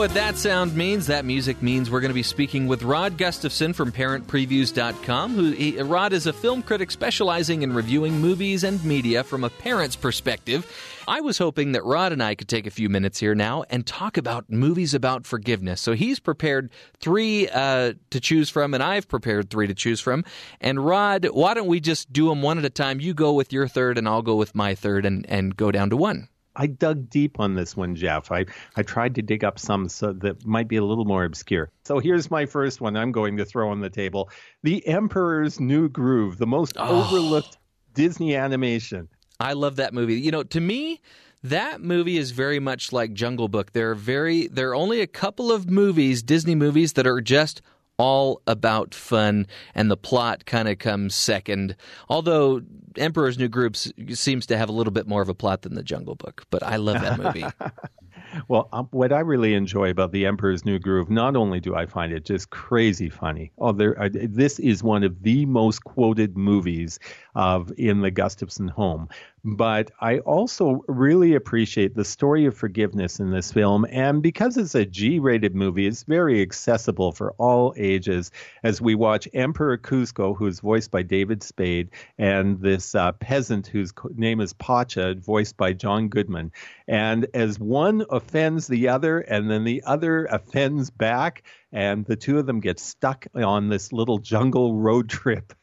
What that sound means. That music means we're going to be speaking with Rod Gustafson from ParentPreviews.com. Who he, Rod is a film critic specializing in reviewing movies and media from a parent's perspective. I was hoping that Rod and I could take a few minutes here now and talk about movies about forgiveness. So he's prepared three uh, to choose from, and I've prepared three to choose from. And Rod, why don't we just do them one at a time? You go with your third, and I'll go with my third, and, and go down to one. I dug deep on this one, Jeff. I, I tried to dig up some so that might be a little more obscure. So here's my first one I'm going to throw on the table The Emperor's New Groove, the most oh. overlooked Disney animation. I love that movie. You know, to me, that movie is very much like Jungle Book. There are very there are only a couple of movies, Disney movies, that are just all about fun, and the plot kind of comes second. Although Emperor's New Groove seems to have a little bit more of a plot than the Jungle Book, but I love that movie. Well, um, what I really enjoy about The Emperor's New Groove, not only do I find it just crazy funny. Oh, there, I, this is one of the most quoted movies of in the Gustafson home. But I also really appreciate the story of forgiveness in this film, and because it's a G-rated movie, it's very accessible for all ages. As we watch Emperor Kuzco, who's voiced by David Spade, and this uh, peasant whose name is Pacha, voiced by John Goodman, and as one offends the other, and then the other offends back, and the two of them get stuck on this little jungle road trip.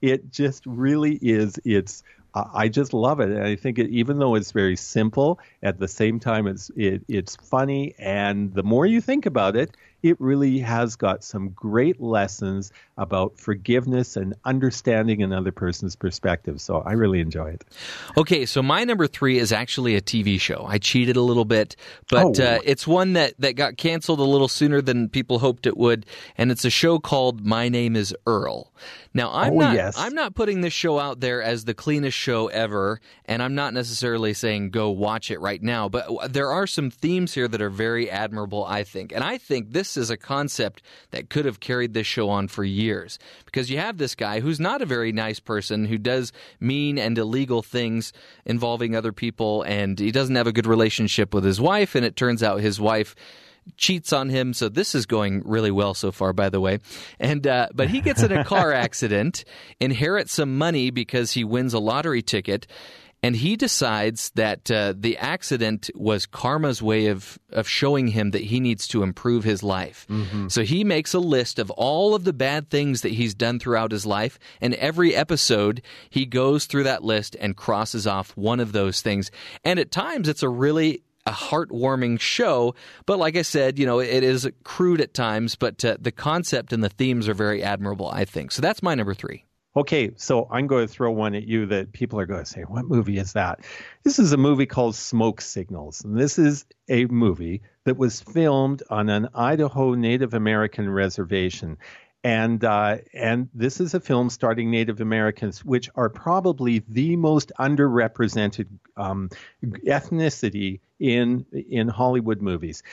it just really is. It's I I just love it, and I think it, even though it's very simple, at the same time it's it, it's funny, and the more you think about it, it really has got some great lessons about forgiveness and understanding another person's perspective. So I really enjoy it. Okay, so my number three is actually a TV show. I cheated a little bit, but Oh. uh, it's one that, that got canceled a little sooner than people hoped it would, and it's a show called My Name Is Earl. Now, I'm Oh, not yes. I'm not putting this show out there as the cleanest show ever, and I'm not necessarily saying go watch it right now, but there are some themes here that are very admirable, I think. And I think this is a concept that could have carried this show on for years because you have this guy who's not a very nice person who does mean and illegal things involving other people, and he doesn't have a good relationship with his wife, and it turns out his wife cheats on him. So this is going really well so far, by the way. And uh, but he gets in a car accident, inherits some money because he wins a lottery ticket. and he decides that uh, the accident was karma's way of of showing him that he needs to improve his life. Mhm. So he makes a list of all of the bad things that he's done throughout his life, and every episode he goes through that list and crosses off one of those things. And at times it's a really a heartwarming show, but like I said, you know, it is crude at times, but uh, the concept and the themes are very admirable, I think. So that's my number 3. Okay, so I'm going to throw one at you that people are going to say, What movie is that? This is a movie called Smoke Signals. And this is a movie that was filmed on an Idaho Native American reservation. And uh, and this is a film starring Native Americans, which are probably the most underrepresented um, ethnicity in in Hollywood movies.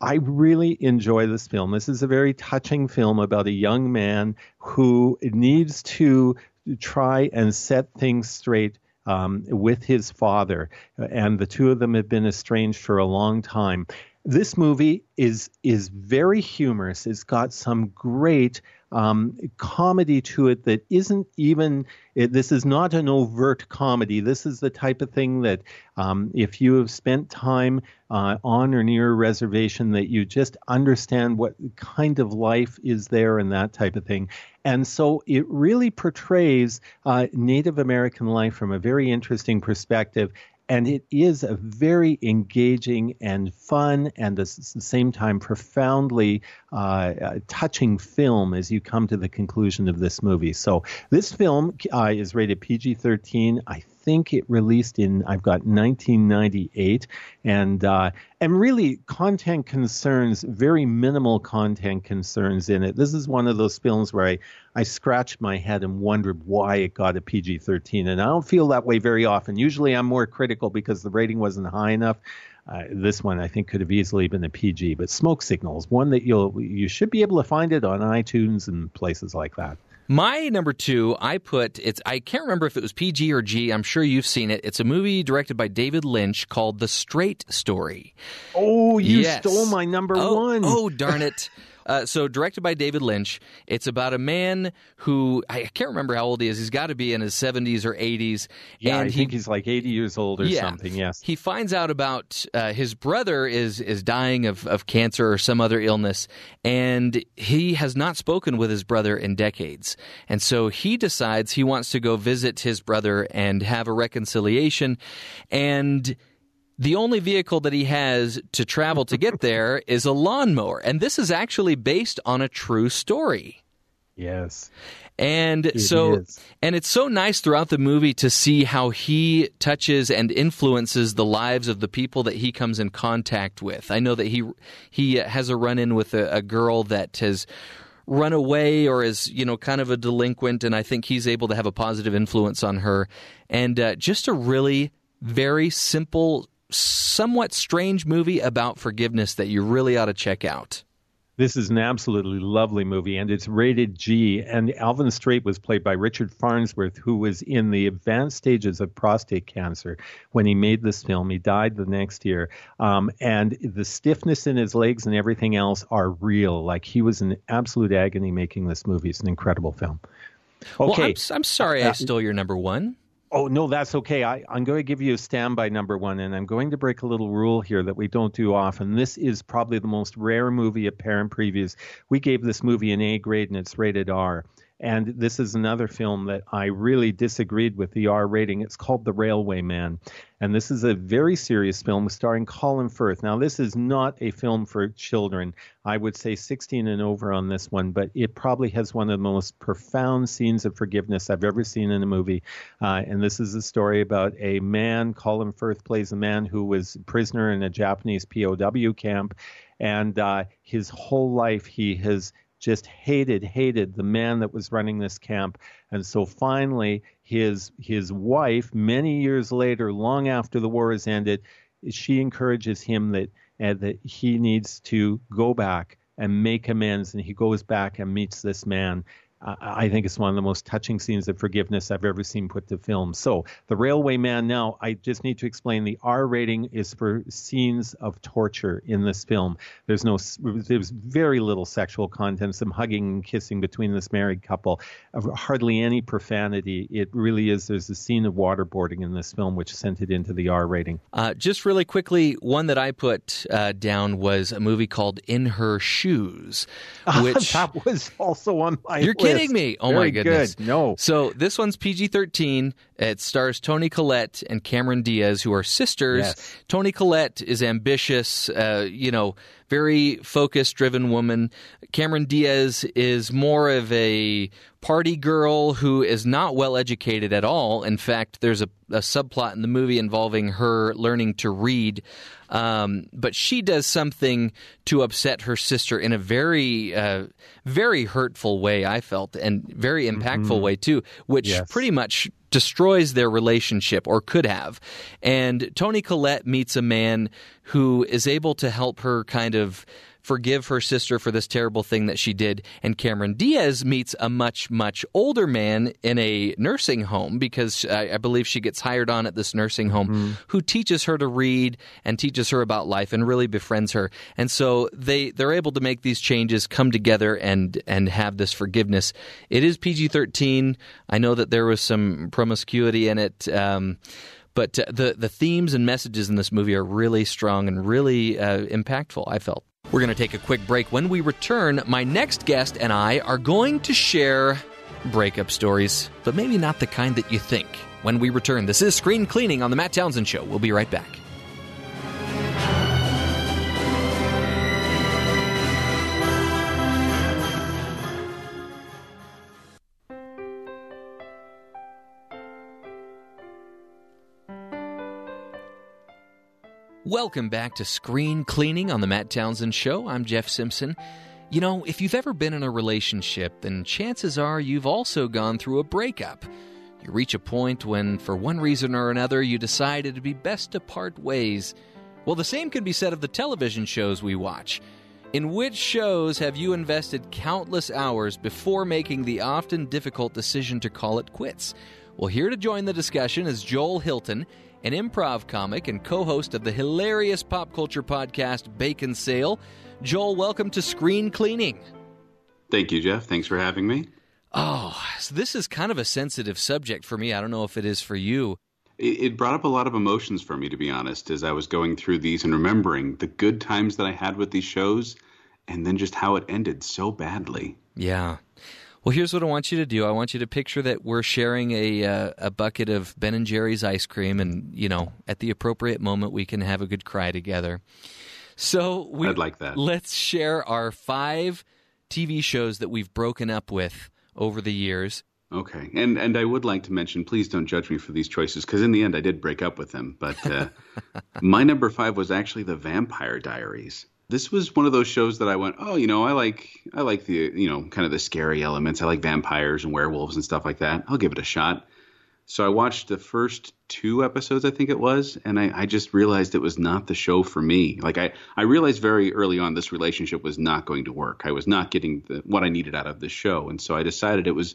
I really enjoy this film. This is a very touching film about a young man who needs to try and set things straight um, with his father, and the two of them have been estranged for a long time. This movie is is very humorous. It's got some great um, comedy to it that isn't even. It, this is not an overt comedy. This is the type of thing that, um, if you have spent time uh, on or near a reservation, that you just understand what kind of life is there and that type of thing. And so it really portrays uh, Native American life from a very interesting perspective. And it is a very engaging and fun, and at the same time profoundly uh, uh, touching film as you come to the conclusion of this movie. So this film uh, is rated PG-13. I think it released in I've got 1998, and uh, and really content concerns, very minimal content concerns in it. This is one of those films where I I scratched my head and wondered why it got a PG-13, and I don't feel that way very often. Usually, I'm more critical because the rating wasn't high enough. Uh, this one I think could have easily been a PG, but Smoke Signals, one that you'll you should be able to find it on iTunes and places like that. My number two, I put it's. I can't remember if it was PG or G. I'm sure you've seen it. It's a movie directed by David Lynch called The Straight Story. Oh, you Yes. stole my number Oh, one. Oh, darn it. Uh, so, directed by David Lynch, it's about a man who I can't remember how old he is. He's got to be in his 70s or 80s. Yeah, and I think he's like 80 years old or Yeah. something. Yes. He finds out about uh, his brother is is dying of, of cancer or some other illness, and he has not spoken with his brother in decades. And so he decides he wants to go visit his brother and have a reconciliation. And the only vehicle that he has to travel to get there is a lawnmower. And this is actually based on a true story. Yes. And It so, is. and it's so nice throughout the movie to see how he touches and influences the lives of the people that he comes in contact with. I know that he he has a run in with a, a girl that has run away or is you know kind of a delinquent, and I think he's able to have a positive influence on her. And uh, just a really very simple, somewhat strange movie about forgiveness that you really ought to check out. This is an absolutely lovely movie, and it's rated G. And Alvin Straight was played by Richard Farnsworth, who was in the advanced stages of prostate cancer when he made this film. He died the next year. Um, and the stiffness in his legs and everything else are real. Like he was in absolute agony making this movie. It's an incredible film. Well, Okay. I'm, s- I'm sorry I Uh, stole your number one. Oh, no, that's okay. I, I'm going to give you a standby number one, and I'm going to break a little rule here that we don't do often. This is probably the most rare movie of parent previews. We gave this movie an A grade, and it's rated R. And this is another film that I really disagreed with the R rating. It's called The Railway Man. And this is a very serious film starring Colin Firth. Now, this is not a film for children. I would say 16 and over on this one, but it probably has one of the most profound scenes of forgiveness I've ever seen in a movie. Uh, and this is a story about a man, Colin Firth plays a man who was prisoner in a Japanese POW camp. And uh, his whole life, he has just hated, hated the man that was running this camp. And so finally, his his wife, many years later, long after the war has ended, she encourages him that uh, that he needs to go back and make amends. And he goes back and meets this man. Uh, I think it's one of the most touching scenes of forgiveness I've ever seen put to film. So, The Railway Man. Now, I just need to explain the R rating is for scenes of torture in this film. There's no, there's very little sexual content, some hugging and kissing between this married couple, hardly any profanity. It really is. There's a scene of waterboarding in this film which sent it into the R rating. Uh, just really quickly, one that I put uh, down was a movie called In Her Shoes, which that was also on my. You're list. kidding me! Oh Very my goodness! Good. No. So this one's PG-13. It stars Toni Collette and Cameron Diaz, who are sisters. Yes. Toni Collette is ambitious, uh, you know, very focus-driven woman. Cameron Diaz is more of a party girl who is not well educated at all. In fact, there's a, a subplot in the movie involving her learning to read. Um, but she does something to upset her sister in a very, uh, very hurtful way, I felt, and very impactful Mhm. way too, which Yes. pretty much destroys their relationship or could have. And Toni Collette meets a man who is able to help her kind of forgive her sister for this terrible thing that she did. And Cameron Diaz meets a much, much older man in a nursing home because I, I believe she gets hired on at this nursing home who teaches her to read and teaches her about life and really befriends her. And so they, they're able to make these changes, come together and, and have this forgiveness. It is PG 13. I know that there was some promiscuity in it. Um, but uh, the the themes and messages in this movie are really strong and really uh, impactful. I felt. We're going to take a quick break. When we return, my next guest and I are going to share breakup stories, but maybe not the kind that you think. When we return, this is Screen Cleaning on the Matt Townsend Show. We'll be right back. Welcome back to Screen Cleaning on the Matt Townsend Show. I'm Jeff Simpson. You know, if you've ever been in a relationship, then chances are you've also gone through a breakup. You reach a point when, for one reason or another, you decide it'd be best to part ways. Well, the same can be said of the television shows we watch. In which shows have you invested countless hours before making the often difficult decision to call it quits? Well, here to join the discussion is Joel Hilton, an improv comic and co host of the hilarious pop culture podcast Bacon Sale. Joel, welcome to Screen Cleaning. Thank you, Jeff. Thanks for having me. Oh, so this is kind of a sensitive subject for me. I don't know if it is for you. It, it brought up a lot of emotions for me, to be honest, as I was going through these and remembering the good times that I had with these shows and then just how it ended so badly. Yeah. Well, here's what I want you to do. I want you to picture that we're sharing a uh, a bucket of Ben and Jerry's ice cream, and you know, at the appropriate moment, we can have a good cry together. So we, I'd like that. Let's share our five TV shows that we've broken up with over the years. Okay, and and I would like to mention, please don't judge me for these choices, because in the end I did break up with them. But uh, my number five was actually The Vampire Diaries. This was one of those shows that I went, oh, you know, I like I like the you know kind of the scary elements. I like vampires and werewolves and stuff like that. I'll give it a shot. So I watched the first two episodes, I think it was, and I, I just realized it was not the show for me. Like I, I realized very early on this relationship was not going to work. I was not getting the, what I needed out of the show, and so I decided it was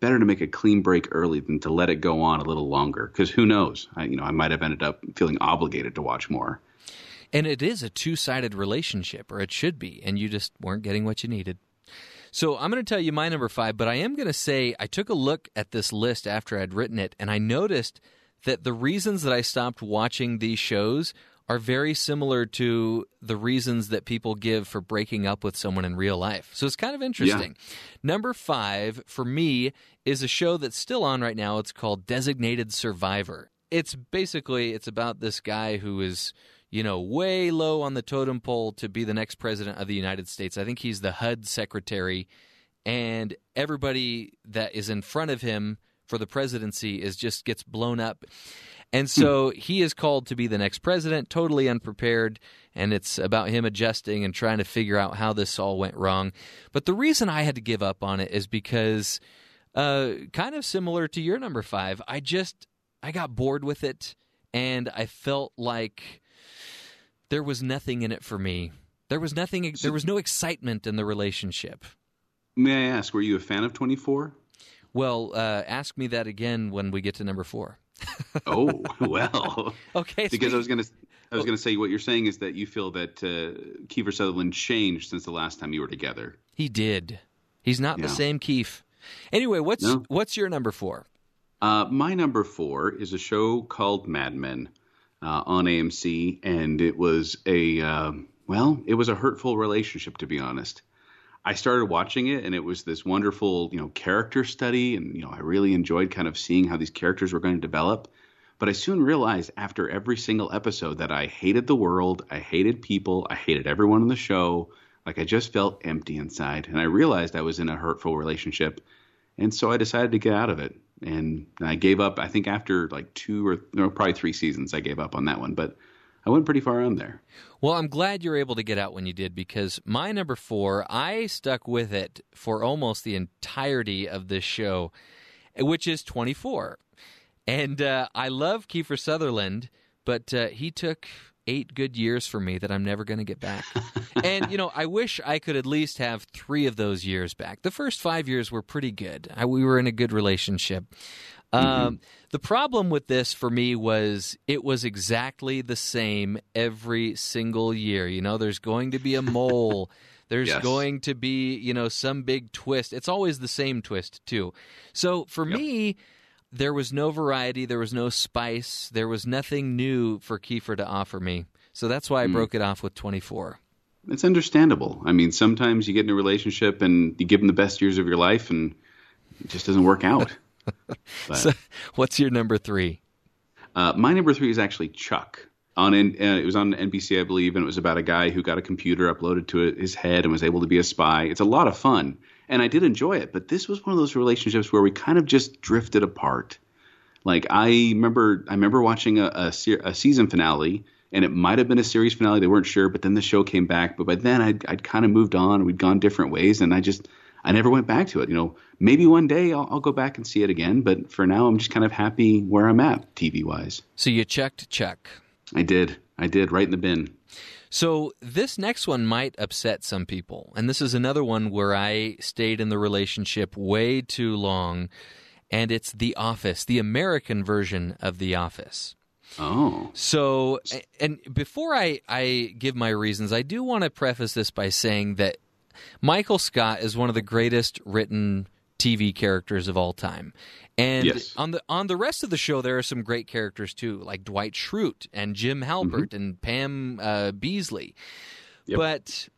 better to make a clean break early than to let it go on a little longer. Because who knows? I, you know, I might have ended up feeling obligated to watch more. And it is a two sided relationship, or it should be, and you just weren't getting what you needed. So I'm going to tell you my number five, but I am going to say I took a look at this list after I'd written it, and I noticed that the reasons that I stopped watching these shows are very similar to the reasons that people give for breaking up with someone in real life. So it's kind of interesting. Number five for me is a show that's still on right now. It's called Designated Survivor. It's basically it's about this guy who is you know, way low on the totem pole to be the next president of the United States. I think he's the HUD secretary, and everybody that is in front of him for the presidency is just gets blown up. And so he is called to be the next president, totally unprepared, and it's about him adjusting and trying to figure out how this all went wrong. But the reason I had to give up on it is because, uh, kind of similar to your number five, I just I got bored with it, and I felt like there was nothing in it for me. There was nothing. There was no excitement in the relationship. May I ask, were you a fan of 24? Well, uh, ask me that again when we get to number four. oh well. okay. Because I was gonna, I was gonna say what you're saying is that you feel that uh, Kiefer Sutherland changed since the last time you were together. He did. He's not the same Keith. Anyway, what's No. what's your number four? Uh, my number four is a show called Mad Men uh, on AMC, and it was a um well, it was a hurtful relationship to be honest. I started watching it, and it was this wonderful, you know, character study, and you know, I really enjoyed kind of seeing how these characters were going to develop. But I soon realized after every single episode that I hated the world, I hated people, I hated everyone on the show. Like I just felt empty inside, and I realized I was in a hurtful relationship, and so I decided to get out of it. And I gave up. I think after like two or no, probably three seasons, I gave up on that one. But I went pretty far on there. Well, I'm glad you're able to get out when you did because my number four, I stuck with it for almost the entirety of this show, which is 24. And uh, I love Kiefer Sutherland, but uh, he took eight good years for me that I'm never going to get back. and, you know, I wish I could at least have three of those years back. The first five years were pretty good. I, we were in a good relationship. Um, the problem with this for me was it was exactly the same every single year. You know, there's going to be a mole. There's Yes. going to be, you know, some big twist. It's always the same twist, too. So for me, there was no variety, there was no spice, there was nothing new for Kiefer to offer me. So that's why I Mm. broke it off with 24. It's understandable. I mean, sometimes you get in a relationship and you give them the best years of your life, and it just doesn't work out. So, what's your number three? Uh, my number three is actually Chuck. On uh, it was on NBC, I believe, and it was about a guy who got a computer uploaded to his head and was able to be a spy. It's a lot of fun, and I did enjoy it. But this was one of those relationships where we kind of just drifted apart. Like I remember, I remember watching a, a, se- a season finale, and it might have been a series finale. They weren't sure, but then the show came back. But by then, I'd, I'd kind of moved on. We'd gone different ways, and I just I never went back to it. You know, maybe one day I'll, I'll go back and see it again. But for now, I'm just kind of happy where I'm at TV wise. So you checked check. I did. I did. Right in the bin. So this next one might upset some people. And this is another one where I stayed in the relationship way too long. And it's The Office, the American version of The Office. Oh. So, and before I, I give my reasons, I do want to preface this by saying that Michael Scott is one of the greatest written TV characters of all time. And Yes. on the on the rest of the show, there are some great characters too, like Dwight Schrute and Jim Halpert and Pam uh, Beesly. But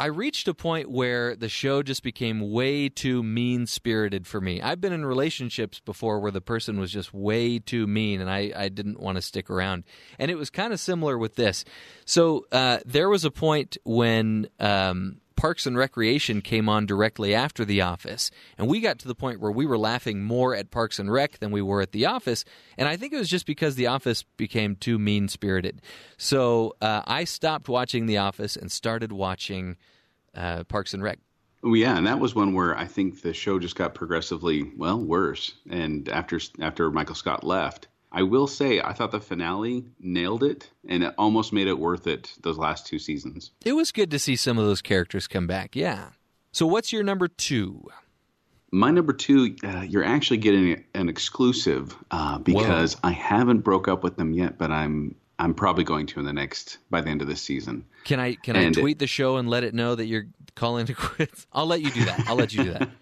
I reached a point where the show just became way too mean spirited for me. I've been in relationships before where the person was just way too mean and I, I didn't want to stick around. And it was kind of similar with this. So uh, there was a point when um, Parks and Recreation came on directly after The Office. And we got to the point where we were laughing more at Parks and Rec than we were at The Office. And I think it was just because The Office became too mean spirited. So uh, I stopped watching The Office and started watching uh, Parks and Rec. Oh, yeah, and that was one where I think the show just got progressively well worse. And after after Michael Scott left, I will say I thought the finale nailed it, and it almost made it worth it. Those last two seasons. It was good to see some of those characters come back. Yeah. So what's your number two? My number two, uh, you're actually getting an exclusive uh, because I haven't broke up with them yet, but I'm I'm probably going to in the next by the end of this season. Can I can And- I tweet the show and let it know that you're calling to quits? I'll let you do that. I'll let you do that.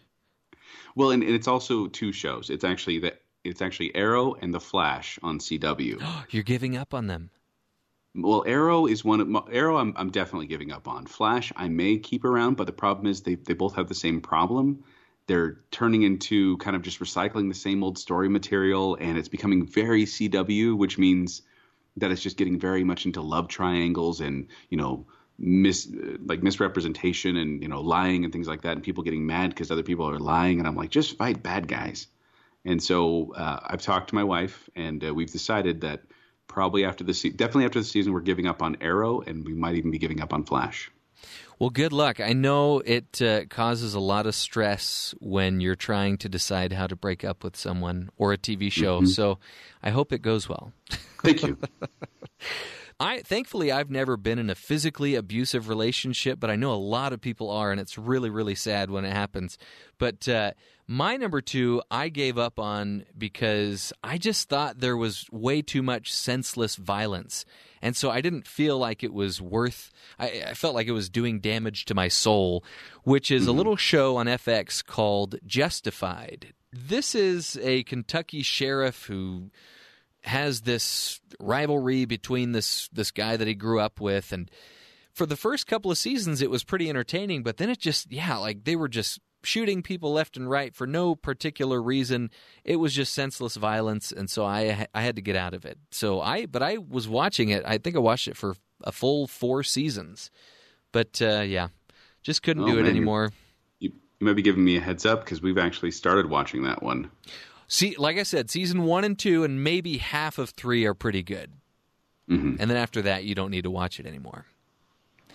Well, and, and it's also two shows. It's actually the it's actually Arrow and The Flash on CW. You're giving up on them. Well, Arrow is one of my, Arrow. I'm I'm definitely giving up on. Flash, I may keep around, but the problem is they they both have the same problem. They're turning into kind of just recycling the same old story material, and it's becoming very CW, which means that it's just getting very much into love triangles and you know mis like misrepresentation and you know lying and things like that, and people getting mad because other people are lying, and I'm like, just fight bad guys. And so uh, I've talked to my wife, and uh, we've decided that probably after the se- definitely after the season, we're giving up on Arrow, and we might even be giving up on Flash. Well, good luck. I know it uh, causes a lot of stress when you're trying to decide how to break up with someone or a TV show. Mhm. So I hope it goes well. Thank you. I thankfully I've never been in a physically abusive relationship, but I know a lot of people are, and it's really really sad when it happens. But uh, my number two, I gave up on because I just thought there was way too much senseless violence, and so I didn't feel like it was worth. I, I felt like it was doing damage to my soul, which is a mm-hmm. little show on FX called Justified. This is a Kentucky sheriff who has this rivalry between this this guy that he grew up with and for the first couple of seasons it was pretty entertaining but then it just yeah like they were just shooting people left and right for no particular reason it was just senseless violence and so i i had to get out of it so i but i was watching it i think i watched it for a full 4 seasons but uh, yeah just couldn't Oh, do it man, anymore You, you might be giving me a heads up because we've actually started watching that one. See, like I said, season one and two, and maybe half of three are pretty good. Mm-hmm. And then after that, you don't need to watch it anymore.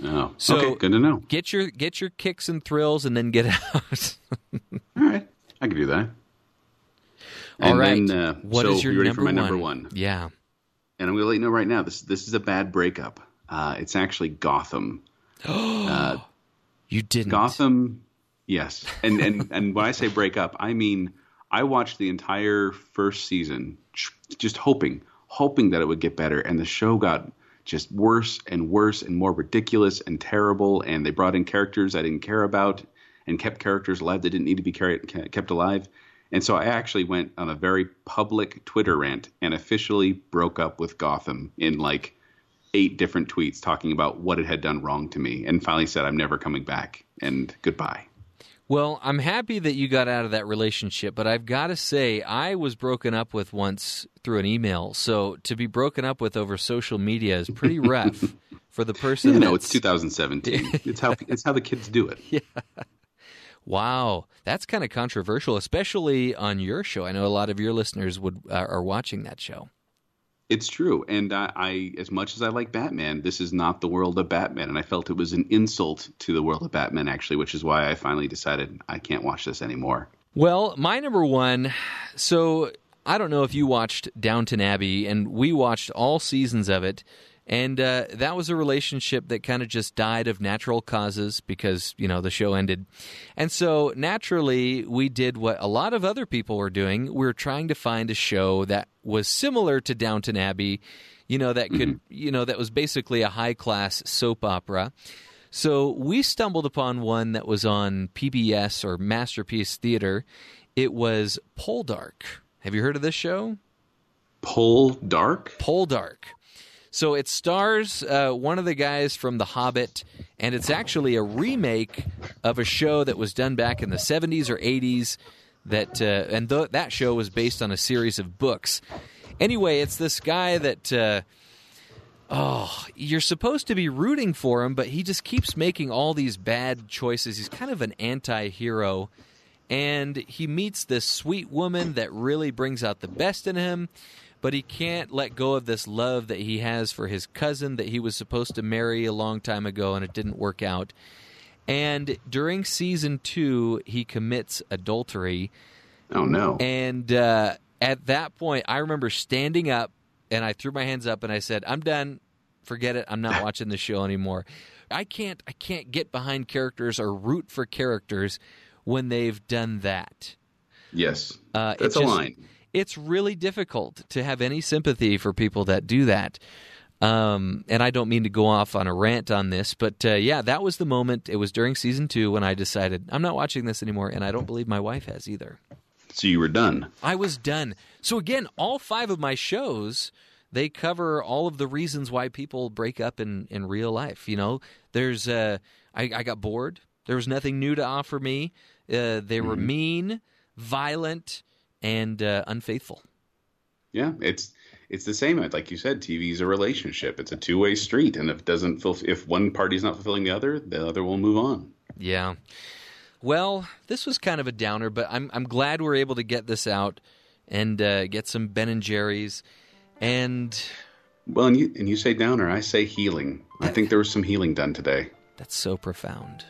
Oh, So okay, good to know. Get your get your kicks and thrills, and then get out. All right, I can do that. All And right. then, uh, What so is your you ready number for my one? number one? Yeah. And I'm going to let you know right now. This this is a bad breakup. Uh, it's actually Gotham. uh, you didn't. Gotham. Yes, and and and when I say breakup, I mean I watched the entire first season, just hoping, hoping that it would get better, and the show got just worse and worse and more ridiculous and terrible. And they brought in characters I didn't care about, and kept characters alive that didn't need to be kept alive. And so I actually went on a very public Twitter rant and officially broke up with Gotham in like eight different tweets talking about what it had done wrong to me, and finally said I'm never coming back and goodbye. Well, I'm happy that you got out of that relationship, but I've got to say, I was broken up with once through an email. So to be broken up with over social media is pretty rough for the person. You know, it's 2017. it's how it's how the kids do it. Yeah. Wow, that's kind of controversial, especially on your show. I know a lot of your listeners would uh, are watching that show. It's true, and I, I, as much as I like Batman, this is not the world of Batman, and I felt it was an insult to the world of Batman, actually, which is why I finally decided I can't watch this anymore. Well, my number one. So I don't know if you watched Downton Abbey, and we watched all seasons of it. And uh, that was a relationship that kind of just died of natural causes because, you know, the show ended. And so naturally, we did what a lot of other people were doing. We were trying to find a show that was similar to Downton Abbey, you know, that could, you know, that was basically a high class soap opera. So we stumbled upon one that was on PBS or Masterpiece Theater. It was Poldark. Have you heard of this show? Poldark? Poldark. So it stars uh, one of the guys from The Hobbit, and it's actually a remake of a show that was done back in the 70s or 80s. That uh, and th- that show was based on a series of books. Anyway, it's this guy that uh, oh, you're supposed to be rooting for him, but he just keeps making all these bad choices. He's kind of an anti-hero, and he meets this sweet woman that really brings out the best in him but he can't let go of this love that he has for his cousin that he was supposed to marry a long time ago and it didn't work out. And during season two, he commits adultery. Oh, no. And uh, at that point, I remember standing up and I threw my hands up and I said, I'm done. Forget it. I'm not watching the show anymore. I can't I can't get behind characters or root for characters when they've done that. Yes, Uh, that's it's a line. It's really difficult to have any sympathy for people that do that. Um, and I don't mean to go off on a rant on this, but uh, yeah, that was the moment. It was during season two when I decided I'm not watching this anymore, and I don't believe my wife has either. So you were done. I was done. So again, all five of my shows they cover all of the reasons why people break up in in real life. You know, there's uh, I, I got bored. There was nothing new to offer me. Uh, they were mean, violent, and uh, unfaithful. Yeah, it's it's the same. Like you said, TV is a relationship. It's a two way street, and if doesn't if one party's not fulfilling the other, the other will move on. Yeah. Well, this was kind of a downer, but I'm I'm glad we're able to get this out and uh, get some Ben and Jerry's, and Well, and you and you say downer, I say healing. I think there was some healing done today. That's so profound.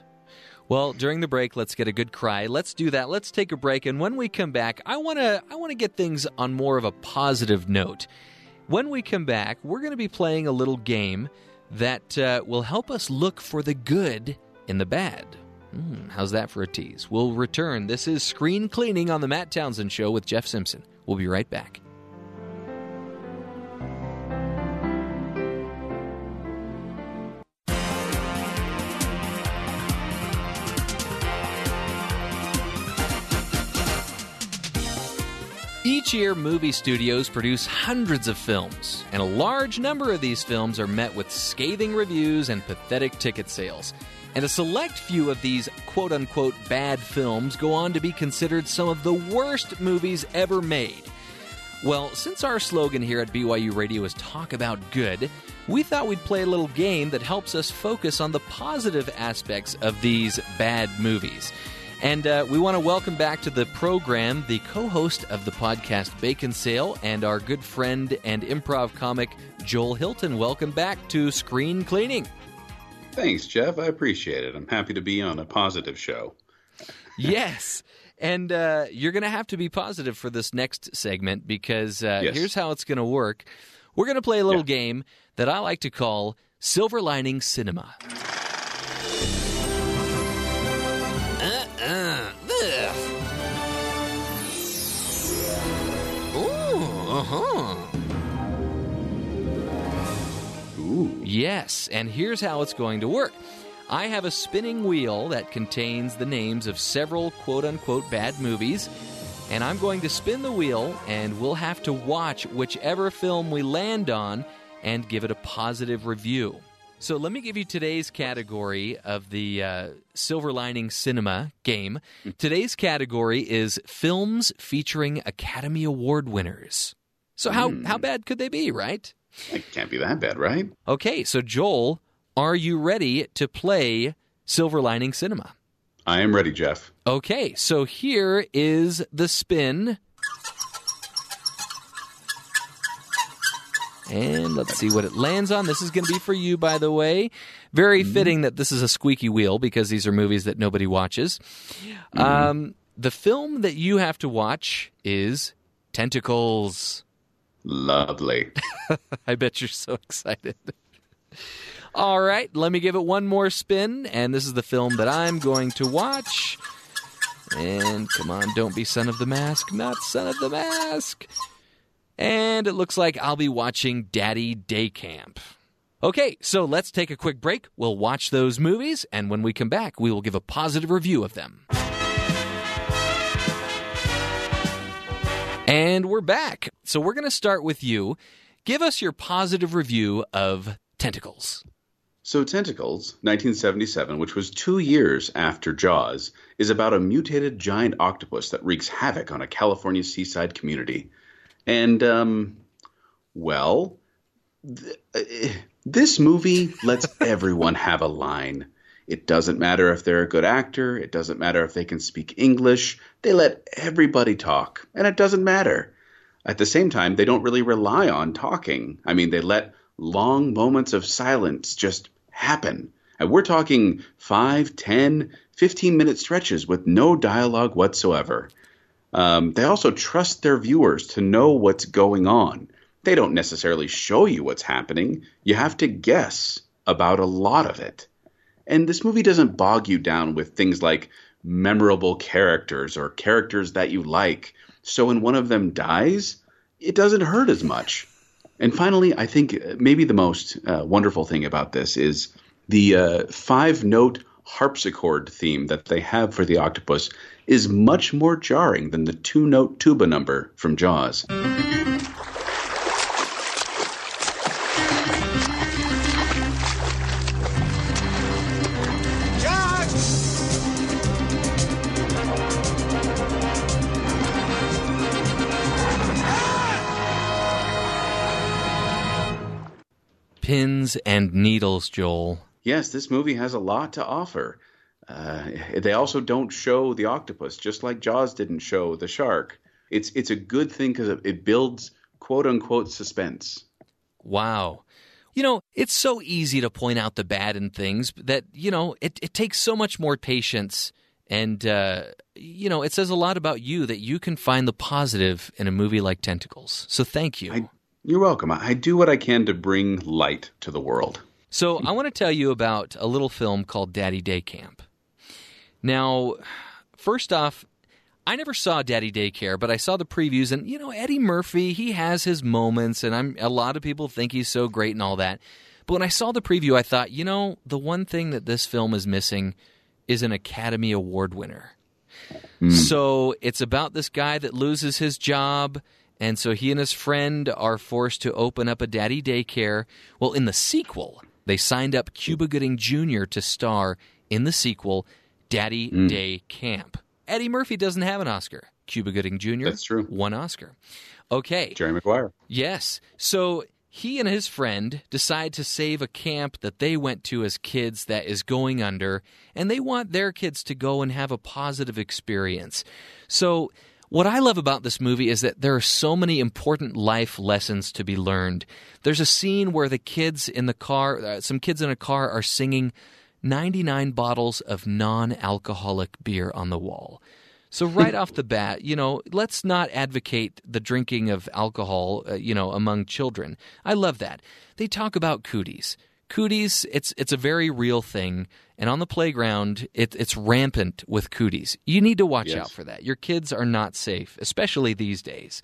Well, during the break, let's get a good cry. Let's do that. Let's take a break, and when we come back, I want to I want to get things on more of a positive note. When we come back, we're going to be playing a little game that uh, will help us look for the good in the bad. Hmm, how's that for a tease? We'll return. This is Screen Cleaning on The Matt Townsend Show with Jeff Simpson. We'll be right back. Each year, movie studios produce hundreds of films, and a large number of these films are met with scathing reviews and pathetic ticket sales. And a select few of these quote unquote bad films go on to be considered some of the worst movies ever made. Well, since our slogan here at BYU Radio is Talk About Good, we thought we'd play a little game that helps us focus on the positive aspects of these bad movies. And uh, we want to welcome back to the program the co host of the podcast Bacon Sale and our good friend and improv comic Joel Hilton. Welcome back to Screen Cleaning. Thanks, Jeff. I appreciate it. I'm happy to be on a positive show. yes. And uh, you're going to have to be positive for this next segment because uh, Yes. here's how it's going to work. We're going to play a little game that I like to call Silver Lining Cinema. Ugh. Ooh, uh-huh. Yes, and here's how it's going to work. I have a spinning wheel that contains the names of several quote unquote bad movies, and I'm going to spin the wheel, and we'll have to watch whichever film we land on and give it a positive review. So let me give you today's category of the uh, Silver Lining Cinema game. Today's category is films featuring Academy Award winners. So how, how bad could they be, right? It can't be that bad, right? Okay, so Joel, are you ready to play Silver Lining Cinema? I am ready, Jeff. Okay, so here is the spin. And let's see what it lands on. This is going to be for you, by the way. Very fitting that this is a squeaky wheel because these are movies that nobody watches. Um, the film that you have to watch is Tentacles. Lovely. I bet you're so excited. All right, let me give it one more spin, and this is the film that I'm going to watch. And come on, don't be Son of the Mask, not Son of the Mask. And it looks like I'll be watching Daddy Day Camp. Okay, so let's take a quick break. We'll watch those movies, and when we come back, we will give a positive review of them. And we're back. So we're going to start with you. Give us your positive review of Tentacles. So, Tentacles, 1977, which was two years after Jaws, is about a mutated giant octopus that wreaks havoc on a California seaside community. And, um, well, th- this movie lets everyone have a line. It doesn't matter if they're a good actor, it doesn't matter if they can speak English, they let everybody talk, and it doesn't matter. At the same time, they don't really rely on talking. I mean, they let long moments of silence just happen. And we're talking 5, 10, 15 minute stretches with no dialogue whatsoever. Um, they also trust their viewers to know what's going on. They don't necessarily show you what's happening, you have to guess about a lot of it. And this movie doesn't bog you down with things like memorable characters or characters that you like. So when one of them dies, it doesn't hurt as much. And finally, I think maybe the most uh, wonderful thing about this is the uh, five note harpsichord theme that they have for the octopus is much more jarring than the two note tuba number from Jaws. Pins and needles, Joel. Yes, this movie has a lot to offer. Uh, they also don't show the octopus, just like Jaws didn't show the shark. It's it's a good thing because it, builds quote unquote suspense. Wow. You know, it's so easy to point out the bad in things that, you know, it, it takes so much more patience. And, uh, you know, it says a lot about you that you can find the positive in a movie like Tentacles. So thank you. I, You're welcome. I do what I can to bring light to the world. So I want to tell you about a little film called Daddy Day Camp. Now, first off, I never saw Daddy Daycare, but I saw the previews, and you know Eddie Murphy, he has his moments, and I'm a lot of people think he's so great and all that. But when I saw the preview, I thought, you know, the one thing that this film is missing is an Academy Award winner. Hmm. So it's about this guy that loses his job, and so he and his friend are forced to open up a daddy daycare. Well, in the sequel, they signed up Cuba Gooding Jr. to star in the sequel, Daddy Day Camp. Eddie Murphy doesn't have an Oscar. Cuba Gooding Jr. That's true. One Oscar. Okay. Jerry Maguire. Yes. So he and his friend decide to save a camp that they went to as kids that is going under, and they want their kids to go and have a positive experience. So, what I love about this movie is that there are so many important life lessons to be learned. There's a scene where the kids in the car, uh, some kids in a car, are singing 99 bottles of non alcoholic beer on the wall. So right off the bat, you know, let's not advocate the drinking of alcohol, uh, you know, among children. I love that. They talk about cooties. Cooties, it's it's a very real thing, and on the playground, it, it's rampant with cooties. You need to watch Yes. out for that. Your kids are not safe, especially these days.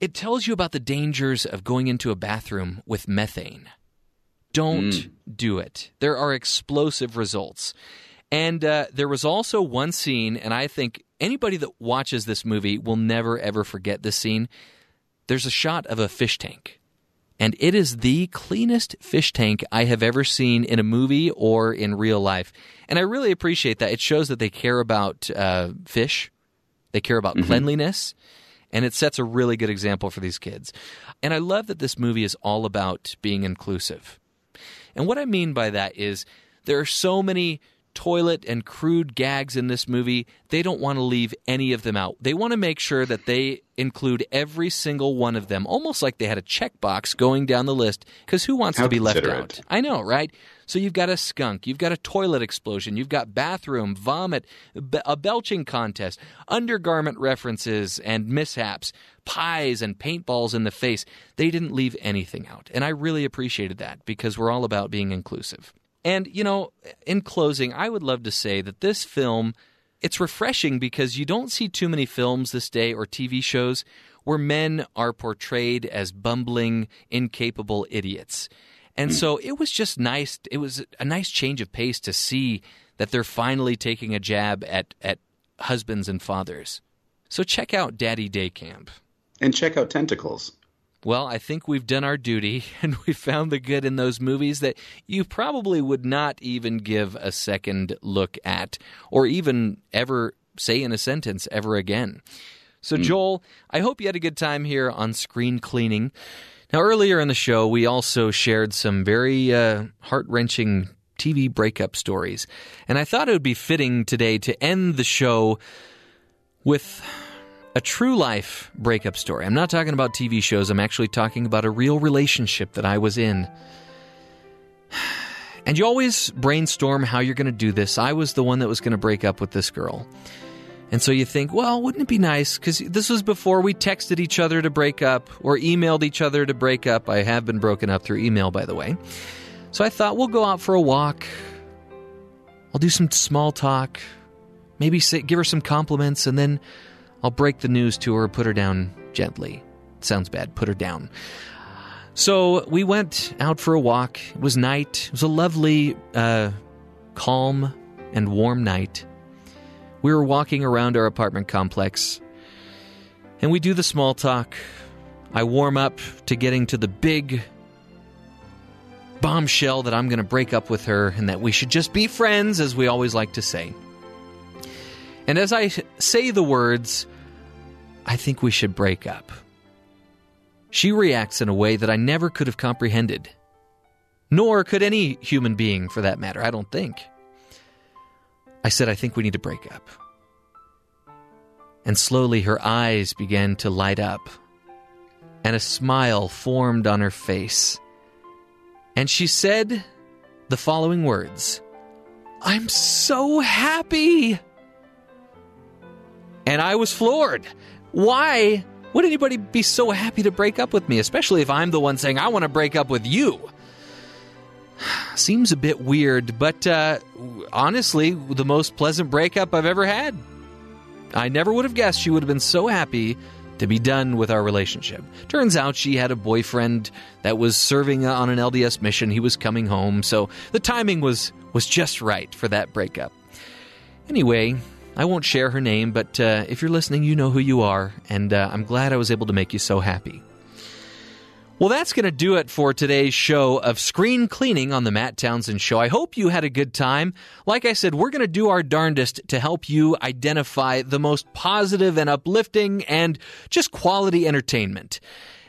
It tells you about the dangers of going into a bathroom with methane. Don't do it. There are explosive results. And uh, there was also one scene, and I think anybody that watches this movie will never ever forget this scene. There's a shot of a fish tank, and it is the cleanest fish tank I have ever seen in a movie or in real life. And I really appreciate that. It shows that they care about uh, fish, they care about cleanliness, and it sets a really good example for these kids. And I love that this movie is all about being inclusive. And what I mean by that is there are so many toilet and crude gags in this movie, they don't want to leave any of them out. They want to make sure that they include every single one of them, almost like they had a checkbox going down the list, because who wants How to be left out? I know, right? So you've got a skunk, you've got a toilet explosion, you've got bathroom, vomit, a belching contest, undergarment references and mishaps, pies and paintballs in the face. They didn't leave anything out. And I really appreciated that because we're all about being inclusive. And, you know, in closing, I would love to say that this film, it's refreshing because you don't see too many films this day or TV shows where men are portrayed as bumbling, incapable idiots. And so it was just nice. It was a nice change of pace to see that they're finally taking a jab at, at husbands and fathers. So check out Daddy Day Camp. And check out Tentacles. Well, I think we've done our duty and we found the good in those movies that you probably would not even give a second look at or even ever say in a sentence ever again. So, Joel, I hope you had a good time here on Screen Cleaning. Now, earlier in the show, we also shared some very uh, heart wrenching TV breakup stories. And I thought it would be fitting today to end the show with a true life breakup story. I'm not talking about TV shows, I'm actually talking about a real relationship that I was in. And you always brainstorm how you're going to do this. I was the one that was going to break up with this girl. And so you think, well, wouldn't it be nice? Because this was before we texted each other to break up or emailed each other to break up. I have been broken up through email, by the way. So I thought we'll go out for a walk. I'll do some small talk, maybe say, give her some compliments, and then I'll break the news to her, put her down gently. Sounds bad, put her down. So we went out for a walk. It was night. It was a lovely, uh, calm and warm night. We were walking around our apartment complex, and we do the small talk. I warm up to getting to the big bombshell that I'm going to break up with her and that we should just be friends, as we always like to say. And as I say the words, I think we should break up. She reacts in a way that I never could have comprehended. Nor could any human being, for that matter, I don't think. I said, I think we need to break up. And slowly her eyes began to light up, and a smile formed on her face. And she said the following words I'm so happy! And I was floored. Why Would anybody be so happy to break up with me, especially if I'm the one saying, I want to break up with you? Seems a bit weird, but uh, honestly, the most pleasant breakup I've ever had. I never would have guessed she would have been so happy to be done with our relationship. Turns out she had a boyfriend that was serving on an LDS mission. He was coming home, so the timing was was just right for that breakup. Anyway, I won't share her name, but uh, if you're listening, you know who you are, and uh, I'm glad I was able to make you so happy. Well, that's going to do it for today's show of screen cleaning on the Matt Townsend Show. I hope you had a good time. Like I said, we're going to do our darndest to help you identify the most positive and uplifting and just quality entertainment.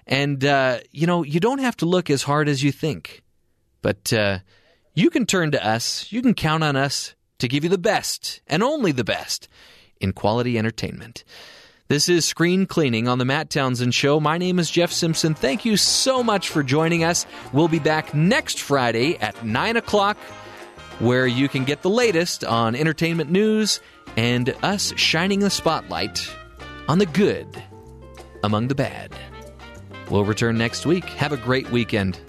And, uh, you know, you don't have to look as hard as you think. But uh, you can turn to us, you can count on us to give you the best and only the best in quality entertainment. This is Screen Cleaning on the Matt Townsend Show. My name is Jeff Simpson. Thank you so much for joining us. We'll be back next Friday at 9 o'clock, where you can get the latest on entertainment news and us shining the spotlight on the good among the bad. We'll return next week. Have a great weekend.